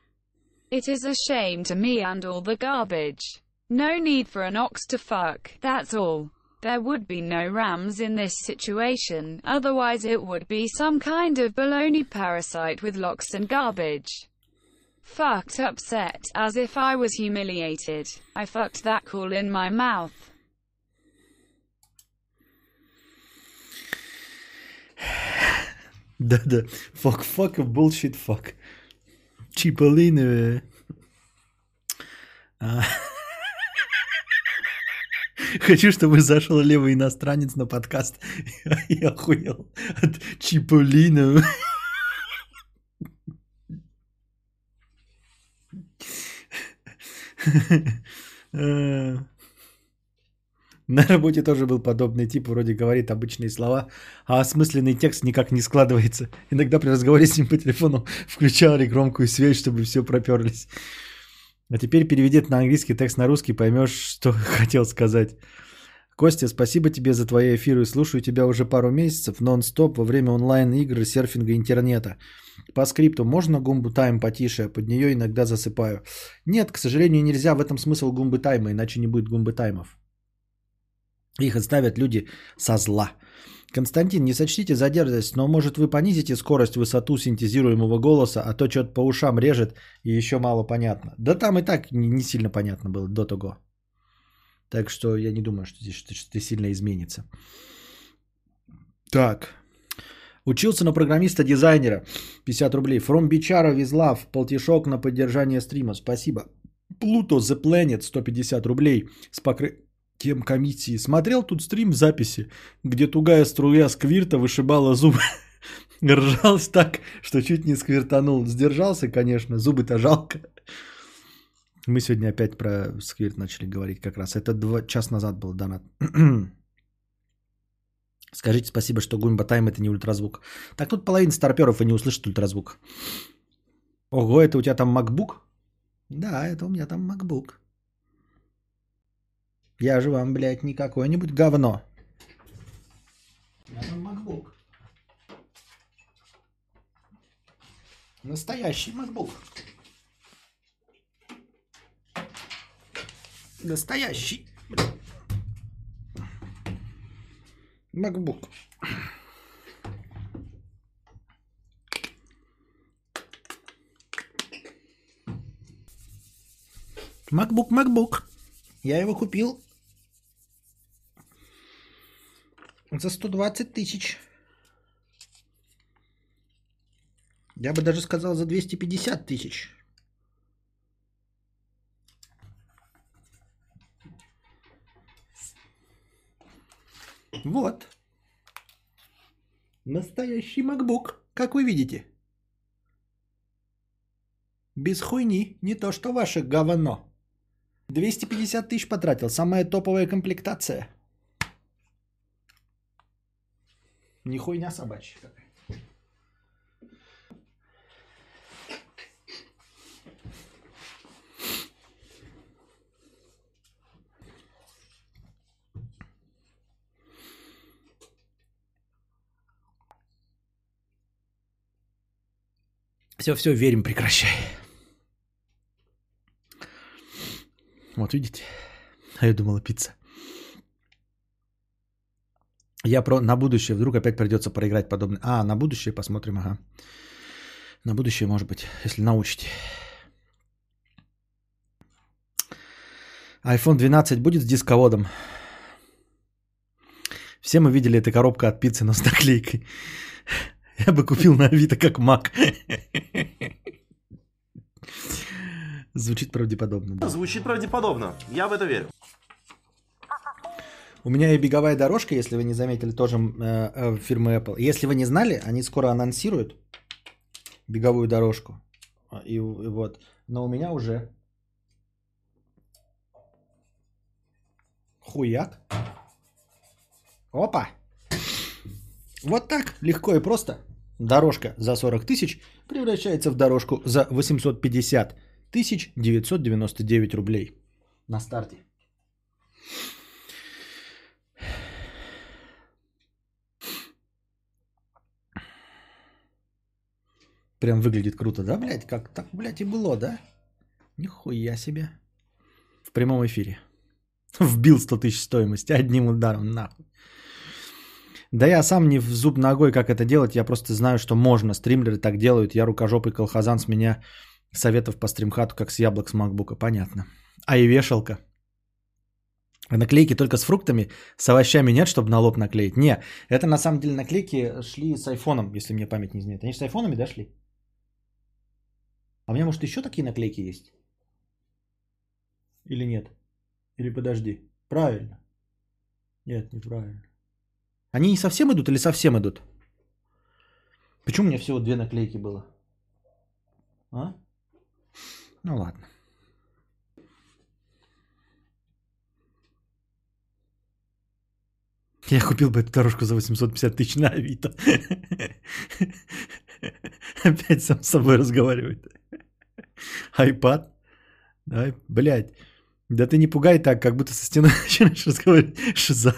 It is a shame to me and all the garbage. No need for an ox to fuck, that's all. There would be no rams in this situation, otherwise it would be some kind of baloney parasite with locks and garbage. Fucked upset, as if I was humiliated. I fucked that cool in my mouth. Да-да. Fuck, fuck, и bullshit, fuck. Чиполиновые. А, Хочу, чтобы зашел левый иностранец на подкаст. Я охуел от Чиполина. Э, на работе тоже был подобный тип, вроде говорит обычные слова, а осмысленный текст никак не складывается. Иногда при разговоре с ним по телефону включал громкую связь, чтобы все проперлись. А теперь переведи это на английский текст на русский, поймешь, что хотел сказать. Костя, спасибо тебе за твои эфиры. Слушаю тебя уже пару месяцев, нон-стоп, во время онлайн-игр, серфинга, интернета. По скрипту можно гумбу тайм потише, а под нее иногда засыпаю. Нет, к сожалению, нельзя в этом смысл гумбы тайма, иначе не будет гумбы таймов. Их отставят люди со зла. Константин, не сочтите за но может вы понизите скорость, высоту синтезируемого голоса, а то что-то по ушам режет и еще мало понятно. Да там и так не, сильно понятно было до того. Так что я не думаю, что здесь что-то сильно изменится. Так. Учился на программиста-дизайнера. 50 рублей. From Бичара Визлав. Полтишок на поддержание стрима. Спасибо. Pluto The Planet. 150 рублей. С покрытием комиссии. Смотрел тут стрим записи, где тугая струя сквирта вышибала зубы. Ржался так, что чуть не сквиртанул. Сдержался, конечно. Зубы-то жалко. Мы сегодня опять про сквирт начали говорить как раз. Это два час назад был донат. Скажите спасибо, что Гумба Тайм это не ультразвук. Так тут половина старперов и не услышит ультразвук. Ого, это у тебя там MacBook? Да, это у меня там MacBook. Я же вам, блядь, не какое-нибудь говно. Меня там MacBook. Настоящий MacBook. Настоящий. MacBook. MacBook, MacBook. Я его купил за 120 тысяч. Я бы даже сказал за 250 тысяч. Вот. Настоящий MacBook, как вы видите. Без хуйни, не то что ваше говно. 250 тысяч потратил, самая топовая комплектация. Не хуйня собачья какая. Все, все, верим, прекращай. Вот видите? А я думала пицца. Я про на будущее вдруг опять придется проиграть подобное. А, на будущее посмотрим, ага. На будущее, может быть, если научите. iPhone 12 будет с дисководом. Все мы видели эту коробку от пиццы, но с наклейкой. Я бы купил на Авито как Мак. Звучит правдеподобно. Звучит правдеподобно. Я в это верю. У меня и беговая дорожка, если вы не заметили, тоже э, э, фирмы Apple. Если вы не знали, они скоро анонсируют беговую дорожку. И, и вот. Но у меня уже хуяк. Опа! Вот так, легко и просто. Дорожка за 40 тысяч превращается в дорожку за 850 тысяч 999 рублей на старте. Прям выглядит круто, да, блядь? Как так, блядь, и было, да? Нихуя себе. В прямом эфире. Вбил 100 тысяч стоимости одним ударом, нахуй. Да я сам не в зуб ногой, как это делать, я просто знаю, что можно. Стримлеры так делают, я рукожопый колхозан с меня советов по стримхату, как с яблок с макбука, понятно. А и вешалка. А наклейки только с фруктами, с овощами нет, чтобы на лоб наклеить. Не, это на самом деле наклейки шли с айфоном, если мне память не изменяет. Они с айфонами, да? А у меня, может, еще такие наклейки есть? Или нет? Или подожди. Правильно. Нет, неправильно. Они не совсем идут или совсем идут? Почему у меня всего две наклейки было? А? Ну ладно. Я купил бы эту дорожку за 850 тысяч на Авито. Опять сам с собой разговаривает. Айпад? Ай, блядь. Да ты не пугай так, как будто со стеной начинаешь разговаривать. Шиза.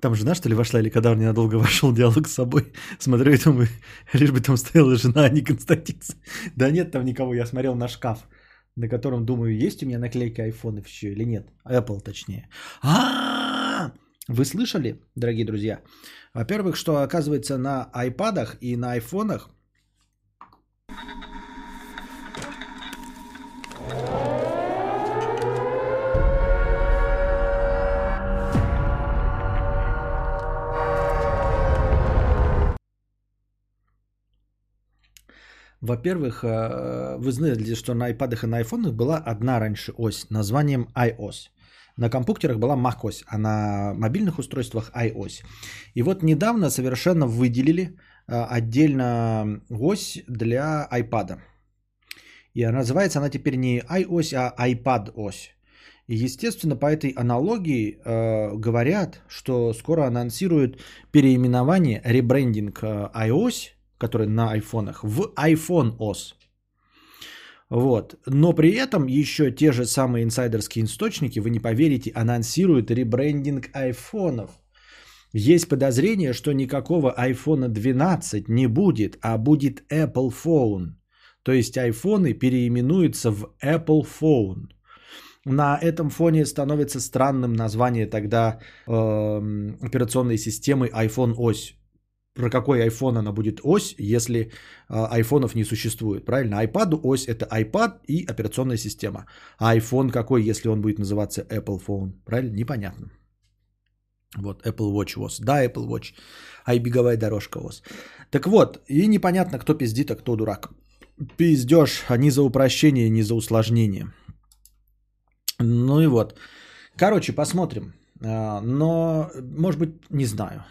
Там жена, что ли, вошла, или когда он ненадолго вошел диалог с собой. Смотрю и думаю, лишь бы там стояла жена, а не Константин. Да нет там никого, я смотрел на шкаф, на котором, думаю, есть у меня наклейка айфонов еще или нет. Apple точнее. А, вы слышали, дорогие друзья? Во-первых, что оказывается на айпадах и на айфонах Во-первых, э, вы знаете, что на iPad и на iPhone была одна раньше ось названием iOS. На компьютерах была macOS, а на мобильных устройствах iOS. И вот недавно совершенно выделили э, отдельно ось для iPad. И называется она теперь не iOS, а iPad ось. И, естественно, по этой аналогии э, говорят, что скоро анонсируют переименование, ребрендинг э, iOS – который на айфонах, в iPhone OS. Вот. Но при этом еще те же самые инсайдерские источники, вы не поверите, анонсируют ребрендинг айфонов. Есть подозрение, что никакого iPhone 12 не будет, а будет Apple Phone. То есть айфоны переименуются в Apple Phone. На этом фоне становится странным название тогда э, операционной системы iPhone ось про какой iPhone она будет ось, если э, айфонов не существует, правильно? iPad ось это iPad и операционная система. А iPhone какой, если он будет называться Apple Phone, правильно? Непонятно. Вот, Apple Watch ОС. Да, Apple Watch. Ай, беговая дорожка ОС. Так вот, и непонятно, кто пиздит, а кто дурак. Пиздеж, а не за упрощение, не за усложнение. Ну и вот. Короче, посмотрим. А, но, может быть, не знаю.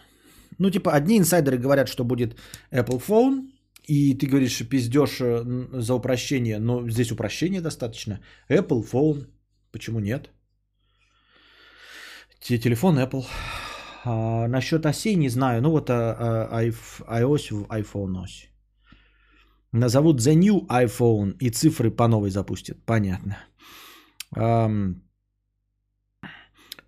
Ну, типа, одни инсайдеры говорят, что будет Apple Phone, и ты говоришь, пиздешь э, за упрощение, но здесь упрощение достаточно. Apple Phone, почему нет? Телефон Apple. А, насчет осей не знаю. Ну вот а, а, iOS в iPhone ось. Назовут The New iPhone и цифры по новой запустят. Понятно. Um,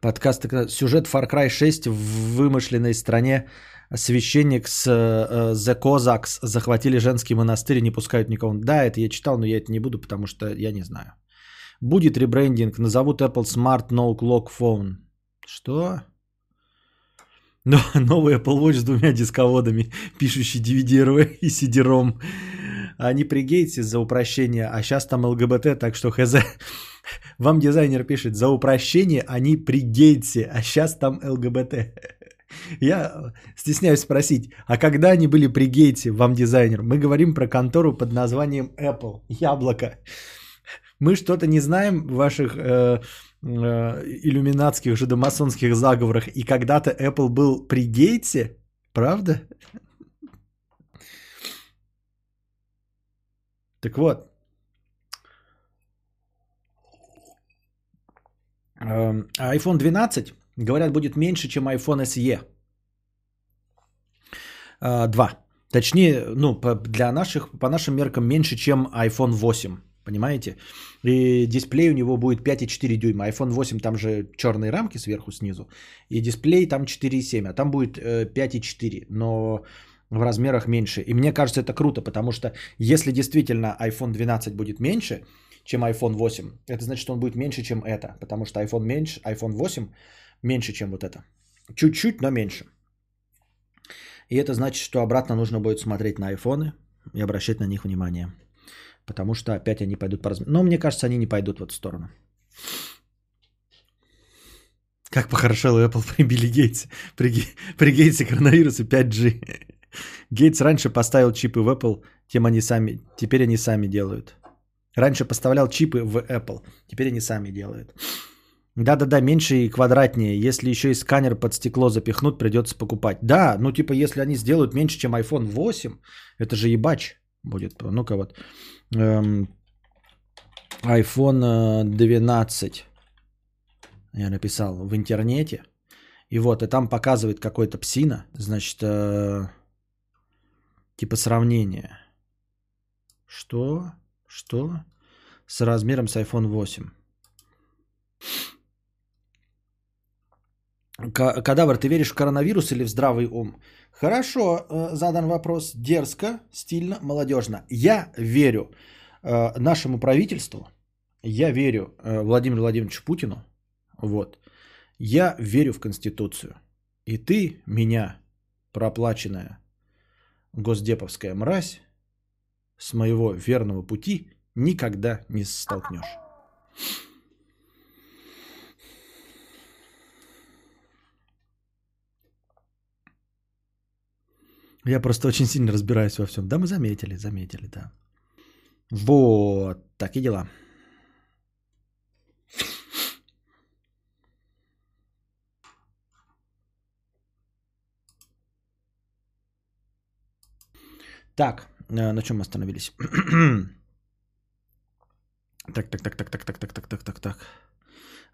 Подкаст сюжет Far Cry 6 в вымышленной стране. Священник с uh, The Cossacks захватили женский монастырь и не пускают никого. Да, это я читал, но я это не буду, потому что я не знаю. Будет ребрендинг, назовут Apple Smart No Clock Phone. Что? Но, новый Apple Watch с двумя дисководами, пишущий DVD и CD-ROM. Они при Гейтсе за упрощение, а сейчас там ЛГБТ, так что хз. Вам дизайнер пишет, за упрощение они при Гейтсе, а сейчас там ЛГБТ. Я стесняюсь спросить, а когда они были при Гейтсе, вам дизайнер? Мы говорим про контору под названием Apple, яблоко. Мы что-то не знаем ваших э, э, иллюминатских жидомасонских заговорах, и когда-то Apple был при Гейтсе, правда? Так вот, iPhone 12, говорят, будет меньше, чем iPhone SE 2. Точнее, ну, для наших, по нашим меркам меньше, чем iPhone 8. Понимаете? И дисплей у него будет 5,4 дюйма. iPhone 8 там же черные рамки сверху снизу. И дисплей там 4,7. А там будет 5,4. Но в размерах меньше. И мне кажется, это круто, потому что если действительно iPhone 12 будет меньше, чем iPhone 8, это значит, что он будет меньше, чем это, потому что iPhone, меньше, iPhone 8 меньше, чем вот это. Чуть-чуть, но меньше. И это значит, что обратно нужно будет смотреть на айфоны и обращать на них внимание. Потому что опять они пойдут по размеру. Но мне кажется, они не пойдут в эту сторону. Как похорошел Apple при Билли Гейтсе. При, при Гейтсе коронавируса 5G. Гейтс раньше поставил чипы в Apple, тем они сами, теперь они сами делают. Раньше поставлял чипы в Apple, теперь они сами делают. Да-да-да, меньше и квадратнее. Если еще и сканер под стекло запихнут, придется покупать. Да, ну типа если они сделают меньше, чем iPhone 8, это же ебач будет. Ну-ка вот. Эм, iPhone 12. я написал, в интернете. И вот, и там показывает какой-то псина, значит, э, типа сравнение. Что? Что? С размером с iPhone 8. Ка- Кадавр, ты веришь в коронавирус или в здравый ум? Хорошо, э, задан вопрос. Дерзко, стильно, молодежно. Я верю э, нашему правительству, я верю э, Владимиру Владимировичу Путину, вот. Я верю в Конституцию. И ты меня, проплаченная госдеповская мразь, с моего верного пути никогда не столкнешь. Я просто очень сильно разбираюсь во всем. Да, мы заметили, заметили, да. Вот, такие дела. Так, на чем мы остановились? Так, так, так, так, так, так, так, так, так, так, так.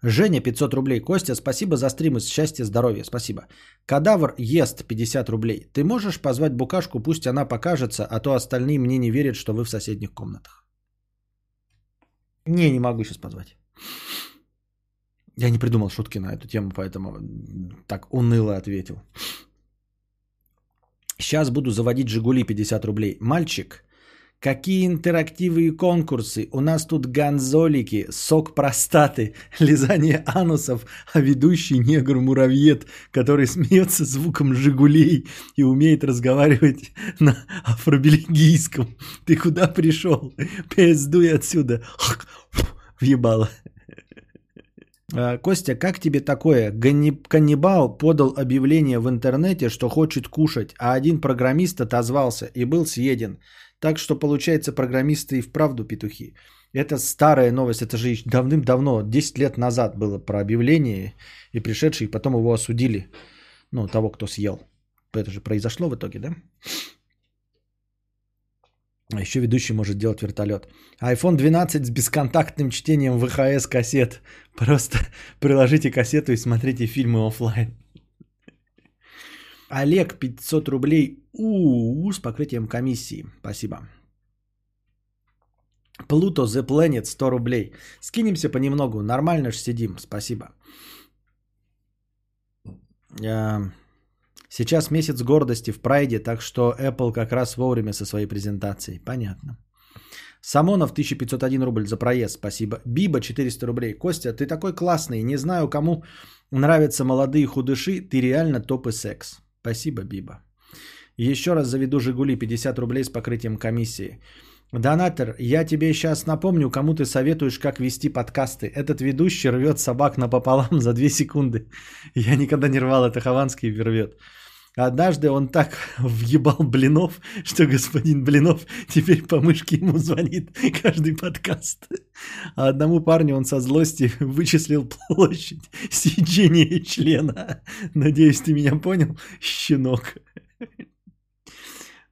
Женя, 500 рублей. Костя, спасибо за стримы. Счастья, здоровья. Спасибо. Кадавр ест 50 рублей. Ты можешь позвать Букашку, пусть она покажется, а то остальные мне не верят, что вы в соседних комнатах. Не, не могу сейчас позвать. Я не придумал шутки на эту тему, поэтому так уныло ответил. Сейчас буду заводить Жигули 50 рублей. Мальчик, какие интерактивы и конкурсы? У нас тут гонзолики, сок простаты, лизание анусов, а ведущий негр-муравьед, который смеется звуком Жигулей и умеет разговаривать на афробельгийском. Ты куда пришел? Пиздуй отсюда. Въебало. А, Костя, как тебе такое? Каннибал подал объявление в интернете, что хочет кушать, а один программист отозвался и был съеден. Так что, получается, программисты и вправду петухи. Это старая новость, это же давным-давно, 10 лет назад было про объявление, и пришедший, потом его осудили. Ну, того, кто съел. Это же произошло в итоге, да? А еще ведущий может делать вертолет. iPhone 12 с бесконтактным чтением ВХС кассет. Просто приложите кассету и смотрите фильмы офлайн. Олег, 500 рублей. У, с покрытием комиссии. Спасибо. Плуто The Planet, 100 рублей. Скинемся понемногу. Нормально же сидим. Спасибо. Сейчас месяц гордости в прайде, так что Apple как раз вовремя со своей презентацией. Понятно. Самонов 1501 рубль за проезд, спасибо. Биба 400 рублей. Костя, ты такой классный. Не знаю, кому нравятся молодые худыши. Ты реально топ и секс. Спасибо, Биба. Еще раз заведу Жигули 50 рублей с покрытием комиссии. Донатор, я тебе сейчас напомню, кому ты советуешь, как вести подкасты. Этот ведущий рвет собак напополам за 2 секунды. Я никогда не рвал, это Хованский рвет. Однажды он так въебал Блинов, что господин Блинов теперь по мышке ему звонит каждый подкаст. А одному парню он со злости вычислил площадь сечения члена. Надеюсь, ты меня понял, щенок.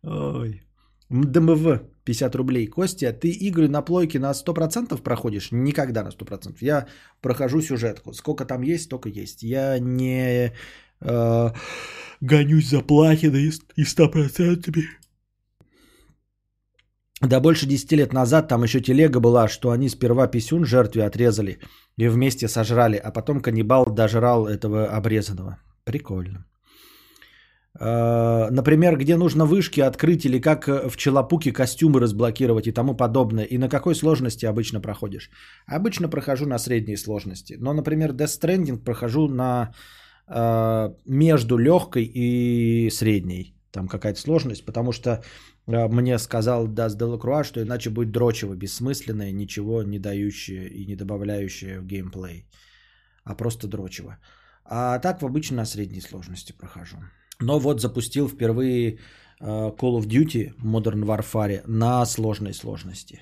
Ой. ДМВ 50 рублей. Костя, ты игры на плойке на 100% проходишь? Никогда на 100%. Я прохожу сюжетку. Сколько там есть, столько есть. Я не э, гонюсь за платиной и 100%. Да больше 10 лет назад там еще телега была, что они сперва писюн жертве отрезали и вместе сожрали, а потом каннибал дожрал этого обрезанного. Прикольно. Э, Например, где нужно вышки открыть или как э, в Челопуке костюмы разблокировать и тому подобное. И на какой сложности обычно проходишь? Обычно прохожу на средней сложности. Но, например, Death Stranding прохожу на между легкой и средней. Там какая-то сложность, потому что э, мне сказал Даст Делакруа, что иначе будет дрочево, бессмысленное, ничего не дающее и не добавляющее в геймплей. А просто дрочево. А так в обычно на средней сложности прохожу. Но вот запустил впервые э, Call of Duty Modern Warfare на сложной сложности.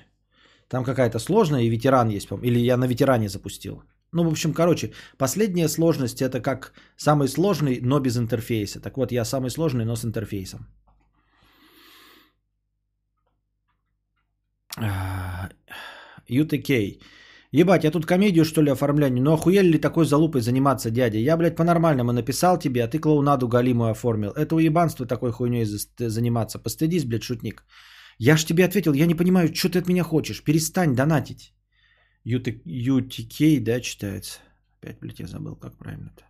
Там какая-то сложная и ветеран есть, по-моему. Или я на ветеране запустил. Ну, в общем, короче, последняя сложность это как самый сложный, но без интерфейса. Так вот, я самый сложный, но с интерфейсом. А, UTK. Ебать, я тут комедию, что ли, оформляю? Ну охуели ли такой залупой заниматься, дядя? Я, блядь, по-нормальному написал тебе, а ты клоунаду галимую оформил. Это уебанство такой хуйней за- заниматься. Постыдись, блядь, шутник. Я ж тебе ответил, я не понимаю, что ты от меня хочешь. Перестань донатить. UT- UTK, да, читается? Опять, блядь, я забыл, как правильно это.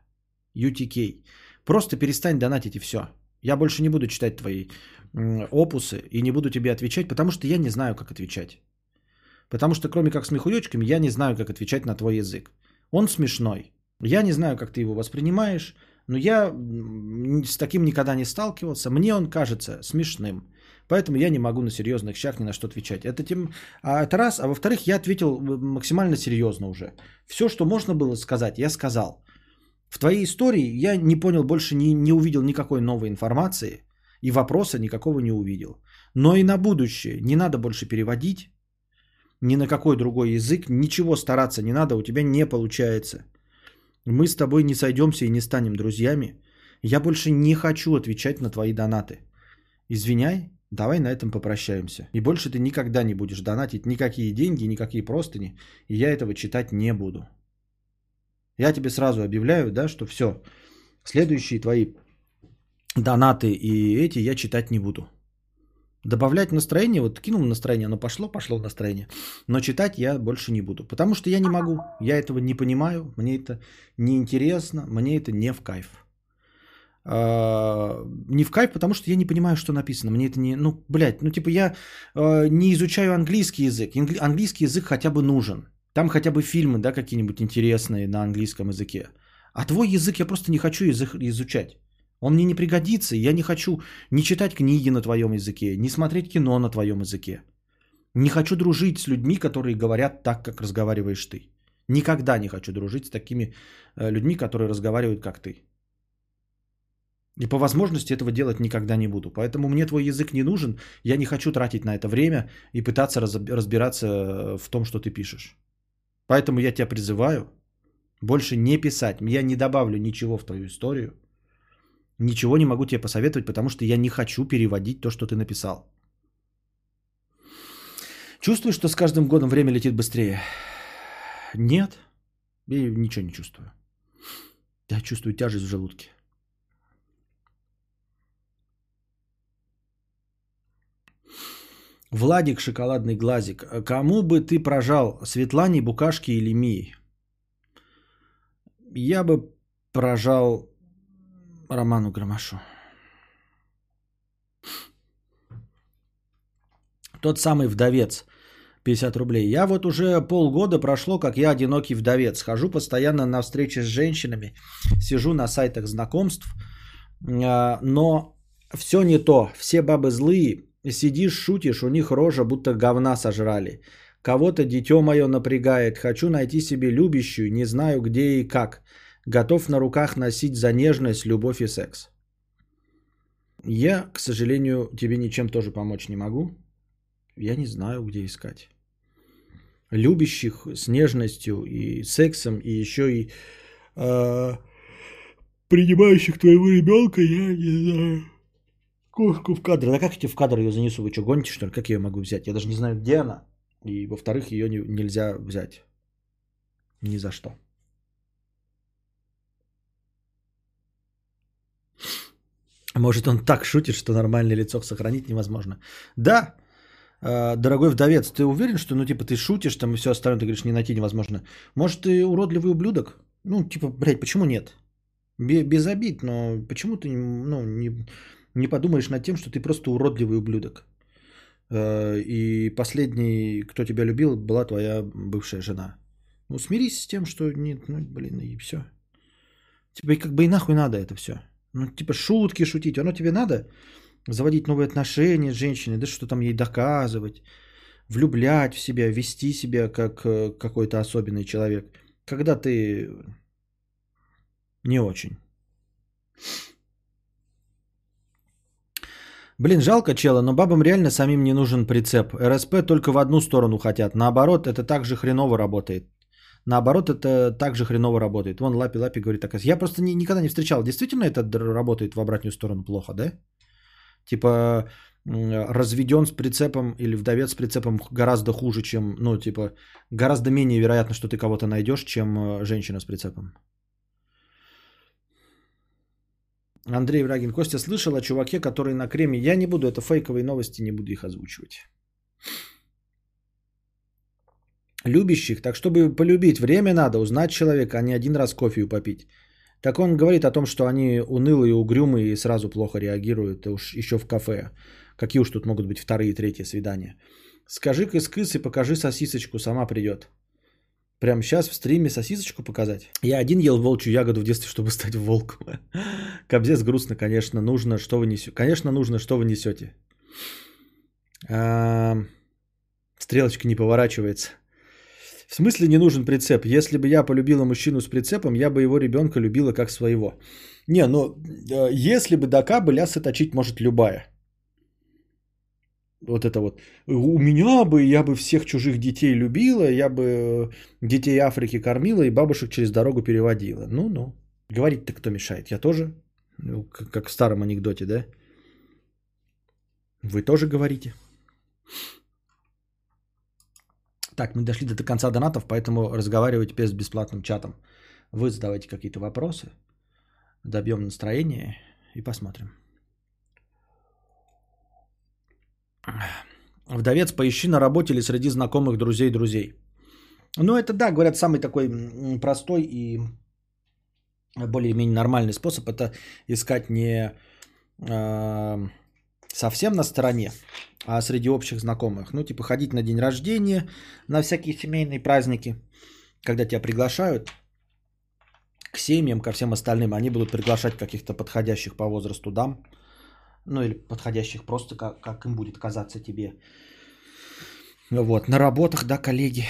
UTK. Просто перестань донатить и все. Я больше не буду читать твои опусы и не буду тебе отвечать, потому что я не знаю, как отвечать. Потому что кроме как смехуёчками, я не знаю, как отвечать на твой язык. Он смешной. Я не знаю, как ты его воспринимаешь, но я с таким никогда не сталкивался. Мне он кажется смешным. Поэтому я не могу на серьезных щах ни на что отвечать. Это, тем, а, это раз. А во-вторых, я ответил максимально серьезно уже. Все, что можно было сказать, я сказал. В твоей истории я не понял больше, не, не увидел никакой новой информации и вопроса никакого не увидел. Но и на будущее не надо больше переводить ни на какой другой язык, ничего стараться не надо, у тебя не получается. Мы с тобой не сойдемся и не станем друзьями. Я больше не хочу отвечать на твои донаты. Извиняй, давай на этом попрощаемся. И больше ты никогда не будешь донатить никакие деньги, никакие простыни, и я этого читать не буду. Я тебе сразу объявляю, да, что все, следующие твои донаты и эти я читать не буду. Добавлять настроение, вот кинул настроение, оно пошло, пошло настроение. Но читать я больше не буду, потому что я не могу. Я этого не понимаю, мне это не интересно, мне это не в кайф. А, не в кайф, потому что я не понимаю, что написано. Мне это не, ну, блядь, ну, типа я э, не изучаю английский язык. Ингли- английский язык хотя бы нужен. Там хотя бы фильмы, да, какие-нибудь интересные на английском языке. А твой язык я просто не хочу язык изучать. Он мне не пригодится, я не хочу не читать книги на твоем языке, не смотреть кино на твоем языке. Не хочу дружить с людьми, которые говорят так, как разговариваешь ты. Никогда не хочу дружить с такими э, людьми, которые разговаривают, как ты. И по возможности этого делать никогда не буду. Поэтому мне твой язык не нужен. Я не хочу тратить на это время и пытаться разбираться э, в том, что ты пишешь. Поэтому я тебя призываю больше не писать. Я не добавлю ничего в твою историю. Ничего не могу тебе посоветовать, потому что я не хочу переводить то, что ты написал. Чувствуешь, что с каждым годом время летит быстрее? Нет. Я ничего не чувствую. Я чувствую тяжесть в желудке. Владик Шоколадный Глазик. Кому бы ты прожал, Светлане, Букашке или Мии? Я бы прожал Роману Громашу. Тот самый вдовец. 50 рублей. Я вот уже полгода прошло, как я одинокий вдовец. Хожу постоянно на встречи с женщинами, сижу на сайтах знакомств, а, но все не то. Все бабы злые. Сидишь, шутишь, у них рожа будто говна сожрали. Кого-то дитё мое напрягает. Хочу найти себе любящую, не знаю где и как. Готов на руках носить за нежность, любовь и секс. Я, к сожалению, тебе ничем тоже помочь не могу. Я не знаю, где искать. Любящих с нежностью и сексом, и еще и э, принимающих твоего ребенка, я не знаю. Кошку в кадр. Да как я в кадр ее занесу? Вы что, гоните, что ли? Как я ее могу взять? Я даже не знаю, где она. И, во-вторых, ее не- нельзя взять. Ни за что. Может, он так шутит, что нормальное лицо сохранить невозможно. Да, э, дорогой вдовец, ты уверен, что, ну, типа, ты шутишь там и все остальное, ты говоришь, не найти невозможно. Может, ты уродливый ублюдок? Ну, типа, блядь, почему нет? Бе- Без обид, но почему ты ну, не, не подумаешь над тем, что ты просто уродливый ублюдок? Э, И последний, кто тебя любил, была твоя бывшая жена. Ну, смирись с тем, что нет, ну, блин, и все. Тебе как бы и нахуй надо это все. Ну, типа шутки шутить, оно тебе надо? Заводить новые отношения с женщиной, да что там ей доказывать, влюблять в себя, вести себя как э, какой-то особенный человек. Когда ты не очень. Блин, жалко чела, но бабам реально самим не нужен прицеп. РСП только в одну сторону хотят. Наоборот, это так же хреново работает. Наоборот, это так же хреново работает. Вон Лапи Лапи говорит так. Я просто ни- никогда не встречал. Действительно это работает в обратную сторону плохо, да? Типа разведен с прицепом или вдовец с прицепом гораздо хуже, чем, ну, типа, гораздо менее вероятно, что ты кого-то найдешь, чем э, женщина с прицепом. Андрей Врагин. Костя слышал о чуваке, который на креме. Я не буду, это фейковые новости, не буду их озвучивать. Любящих, так чтобы полюбить, время надо, узнать человека, а не один раз кофею попить. Так он говорит о том, что они унылые, угрюмые и сразу плохо реагируют, и уж еще в кафе. Какие уж тут могут быть вторые и третьи свидания. Скажи кыс-кыс и покажи сосисочку, сама придет. Прямо сейчас в стриме сосисочку показать. Я один ел волчью ягоду в детстве, чтобы стать волком. Кобзец грустно, конечно, нужно, что вы несете. Конечно, нужно, что вы несете. А, Стрелочка не поворачивается. В смысле не нужен прицеп? Если бы я полюбила мужчину с прицепом, я бы его ребенка любила как своего. Не, ну, если бы дока была точить может любая. Вот это вот. У меня бы, я бы всех чужих детей любила, я бы э, детей Африки кормила и бабушек через дорогу переводила. Ну-ну. Говорить-то кто мешает? Я тоже. Ну, как, как в старом анекдоте, да? Вы тоже говорите. Так, мы дошли до конца донатов, поэтому разговаривайте без бесплатным чатом. Вы задавайте какие-то вопросы, добьем настроение и посмотрим. Вдовец, поищи на работе или среди знакомых друзей друзей. Ну, это да, говорят, самый такой простой и более-менее нормальный способ это искать не э, совсем на стороне, а среди общих знакомых. Ну, типа ходить на день рождения, на всякие семейные праздники, когда тебя приглашают к семьям, ко всем остальным, они будут приглашать каких-то подходящих по возрасту дам, ну или подходящих просто, как, как им будет казаться тебе. Вот, на работах, да, коллеги.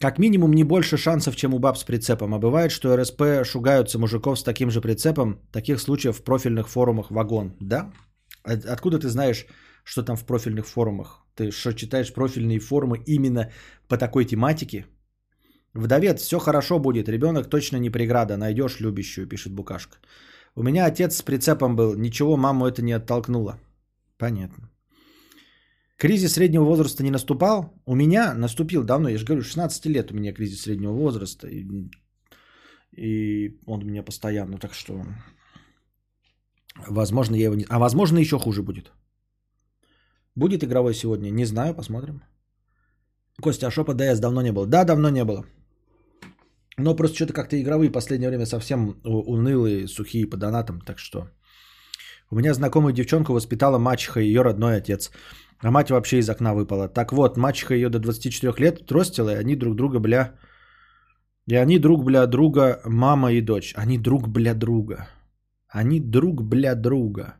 Как минимум не больше шансов, чем у баб с прицепом. А бывает, что РСП шугаются мужиков с таким же прицепом. Таких случаев в профильных форумах вагон. Да? От- Откуда ты знаешь, что там в профильных форумах? Ты что, читаешь профильные форумы именно по такой тематике? Вдовец, все хорошо будет, ребенок точно не преграда, найдешь любящую, пишет Букашка. У меня отец с прицепом был, ничего маму это не оттолкнуло. Понятно. Кризис среднего возраста не наступал? У меня наступил давно, я же говорю, 16 лет у меня кризис среднего возраста. И, и он у меня постоянно, так что... Возможно, я его не... А возможно, еще хуже будет. Будет игровой сегодня? Не знаю, посмотрим. Костя, а шопа DS давно не было? Да, давно не было. Но просто что-то как-то игровые в последнее время совсем унылые, сухие по донатам, так что... У меня знакомую девчонку воспитала мачеха и ее родной отец. А мать вообще из окна выпала. Так вот, мачеха ее до 24 лет тростила, и они друг друга, бля... И они друг, бля, друга, мама и дочь. Они друг, бля, друга. Они друг, бля, друга.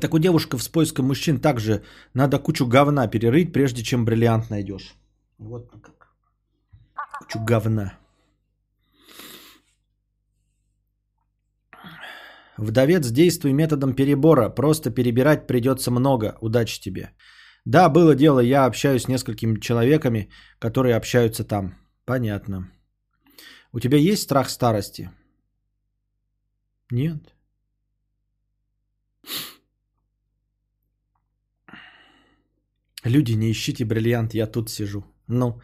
Так у девушка в поиске мужчин также надо кучу говна перерыть, прежде чем бриллиант найдешь. Вот как. Кучу говна. Вдовец, действуй методом перебора. Просто перебирать придется много. Удачи тебе. Да, было дело, я общаюсь с несколькими человеками, которые общаются там. Понятно. У тебя есть страх старости? Нет. Люди, не ищите бриллиант, я тут сижу. Ну,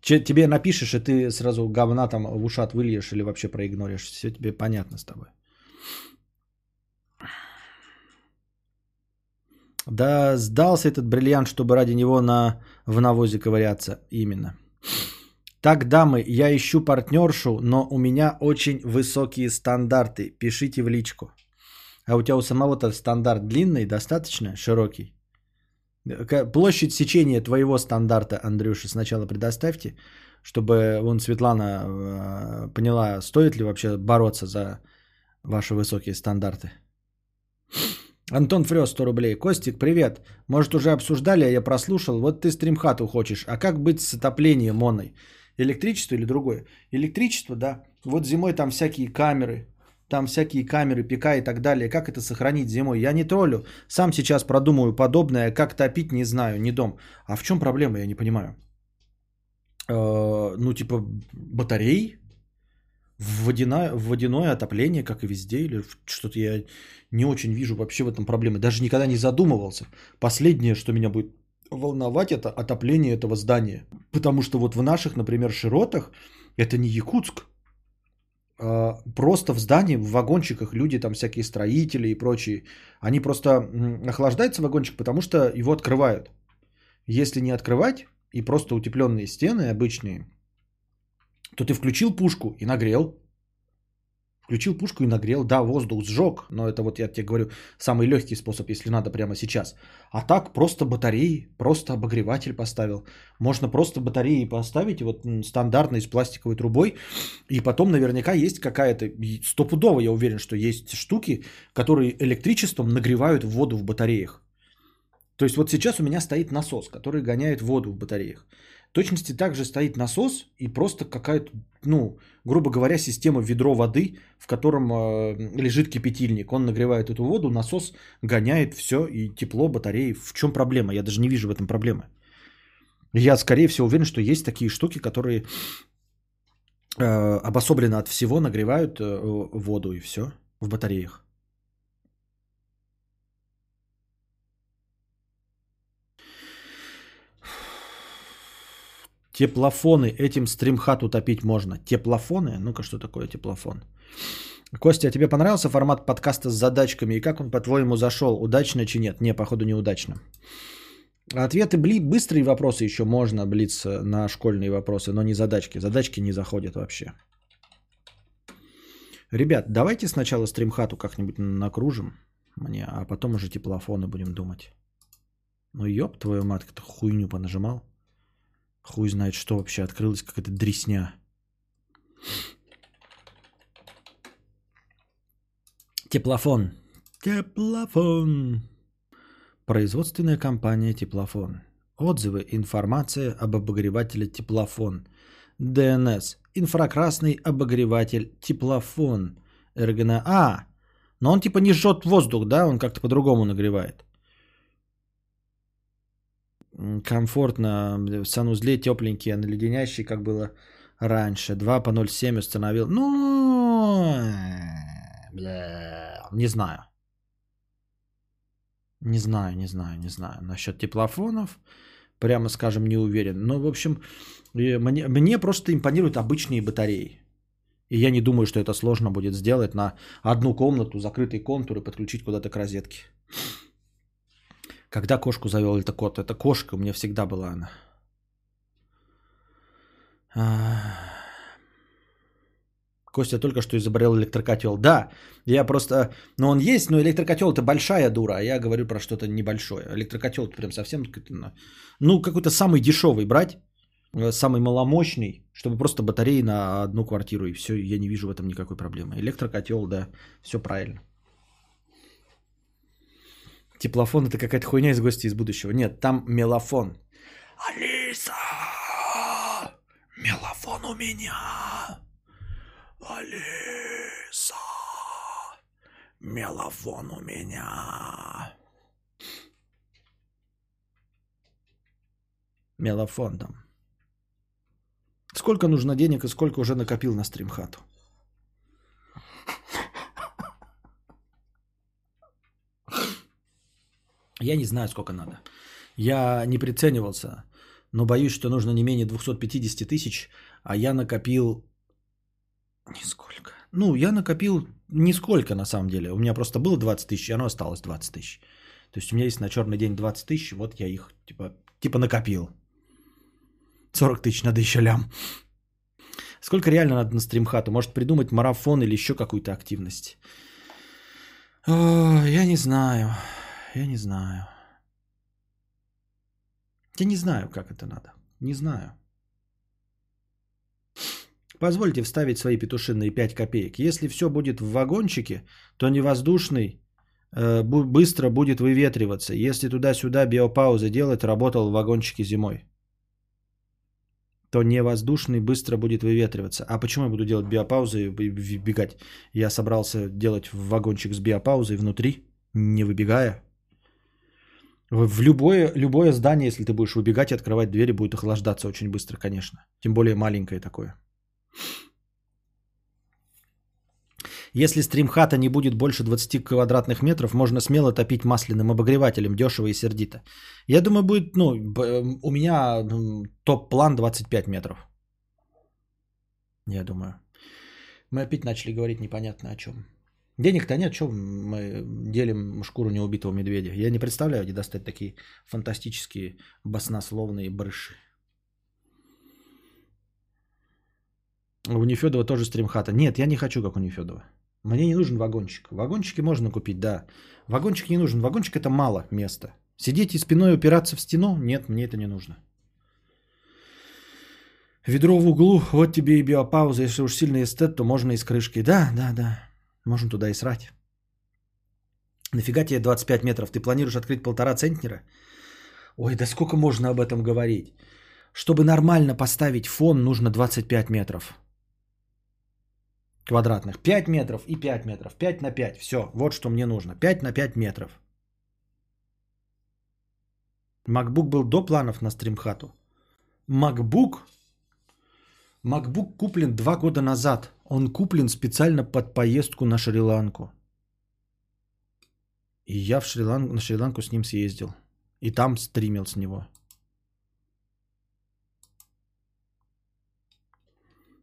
че, тебе напишешь, и ты сразу говна там в ушат выльешь или вообще проигноришь. Все тебе понятно с тобой. Да сдался этот бриллиант, чтобы ради него на, в навозе ковыряться. Именно. Так, дамы, я ищу партнершу, но у меня очень высокие стандарты. Пишите в личку. А у тебя у самого-то стандарт длинный, достаточно широкий? Площадь сечения твоего стандарта, Андрюша, сначала предоставьте, чтобы вон Светлана э, поняла, стоит ли вообще бороться за ваши высокие стандарты. Антон Фрёс, 100 рублей. Костик, привет. Может, уже обсуждали, а я прослушал. Вот ты стримхату хочешь. А как быть с отоплением моной? Электричество или другое? Электричество, да. Вот зимой там всякие камеры, там всякие камеры, пика и так далее. Как это сохранить зимой? Я не троллю. Сам сейчас продумаю подобное. Как топить, не знаю, не дом. А в чем проблема, я не понимаю. Э, Ну, типа батареи? водяное, водяное отопление, как и везде, или что-то я не очень вижу вообще в этом проблемы. Даже никогда не задумывался. Последнее, что меня будет волновать, это отопление этого здания. Потому что вот в наших, например, широтах, это не Якутск, просто в здании, в вагончиках люди, там всякие строители и прочие, они просто охлаждается вагончик, потому что его открывают. Если не открывать и просто утепленные стены обычные, то ты включил пушку и нагрел. Включил пушку и нагрел. Да, воздух сжег, но это вот я тебе говорю, самый легкий способ, если надо прямо сейчас. А так просто батареи, просто обогреватель поставил. Можно просто батареи поставить вот стандартной с пластиковой трубой. И потом наверняка есть какая-то, стопудово я уверен, что есть штуки, которые электричеством нагревают воду в батареях. То есть вот сейчас у меня стоит насос, который гоняет воду в батареях. Точности также стоит насос и просто какая-то, ну, грубо говоря, система ведро воды, в котором э, лежит кипятильник. Он нагревает эту воду, насос гоняет все и тепло батареи. В чем проблема? Я даже не вижу в этом проблемы. Я, скорее всего, уверен, что есть такие штуки, которые э, обособленно от всего нагревают э, воду и все в батареях. Теплофоны. Этим стримхат утопить можно. Теплофоны? Ну-ка, что такое теплофон? Костя, а тебе понравился формат подкаста с задачками? И как он, по-твоему, зашел? Удачно чи нет? Не, походу, неудачно. Ответы бли, быстрые вопросы еще можно блиц на школьные вопросы, но не задачки. Задачки не заходят вообще. Ребят, давайте сначала стримхату как-нибудь накружим мне, а потом уже теплофоны будем думать. Ну ёб твою мать, ты хуйню понажимал. Хуй знает, что вообще открылось, какая-то дресня. Теплофон. Теплофон. Производственная компания Теплофон. Отзывы, информация об обогревателе Теплофон. ДНС. Инфракрасный обогреватель Теплофон. РГНА. А, но он типа не жжет воздух, да? Он как-то по-другому нагревает. Комфортно. В санузле тепленький, а на леденящий, как было раньше. 2 по 0,7 установил. Ну, бля, не знаю. Не знаю, не знаю, не знаю. Насчет теплофонов, прямо скажем, не уверен. Но, в общем, мне, мне просто импонируют обычные батареи. И я не думаю, что это сложно будет сделать на одну комнату, закрытый контур и подключить куда-то к розетке. Когда кошку завел это кот? Это кошка, у меня всегда была она. А. Костя только что изобрел электрокотел. Да, я просто... Ну, он есть, но электрокотел это большая дура, а я говорю про что-то небольшое. Электрокотел прям совсем... ну, Ну, какой-то самый дешевый брать, э, самый маломощный, чтобы просто батареи на одну квартиру, и все, я не вижу в этом никакой проблемы. Электрокотел, да, все правильно. Теплофон это какая-то хуйня из гости из будущего. Нет, там мелофон. Алиса! Мелофон у меня! Алиса! Мелофон у меня! Мелофон там. Сколько нужно денег и сколько уже накопил на стримхату? Я не знаю, сколько надо. Я не приценивался, но боюсь, что нужно не менее 250 тысяч, а я накопил... Нисколько. Ну, я накопил нисколько на самом деле. У меня просто было 20 тысяч, и оно осталось 20 тысяч. То есть у меня есть на черный день 20 тысяч, вот я их типа, типа накопил. 40 тысяч надо еще лям. Сколько реально надо на стримхату? Может придумать марафон или еще какую-то активность? О, я не знаю. Я не знаю. Я не знаю, как это надо. Не знаю. Позвольте вставить свои петушиные 5 копеек. Если все будет в вагончике, то невоздушный э, быстро будет выветриваться. Если туда-сюда биопаузы делать, работал в вагончике зимой, то невоздушный быстро будет выветриваться. А почему я буду делать биопаузы и бегать? Я собрался делать вагончик с биопаузой внутри, не выбегая. В любое, любое здание, если ты будешь выбегать и открывать двери, будет охлаждаться очень быстро, конечно. Тем более маленькое такое. Если стримхата не будет больше 20 квадратных метров, можно смело топить масляным обогревателем, дешево и сердито. Я думаю, будет, ну, б- у меня топ-план 25 метров. Я думаю. Мы опять начали говорить непонятно о чем. Денег-то нет, что мы делим шкуру неубитого медведя. Я не представляю, где достать такие фантастические баснословные брыши. У Нефедова тоже стримхата. Нет, я не хочу, как у Нефедова. Мне не нужен вагончик. Вагончики можно купить, да. Вагончик не нужен. Вагончик это мало места. Сидеть и спиной упираться в стену? Нет, мне это не нужно. Ведро в углу, вот тебе и биопауза. Если уж сильный эстет, то можно и с крышкой. Да, да, да. Можно туда и срать. Нафига тебе 25 метров? Ты планируешь открыть полтора центнера? Ой, да сколько можно об этом говорить? Чтобы нормально поставить фон, нужно 25 метров квадратных. 5 метров и 5 метров. 5 на 5. Все, вот что мне нужно. 5 на 5 метров. MacBook был до планов на стримхату. MacBook? MacBook куплен 2 года назад. Он куплен специально под поездку на Шри-Ланку. И я в Шри-Лан... на Шри-Ланку с ним съездил. И там стримил с него.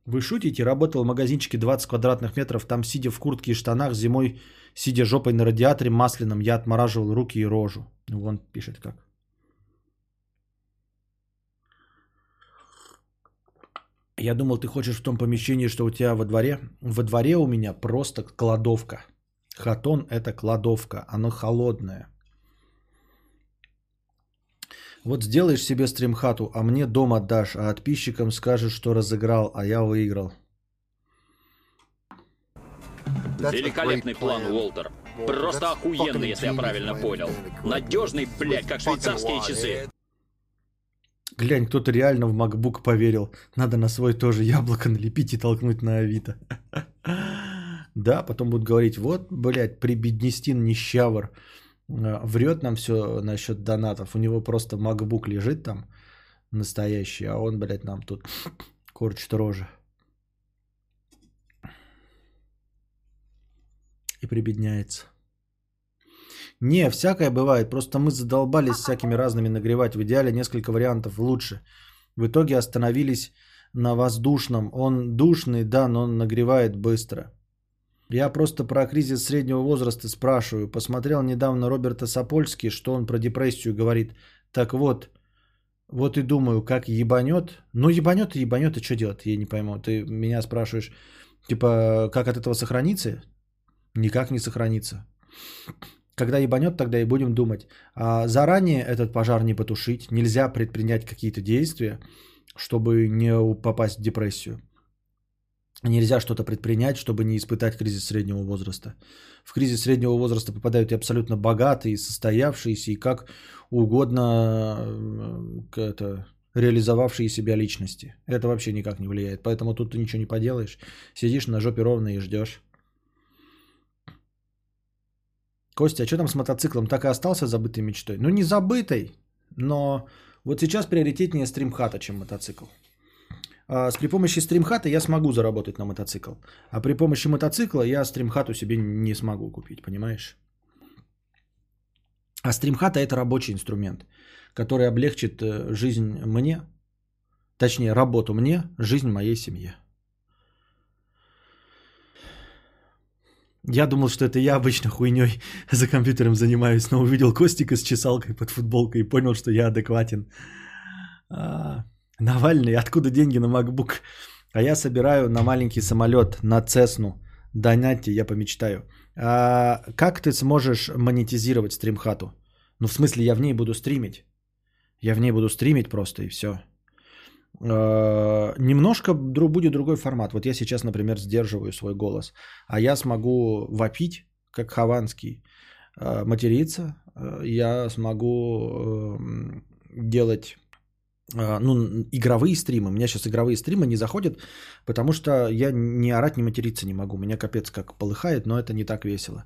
Вы шутите? Работал в магазинчике 20 квадратных метров, там сидя в куртке и штанах, зимой сидя жопой на радиаторе масляном, я отмораживал руки и рожу. Вон пишет как. Я думал, ты хочешь в том помещении, что у тебя во дворе. Во дворе у меня просто кладовка. Хатон это кладовка, оно холодное. Вот сделаешь себе стримхату, а мне дом отдашь, а подписчикам скажешь, что разыграл, а я выиграл. Великолепный план, Уолтер. Просто охуенный, если я правильно понял. Надежный, блядь, как швейцарские часы. Глянь, кто-то реально в MacBook поверил. Надо на свой тоже яблоко налепить и толкнуть на Авито. Да, потом будут говорить, вот, блядь, прибеднестин нищавр. э, Врет нам все насчет донатов. У него просто MacBook лежит там настоящий, а он, блядь, нам тут корчит рожи. И прибедняется. Не, всякое бывает. Просто мы задолбались всякими разными нагревать. В идеале несколько вариантов лучше. В итоге остановились на воздушном. Он душный, да, но он нагревает быстро. Я просто про кризис среднего возраста спрашиваю. Посмотрел недавно Роберта Сапольски, что он про депрессию говорит. Так вот, вот и думаю, как ебанет. Ну, ебанет и ебанет, и что делать? Я не пойму. Ты меня спрашиваешь, типа, как от этого сохраниться? Никак не сохранится. Когда ебанет, тогда и будем думать. А заранее этот пожар не потушить. Нельзя предпринять какие-то действия, чтобы не попасть в депрессию. Нельзя что-то предпринять, чтобы не испытать кризис среднего возраста. В кризис среднего возраста попадают и абсолютно богатые, и состоявшиеся, и как угодно э, это, реализовавшие себя личности. Это вообще никак не влияет. Поэтому тут ты ничего не поделаешь. Сидишь на жопе ровно и ждешь. Костя, а что там с мотоциклом? Так и остался забытой мечтой? Ну, не забытой, но вот сейчас приоритетнее стримхата, чем мотоцикл. А с при помощи стримхата я смогу заработать на мотоцикл. А при помощи мотоцикла я стримхату себе не смогу купить, понимаешь? А стримхата это рабочий инструмент, который облегчит э, жизнь мне, точнее работу мне, жизнь моей семье. Я думал, что это я обычно хуйней за компьютером занимаюсь, но увидел Костика с чесалкой под футболкой и понял, что я адекватен. А, Навальный, откуда деньги на MacBook? А я собираю на маленький самолет, на Цесну. Донатьте, я помечтаю. А как ты сможешь монетизировать стримхату? Ну, в смысле, я в ней буду стримить. Я в ней буду стримить просто и все. Немножко дру- будет другой формат. Вот я сейчас, например, сдерживаю свой голос. А я смогу вопить, как Хованский, э, материться. Э, Я смогу эм, делать э, ну, игровые стримы. У меня сейчас игровые стримы не заходят, потому что я не орать, не материться не могу. Меня капец как полыхает, но это не так весело.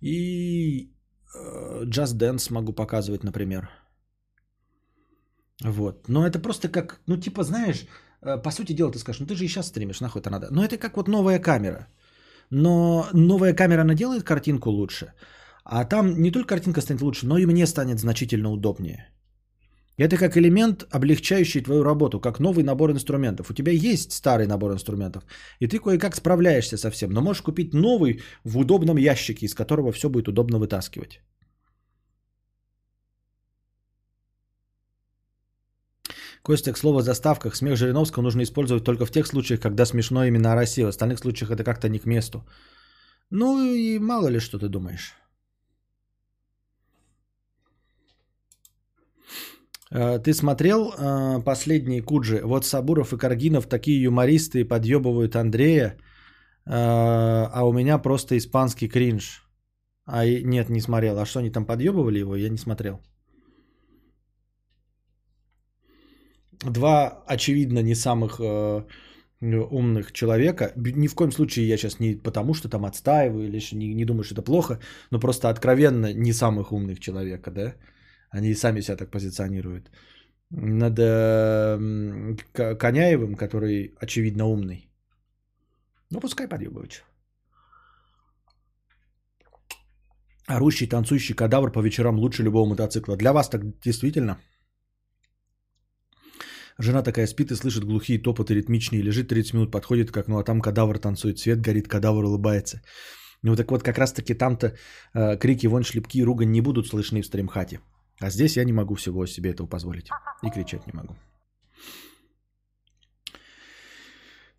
И э, Just Dance могу показывать, например. Вот. Но это просто как, ну типа, знаешь, э, по сути дела ты скажешь, ну ты же и сейчас стримишь, нахуй это надо. Но это как вот новая камера. Но новая камера, она делает картинку лучше. А там не только картинка станет лучше, но и мне станет значительно удобнее. Это как элемент, облегчающий твою работу, как новый набор инструментов. У тебя есть старый набор инструментов, и ты кое-как справляешься со всем, но можешь купить новый в удобном ящике, из которого все будет удобно вытаскивать. Костя, к слову заставках, смех Жириновского нужно использовать только в тех случаях, когда смешно именно о России. В остальных случаях это как-то не к месту. Ну и мало ли что ты думаешь. Э, Ты смотрел э, последний Куджи? Вот Сабуров и Каргинов такие юмористы подъебывают Андрея, э, а у меня просто испанский кринж. А и- нет, не смотрел. А что они там подъебывали его? Я не смотрел. Два, очевидно, не самых э, умных человека. Ни в коем случае я сейчас не потому, что там отстаиваю ещё не, не думаю, что это плохо, но просто откровенно не самых умных человека, да? Они и сами себя так позиционируют. Над э, Коняевым, который очевидно умный. Ну, пускай подъебывают. Орущий, танцующий кадавр по вечерам лучше любого мотоцикла. Для вас так действительно? Жена такая спит и слышит глухие топоты ритмичные, лежит 30 минут, подходит к окну, а там кадавр танцует, свет горит, кадавр улыбается. Ну так вот, как раз таки там-то э, крики, вон шлепки и ругань не будут слышны в стримхате. А здесь я не могу всего себе этого позволить. И кричать не могу.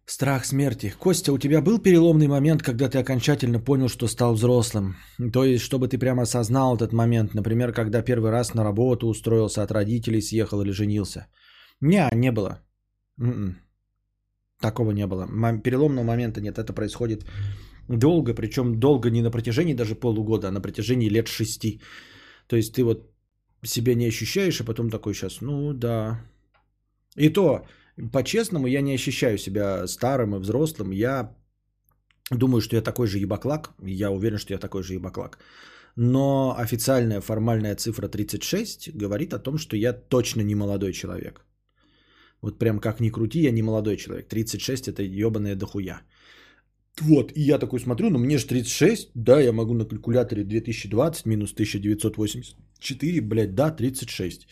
Страх смерти. Костя, у тебя был переломный момент, когда ты окончательно понял, что стал взрослым? То есть, чтобы ты прямо осознал этот момент, например, когда первый раз на работу устроился от родителей, съехал или женился? Не, не было. М-м. Такого не было. Переломного момента нет. Это происходит долго, причем долго не на протяжении даже полугода, а на протяжении лет шести. То есть ты вот себя не ощущаешь, а потом такой сейчас, ну да. И то, по-честному, я не ощущаю себя старым и взрослым. Я думаю, что я такой же ебаклак. Я уверен, что я такой же ебаклак. Но официальная формальная цифра 36 говорит о том, что я точно не молодой человек. Вот прям как ни крути, я не молодой человек. 36 это ебаная дохуя. Вот, и я такой смотрю, ну мне же 36, да, я могу на калькуляторе 2020 минус 1984, блядь, да, 36.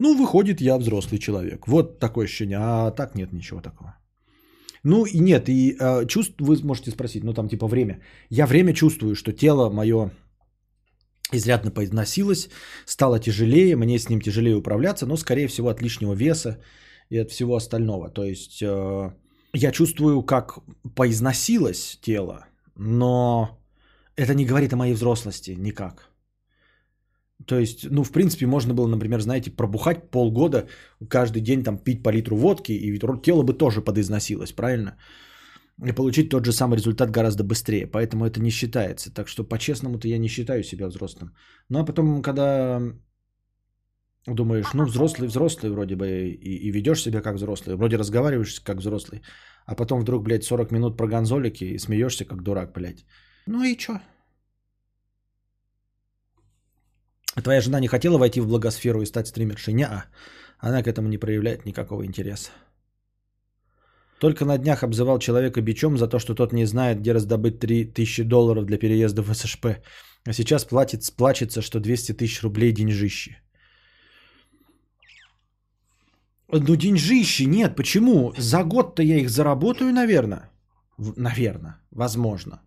Ну, выходит, я взрослый человек. Вот такое ощущение, а так нет ничего такого. Ну и нет, и э, чувств, вы можете спросить, ну там типа время. Я время чувствую, что тело мое изрядно поизносилось, стало тяжелее, мне с ним тяжелее управляться, но скорее всего от лишнего веса и от всего остального. То есть э, я чувствую, как поизносилось тело, но это не говорит о моей взрослости никак. То есть, ну, в принципе, можно было, например, знаете, пробухать полгода, каждый день там пить по литру водки, и тело бы тоже подизносилось, правильно? И получить тот же самый результат гораздо быстрее. Поэтому это не считается. Так что, по-честному-то, я не считаю себя взрослым. Ну, а потом, когда думаешь, ну, взрослый, взрослый вроде бы, и, и ведешь себя как взрослый, вроде разговариваешь как взрослый, а потом вдруг, блядь, 40 минут про гонзолики и смеешься как дурак, блядь. Ну и чё? Твоя жена не хотела войти в благосферу и стать стримершей? Не, она к этому не проявляет никакого интереса. Только на днях обзывал человека бичом за то, что тот не знает, где раздобыть 3000 долларов для переезда в СШП. А сейчас платит, плачется, что 200 тысяч рублей деньжище. Ну, деньжище нет. Почему? За год-то я их заработаю, наверное. Наверное. Возможно.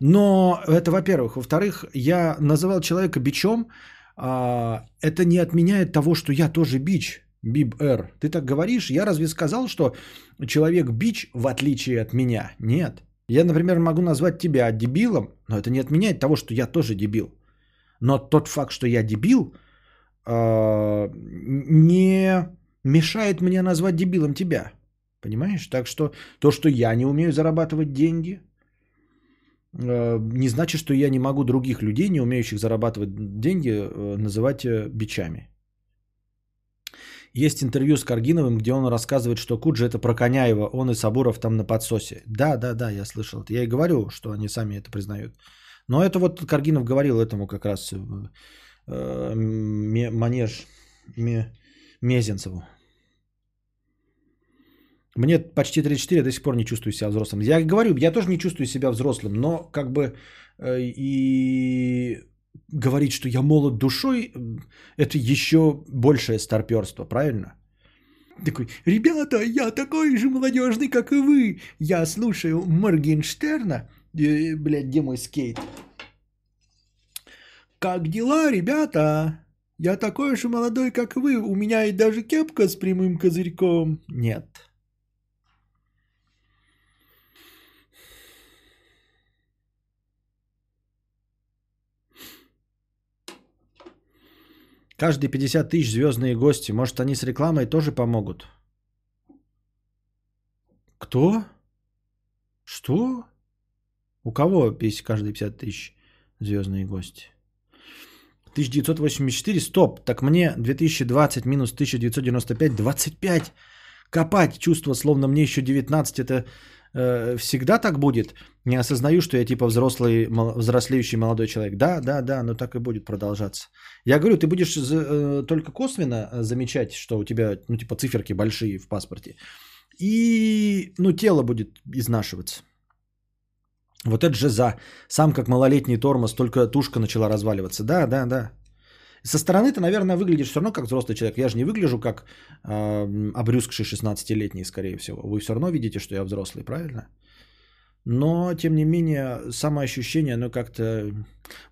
Но это, во-первых. Во-вторых, я называл человека бичом. А, это не отменяет того, что я тоже бич. Биб Р. Ты так говоришь? Я разве сказал, что человек бич, в отличие от меня? Нет. Я, например, могу назвать тебя дебилом, но это не отменяет того, что я тоже дебил. Но тот факт, что я дебил, а, не мешает мне назвать дебилом тебя. Понимаешь? Так что то, что я не умею зарабатывать деньги, э, не значит, что я не могу других людей, не умеющих зарабатывать деньги, э, называть э, бичами. Есть интервью с Каргиновым, где он рассказывает, что Куджи это про Коняева, он и Сабуров там на подсосе. Да, да, да, я слышал это. Я и говорю, что они сами это признают. Но это вот Каргинов говорил этому как раз э, манеж ме- Мезенцеву. Мне почти 34, я до сих пор не чувствую себя взрослым. Я говорю, я тоже не чувствую себя взрослым, но как бы э, и говорить, что я молод душой, это еще большее старперство, правильно? Такой, ребята, я такой же молодежный, как и вы. Я слушаю Моргенштерна. Э, блядь, где мой скейт? Как дела, ребята? Я такой же молодой, как вы. У меня и даже кепка с прямым козырьком. Нет. Каждые 50 тысяч звездные гости. Может, они с рекламой тоже помогут? Кто? Что? У кого каждые 50 тысяч звездные гости? 1984, стоп, так мне 2020 минус 1995, 25. Копать чувство, словно мне еще 19, это э, всегда так будет? Не осознаю, что я типа взрослый, взрослеющий молодой человек. Да, да, да, но так и будет продолжаться. Я говорю, ты будешь э, только косвенно замечать, что у тебя, ну, типа, циферки большие в паспорте. И, ну, тело будет изнашиваться. Вот это же за. Сам как малолетний тормоз, только тушка начала разваливаться. Да, да, да. Со стороны ты, наверное, выглядишь все равно как взрослый человек. Я же не выгляжу как э, обрюзгший 16-летний, скорее всего. Вы все равно видите, что я взрослый, правильно? Но, тем не менее, самоощущение, оно как-то...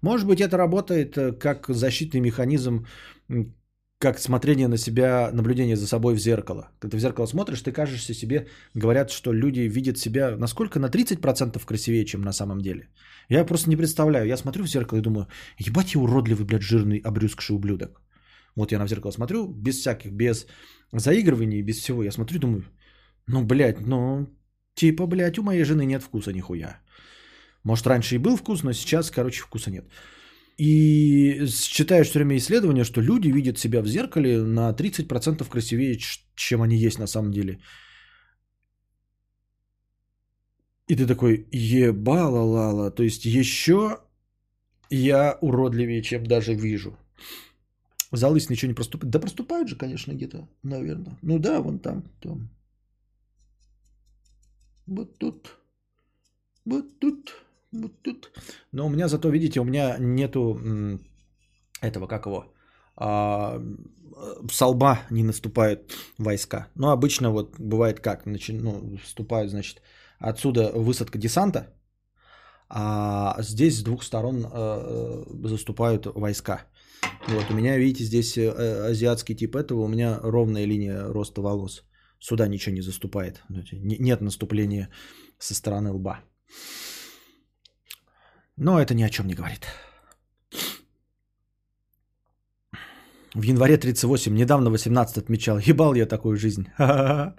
Может быть, это работает э, как защитный механизм как смотрение на себя, наблюдение за собой в зеркало. Когда ты в зеркало смотришь, ты кажешься себе, говорят, что люди видят себя насколько на 30% красивее, чем на самом деле. Я просто не представляю. Я смотрю в зеркало и думаю, ебать я уродливый, блядь, жирный, обрюзгший ублюдок. Вот я на зеркало смотрю, без всяких, без заигрываний, без всего. Я смотрю и думаю, ну, блядь, ну, типа, блядь, у моей жены нет вкуса нихуя. Может, раньше и был вкус, но сейчас, короче, вкуса нет. И читаешь все время исследования, что люди видят себя в зеркале на 30% красивее, чем они есть на самом деле. И ты такой, ебала-лала, то есть еще я уродливее, чем даже вижу. Залыс ничего не проступает. Да проступают же, конечно, где-то, наверное. Ну да, вон там, там. Вот тут. Вот тут. Вот тут. Но у меня зато, видите, у меня нету этого, как его, а, с лба не наступают войска. Но обычно вот бывает как, начи, ну, вступают, значит, отсюда высадка десанта, а здесь с двух сторон э, заступают войска. Вот у меня, видите, здесь э, азиатский тип этого, у меня ровная линия роста волос. Сюда ничего не заступает. Нет наступления со стороны лба. Но это ни о чем не говорит. В январе 38, недавно 18 отмечал. Ебал я такую жизнь.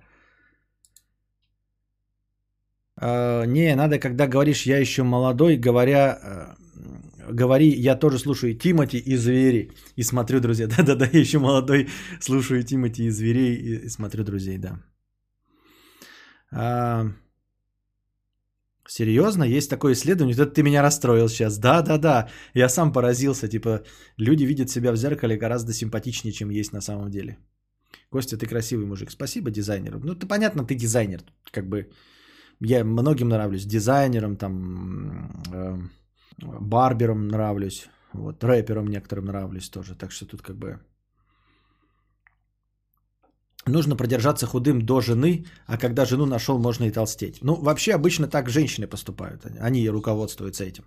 А, не, надо, когда говоришь, я еще молодой, говоря, э, говори, я тоже слушаю Тимати и Звери. И смотрю, друзья. Да-да-да, я еще молодой, слушаю Тимати и Зверей и смотрю друзей, да. Серьезно? Есть такое исследование? Это ты меня расстроил сейчас. Да, да, да. Я сам поразился. Типа, люди видят себя в зеркале гораздо симпатичнее, чем есть на самом деле. Костя, ты красивый мужик. Спасибо дизайнеру. Ну, ты понятно, ты дизайнер. Как бы я многим нравлюсь. Дизайнерам, там, э, барберам нравлюсь. Вот, рэперам некоторым нравлюсь тоже. Так что тут как бы нужно продержаться худым до жены, а когда жену нашел, можно и толстеть. Ну, вообще обычно так женщины поступают. Они руководствуются этим.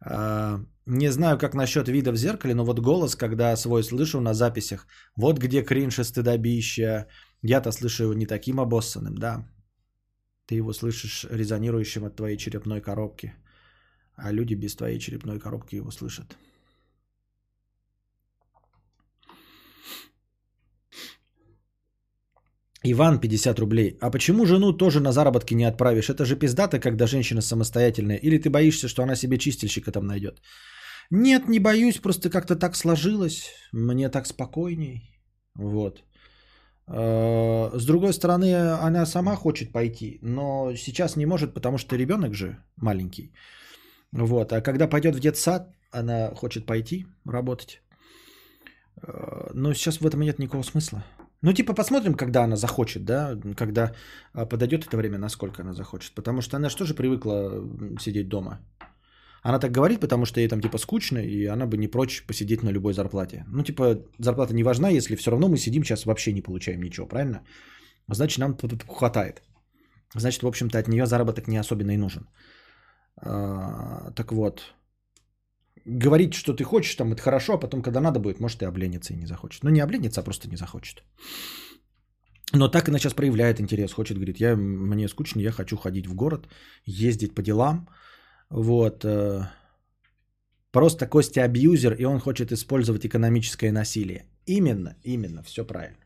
А, не знаю, как насчет вида в зеркале, но вот голос, когда свой слышу на записях, вот где кринж и стыдобища, я-то слышу его не таким обоссанным, да. Ты его слышишь резонирующим от твоей черепной коробки, а люди без твоей черепной коробки его слышат. Иван, 50 рублей. А почему жену тоже на заработки не отправишь? Это же пиздато, когда женщина самостоятельная. Или ты боишься, что она себе чистильщика там найдет? Нет, не боюсь, просто как-то так сложилось. Мне так спокойней. Вот. А, с другой стороны, она сама хочет пойти, но сейчас не может, потому что ребенок же маленький. Вот. А когда пойдет в детсад, она хочет пойти работать. А, но сейчас в этом нет никакого смысла. Ну, типа, посмотрим, когда она захочет, да, когда а, подойдет это время, насколько она захочет. Потому что она же тоже привыкла сидеть дома. Она так говорит, потому что ей там, типа, скучно, и она бы не прочь посидеть на любой зарплате. Ну, типа, зарплата не важна, если все равно мы сидим сейчас вообще не получаем ничего, правильно? Значит, нам хватает. Значит, в общем-то, от нее заработок не особенно и нужен. А, так вот, говорить, что ты хочешь, там это хорошо, а потом, когда надо будет, может, и обленится и не захочет. Ну, не обленится, а просто не захочет. Но так она сейчас проявляет интерес, хочет, говорит, я, мне скучно, я хочу ходить в город, ездить по делам, вот. э, Просто Костя абьюзер, и он хочет использовать экономическое насилие. Именно, именно, все правильно.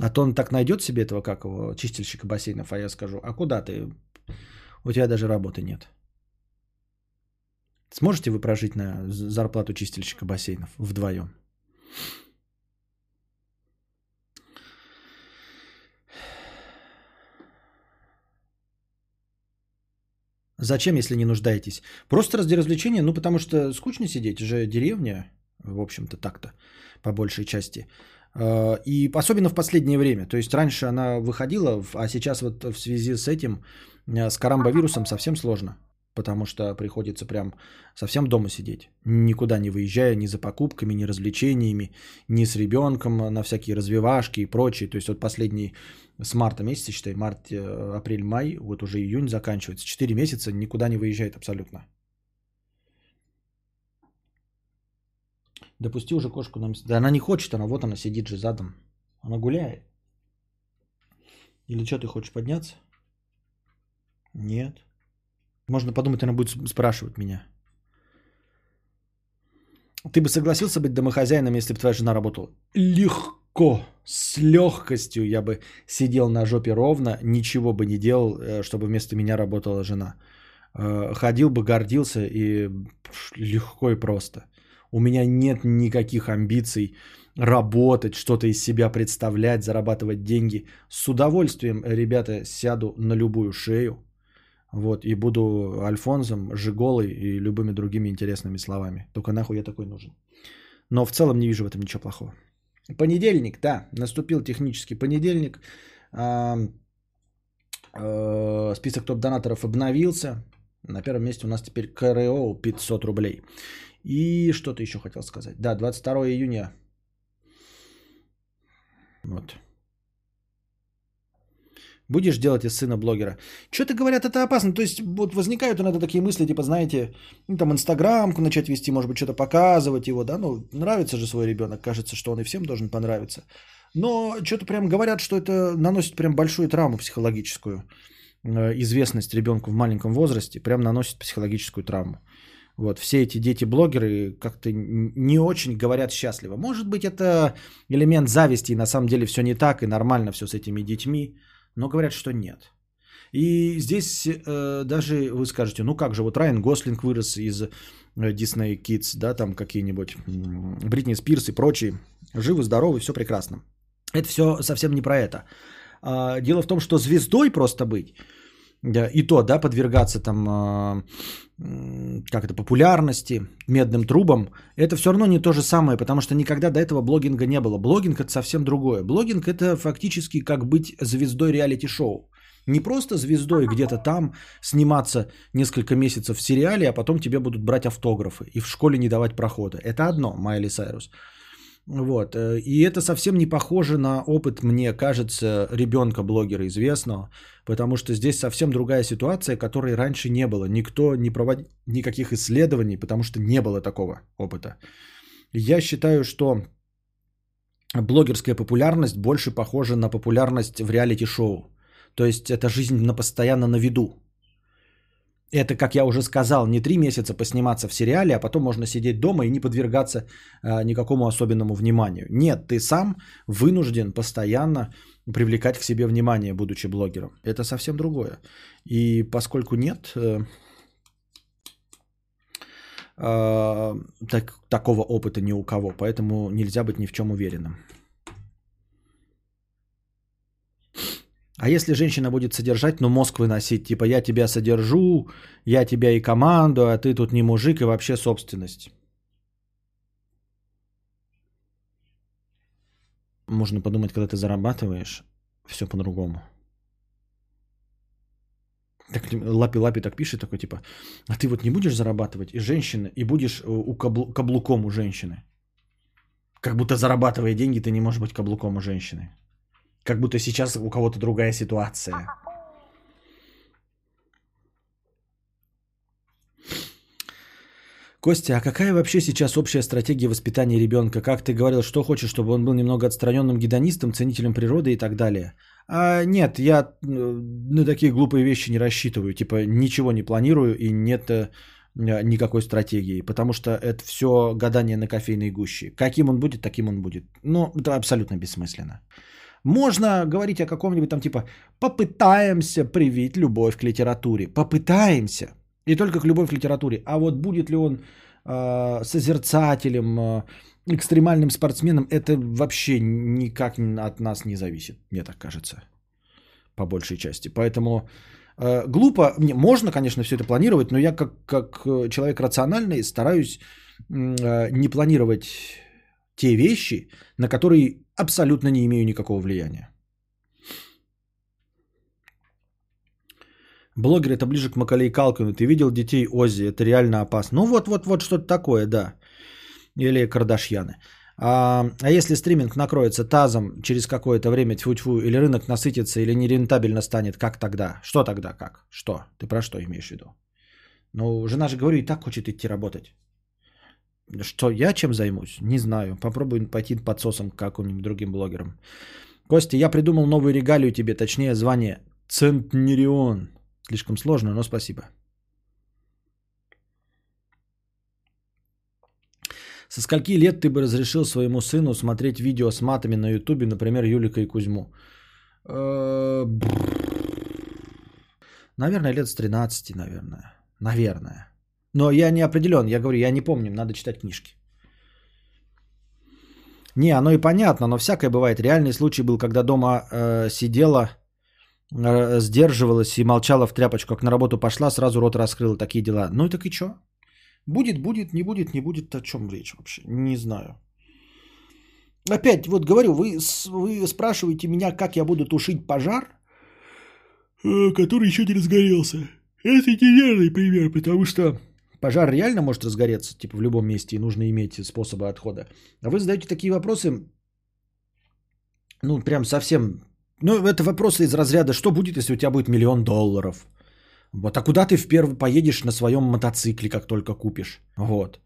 А то он так найдет себе этого, как его, чистильщика бассейнов, а я скажу, а куда ты? У тебя даже работы нет. Сможете вы прожить на зарплату чистильщика бассейнов вдвоем? Зачем, если не нуждаетесь? Просто ради развлечения, ну потому что скучно сидеть, же деревня, в общем-то так-то, по большей части. Э, И особенно в последнее время. То есть раньше она выходила, а сейчас вот в связи с этим, э, с коромбовирусом совсем сложно. Потому что приходится прям совсем дома сидеть. Никуда не выезжая ни за покупками, ни развлечениями, ни с ребенком на всякие развивашки и прочее. То есть вот последний с марта месяца, считай, март, э, апрель, май, вот уже июнь заканчивается. Четыре месяца никуда не выезжает абсолютно. Допусти уже кошку нам. Да она не хочет, она вот она сидит же задом. Она гуляет. Или что, ты хочешь подняться? Нет. Можно подумать, она будет спрашивать меня. Ты бы согласился быть домохозяином, если бы твоя жена работала? Легко, с легкостью я бы сидел на жопе ровно, ничего бы не делал, э, чтобы вместо меня работала жена. Э, Ходил бы, гордился и легко и просто. У меня нет никаких амбиций работать, что-то из себя представлять, зарабатывать деньги. С удовольствием, ребята, сяду на любую шею, вот, и буду Альфонсом, Жиголой и любыми другими интересными словами. Только нахуй я такой нужен. Но в целом не вижу в этом ничего плохого. Понедельник, да, наступил технический понедельник. Э, Список топ-донаторов обновился. На первом месте у нас теперь КРО 500 рублей. И что-то еще хотел сказать. Да, 22 июня. Вот. Будешь делать из сына блогера? Что-то говорят, это опасно. То есть вот возникают иногда такие мысли, типа, знаете, ну, там инстаграм начать вести, может быть, что-то показывать его, да, ну, нравится же свой ребенок, кажется, что он и всем должен понравиться. Но что-то прям говорят, что это наносит прям большую травму психологическую. Э, Известность ребенку в маленьком возрасте прям наносит психологическую травму. Вот, все эти дети-блогеры как-то не очень говорят счастливо. Может быть, это элемент зависти, и на самом деле все не так, и нормально все с этими детьми, но говорят, что нет. И здесь э, даже вы скажете, ну как же, вот Райан Гослинг вырос из э, Disney Kids, да, там какие-нибудь Бритни Спирс и прочие, живы, здоровы, все прекрасно. Это все совсем не про это. А, Дело в том, что звездой просто быть, да, и то, да, подвергаться там, м, как это, популярности, медным трубам, это все равно не то же самое, потому что никогда до этого блогинга не было. Блогинг это совсем другое. Блогинг это фактически как быть звездой реалити-шоу. Не просто звездой где-то там сниматься несколько месяцев в сериале, а потом тебе будут брать автографы и в школе не давать прохода. Это одно, Майли Сайрус. Вот. э, И это совсем не похоже на опыт, мне кажется, ребенка-блогера известного, потому что здесь совсем другая ситуация, которой раньше не было. Никто не проводил никаких исследований, потому что не было такого опыта. Я считаю, что блогерская популярность больше похожа на популярность в реалити-шоу. То есть это жизнь на постоянно на виду. Это, как я уже сказал, не три месяца посниматься в сериале, а потом можно сидеть дома и не подвергаться а, никакому особенному вниманию. Нет, ты сам вынужден постоянно привлекать к себе внимание, будучи блогером. Это совсем другое. И поскольку нет э, э, так, такого опыта ни у кого, поэтому нельзя быть ни в чем уверенным. А если женщина будет содержать, но мозг выносить, типа я тебя содержу, я тебя и команду, а ты тут не мужик и вообще собственность. можно подумать, когда ты зарабатываешь, все по-другому. Так Лапи-Лапи так пишет, такой типа, а ты вот не будешь зарабатывать и женщина, и будешь э, у каблу- каблуком у женщины. Как будто зарабатывая деньги, ты не можешь быть каблуком у женщины. Как будто сейчас у кого-то другая ситуация. Костя, а какая вообще сейчас общая стратегия воспитания ребенка? Как ты говорил, что хочешь, чтобы он был немного отстраненным гедонистом, ценителем природы и так далее? А, нет, я э, на такие глупые вещи не рассчитываю. Типа ничего не планирую и нет э, никакой стратегии, потому что это все гадание на кофейной гуще. Каким он будет, таким он будет. Ну, это абсолютно бессмысленно. Можно говорить о каком-нибудь там типа попытаемся привить любовь к литературе. Попытаемся. И только к любовь к литературе. А вот будет ли он э, созерцателем, э, экстремальным спортсменом, это вообще никак от нас не зависит, мне так кажется, по большей части. Поэтому э, глупо, не, можно, конечно, все это планировать, но я как, как человек рациональный стараюсь э, не планировать те вещи, на которые абсолютно не имею никакого влияния. Блогер это ближе к Макалей Калкину. Ты видел детей Ози? Это реально опасно. Ну вот, вот, вот что-то такое, да. Или Кардашьяны. А, а если стриминг накроется тазом через какое-то время, тьфу-тьфу, или рынок насытится, или нерентабельно станет, как тогда? Что тогда, как? Что? Ты про что имеешь в виду? Ну, жена же, говорю, и так хочет идти работать. Что, я чем займусь? Не знаю. Попробую пойти подсосом к каким-нибудь другим блогерам. Костя, я придумал новую регалию тебе, точнее звание Центнерион. Слишком сложно, но спасибо. Со скольки лет ты бы разрешил своему сыну смотреть видео с матами на ютубе, например, Юлика и Кузьму? Э, наверное, лет с 13, наверное. Наверное. Но я не определен, я говорю, я не помню, надо читать книжки. Не, оно и понятно, но всякое бывает. Реальный случай был, когда дома э, сидела Э, сдерживалась и молчала в тряпочку, как на работу пошла, сразу рот раскрыла, такие дела. Ну и так и что? Будет, будет, не будет, не будет, о чем речь вообще? Не знаю. Опять, вот говорю, вы, вы спрашиваете меня, как я буду тушить пожар, э, который еще не разгорелся. Это неверный пример, потому что пожар реально может разгореться, типа в любом месте, и нужно иметь способы отхода. А вы задаете такие вопросы, ну, прям совсем ну, это вопросы из разряда, что будет, если у тебя будет миллион долларов? Вот, а куда ты впервые поедешь на своем мотоцикле, как только купишь? Вот.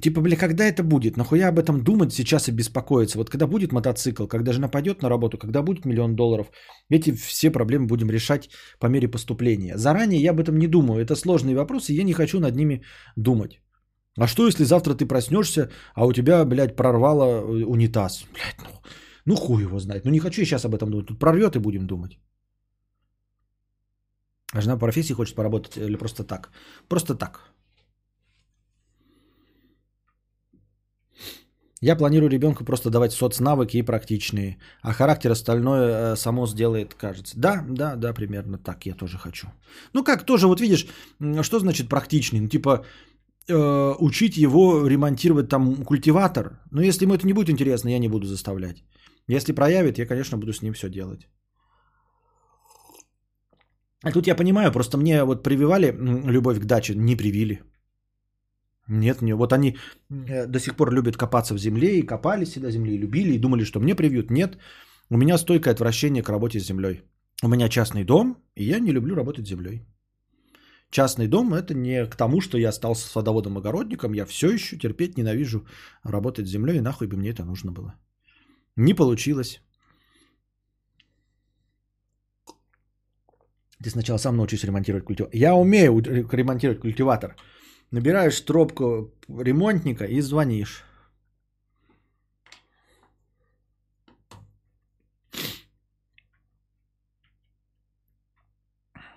Типа, бля, когда это будет? Нахуя об этом думать сейчас и беспокоиться? Вот когда будет мотоцикл, когда жена пойдет на работу, когда будет миллион долларов, эти все проблемы будем решать по мере поступления. Заранее я об этом не думаю. Это сложные вопросы, я не хочу над ними думать. А что, если завтра ты проснешься, а у тебя, блядь, прорвало э, унитаз? Блядь, ну, ну хуй его знает. Ну не хочу я сейчас об этом думать. Тут прорвет и будем думать. А жена по профессии хочет поработать или просто так? Просто так. Я планирую ребенку просто давать соцнавыки и практичные, а характер остальное э, само сделает, кажется. Да, да, да, примерно так я тоже хочу. Ну как, тоже вот видишь, что значит практичный? Ну типа э, учить его ремонтировать там культиватор. Но если ему это не будет интересно, я не буду заставлять. Если проявит, я, конечно, буду с ним все делать. А тут я понимаю, просто мне вот прививали любовь к даче, не привили. Нет, не. Вот они э, до сих пор любят копаться в земле и копали всегда земли, и любили, и думали, что мне привьют. Нет, у меня стойкое отвращение к работе с землей. У меня частный дом, и я не люблю работать с землей. Частный дом это не к тому, что я стал садоводом-огородником, я все еще терпеть ненавижу работать с землей, и нахуй бы мне это нужно было. Не получилось. Ты сначала сам научись ремонтировать культиватор. Я умею ремонтировать культиватор. Набираешь трубку ремонтника и звонишь.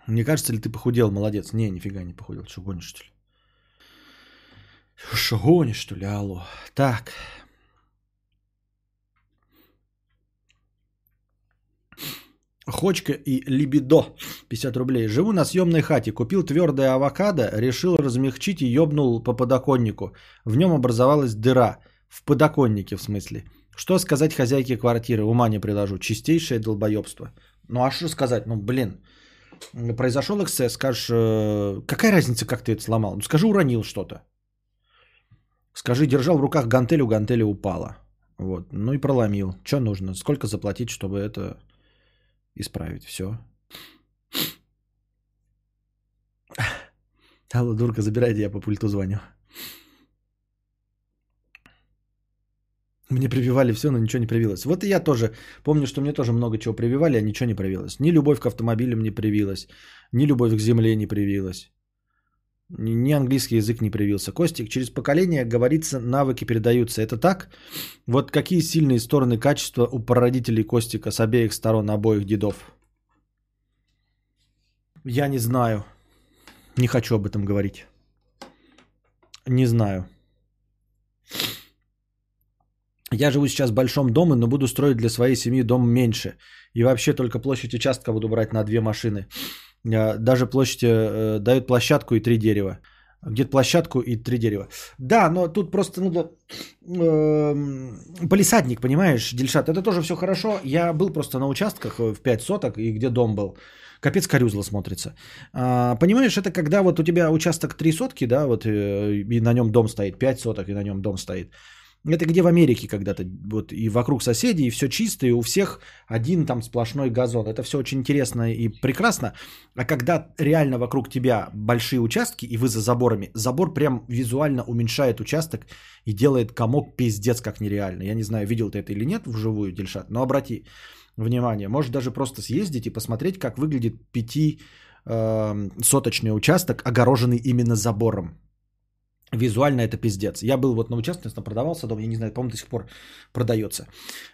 Не кажется ли ты похудел, молодец? Не, нифига не похудел. Что гонишь, что ли? Что гонишь, что ли, алло? Так. Хочка и либидо 50 рублей. Живу на съемной хате. Купил твердое авокадо, решил размягчить и ёбнул по подоконнику. В нем образовалась дыра. В подоконнике в смысле. Что сказать хозяйке квартиры? Ума не приложу. Чистейшее долбоебство. Ну а что сказать? Ну блин. Произошел эксцесс, скажешь, э, какая разница, как ты это сломал? Ну скажи, уронил что-то. Скажи, держал в руках гантель, у гантели упала. Вот. Ну и проломил. Что нужно? Сколько заплатить, чтобы это исправить? Все. Алло, дурка, забирайте, я по пульту звоню. Мне прививали все, но ничего не привилось. Вот и я тоже помню, что мне тоже много чего прививали, а ничего не привилось. Ни любовь к автомобилям не привилась, ни любовь к земле не привилась, ни, английский язык не привился. Костик, через поколение, говорится, навыки передаются. Это так? Вот какие сильные стороны качества у прародителей Костика с обеих сторон обоих дедов? Я не знаю. Не хочу об этом говорить. Не знаю. Я живу сейчас в большом доме, но буду строить для своей семьи дом меньше. И вообще только площадь участка буду брать на две машины. А, даже площадь э, дают площадку и три дерева. Где-то площадку и три дерева. Да, но тут просто надо... Э, полисадник, понимаешь, Дельшат, это тоже все хорошо. Я был просто на участках в 5 соток, и где дом был. Капец корюзло смотрится. А, понимаешь, это когда вот у тебя участок 3 сотки, да, вот э, и на нем дом стоит, 5 соток, и на нем дом стоит. Это где в Америке когда-то, вот и вокруг соседей, и все чисто, и у всех один там сплошной газон. Это все очень интересно и прекрасно. А когда реально вокруг тебя большие участки, и вы за заборами, забор прям визуально уменьшает участок и делает комок пиздец как нереально. Я не знаю, видел ты это или нет вживую, Дельшат, но обрати внимание. Может даже просто съездить и посмотреть, как выглядит пяти э, соточный участок, огороженный именно забором. Визуально это пиздец. Я был вот на участке, продавался дом, я не знаю, по-моему, до сих пор продается.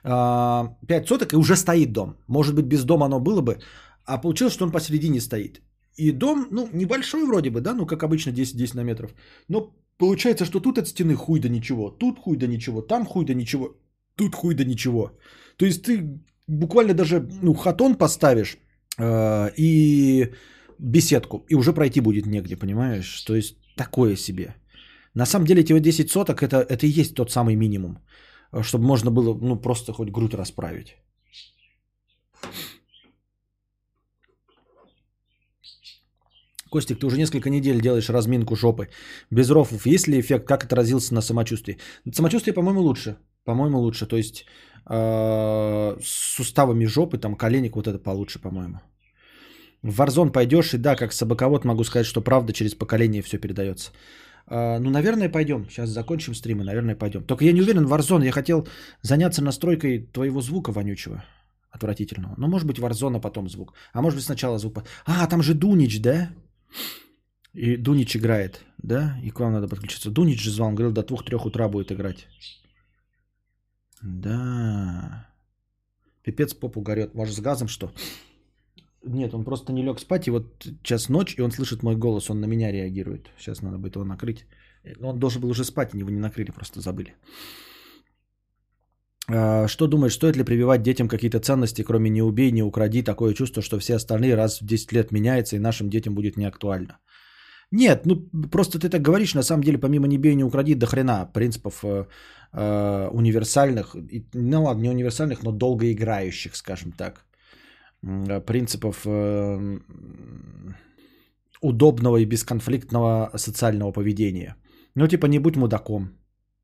5 а, соток и уже стоит дом. Может быть, без дома оно было бы, а получилось, что он посередине стоит. И дом, ну, небольшой вроде бы, да, ну, как обычно, 10-10 на метров. Но получается, что тут от стены хуй да ничего, тут хуй да ничего, там хуй да ничего, тут хуй да ничего. То есть ты буквально даже, ну, хатон поставишь э, и беседку, и уже пройти будет негде, понимаешь? То есть такое себе. На самом деле эти вот 10 соток это, это и есть тот самый минимум, чтобы можно было ну, просто хоть грудь расправить. Костик, ты уже несколько недель делаешь разминку жопы. Без рофов. Есть ли эффект? Как отразился на самочувствии? Самочувствие, по-моему, лучше. По-моему, лучше. То есть э, с суставами жопы, там коленник, вот это получше, по-моему. В Warzone пойдешь, и да, как собаковод могу сказать, что правда через поколение все передается. А, ну, наверное, пойдем. Сейчас закончим стрим и, наверное, пойдем. Только я не уверен, Warzone, я хотел заняться настройкой твоего звука вонючего, отвратительного. Ну, может быть, Warzone, а потом звук. А может быть, сначала звук. А, там же Дунич, да? И Дунич играет, да? И к вам надо подключиться. Дунич же звал, он говорил, до двух-трех утра будет играть. Да. Пипец попу горет. Может, с газом что? Нет, он просто не лег спать, и вот час ночь, и он слышит мой голос, он на меня реагирует. Сейчас надо будет его накрыть. Он должен был уже спать, его не накрыли, просто забыли. А, что думаешь, стоит ли прививать детям какие-то ценности, кроме «не убей, не укради», такое чувство, что все остальные раз в 10 лет меняются, и нашим детям будет неактуально? Нет, ну просто ты так говоришь, на самом деле, помимо «не бей, не укради», до хрена принципов э, э, универсальных, ну ладно, не универсальных, но долгоиграющих, скажем так. Э, принципов э, удобного и бесконфликтного социального поведения. Ну, типа, не будь мудаком.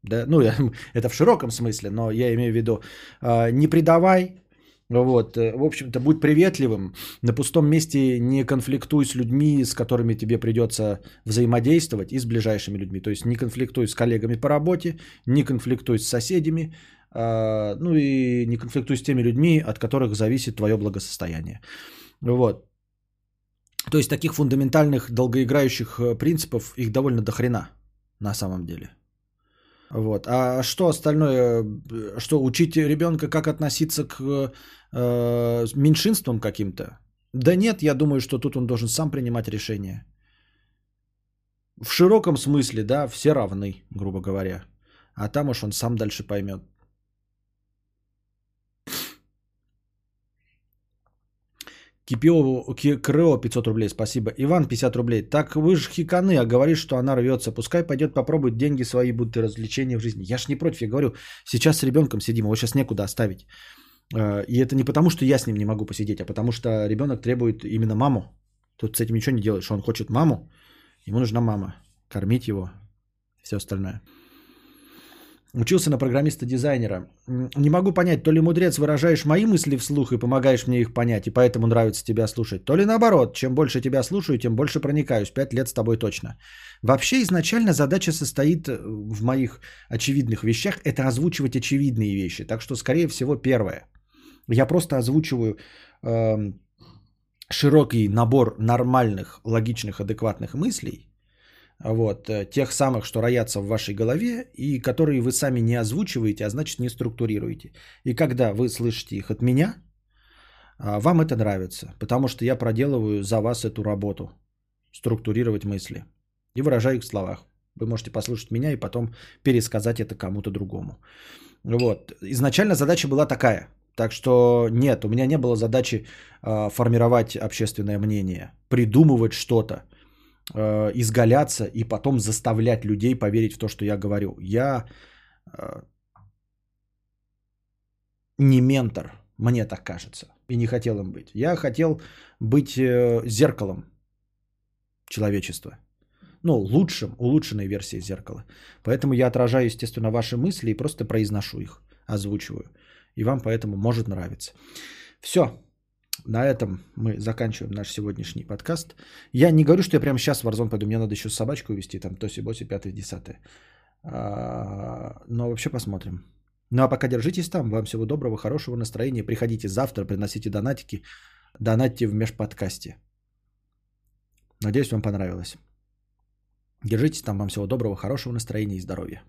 Да? Ну, это в широком смысле, но я имею в виду, э, не предавай, вот, в общем-то, будь приветливым, на пустом месте не конфликтуй с людьми, с которыми тебе придется взаимодействовать, и с ближайшими людьми. То есть не конфликтуй с коллегами по работе, не конфликтуй с соседями, ну и не конфликтуй с теми людьми, от которых зависит твое благосостояние. Вот. То есть таких фундаментальных долгоиграющих э, принципов их довольно дохрена на самом деле. Вот. А что остальное? Э, что учить ребенка, как относиться к э, меньшинствам каким-то? Да нет, я думаю, что тут он должен сам принимать решения. В широком смысле, да, все равны, грубо говоря. А там уж он сам дальше поймет. Кипио, Ки- Крео 500 рублей, спасибо. Иван 50 рублей. Так вы же хиканы, а говоришь, что она рвется. Пускай пойдет попробует, деньги свои будут и развлечения в жизни. Я ж не против, я говорю, сейчас с ребенком сидим, его сейчас некуда оставить. Э, И это не потому, что я с ним не могу посидеть, а потому что ребенок требует именно маму. Тут с этим ничего не делаешь. Он хочет маму, ему нужна мама. Кормить его, все остальное. Учился на программиста-дизайнера. Не могу понять, то ли мудрец выражаешь мои мысли вслух и помогаешь мне их понять, и поэтому нравится тебя слушать, то ли наоборот, чем больше тебя слушаю, тем больше проникаюсь. Пять лет с тобой точно. Вообще изначально задача состоит э, в моих очевидных вещах, это озвучивать очевидные вещи. Так что, скорее всего, первое. Я просто озвучиваю эм, широкий набор нормальных, логичных, адекватных мыслей, вот, э, тех самых, что роятся в вашей голове, и которые вы сами не озвучиваете, а значит не структурируете. И когда вы слышите их от меня, а, вам это нравится, потому что я проделываю за вас эту работу, структурировать мысли и выражаю их в словах. Вы можете послушать меня и потом пересказать это кому-то другому. Вот. Изначально задача была такая. Так что нет, у меня не было задачи э, формировать общественное мнение, придумывать что-то, э, изгаляться и потом заставлять людей поверить в то, что я говорю. Я э, не ментор, мне так кажется, и не хотел им быть. Я хотел быть э, зеркалом человечества. Ну, лучшим, улучшенной версией зеркала. Поэтому я отражаю, естественно, ваши мысли и просто произношу их, озвучиваю. И вам поэтому может нравиться. Все. На этом мы заканчиваем наш сегодняшний подкаст. Я не говорю, что я прямо сейчас в Warzone пойду. Мне надо еще собачку увести, там тоси-боси, пятое, десятое. А, Но вообще посмотрим. Ну а пока держитесь там. Вам всего доброго, хорошего настроения. Приходите завтра, приносите донатики. Донатьте в межподкасте. Надеюсь, вам понравилось. Держитесь там. Вам всего доброго, хорошего настроения и здоровья.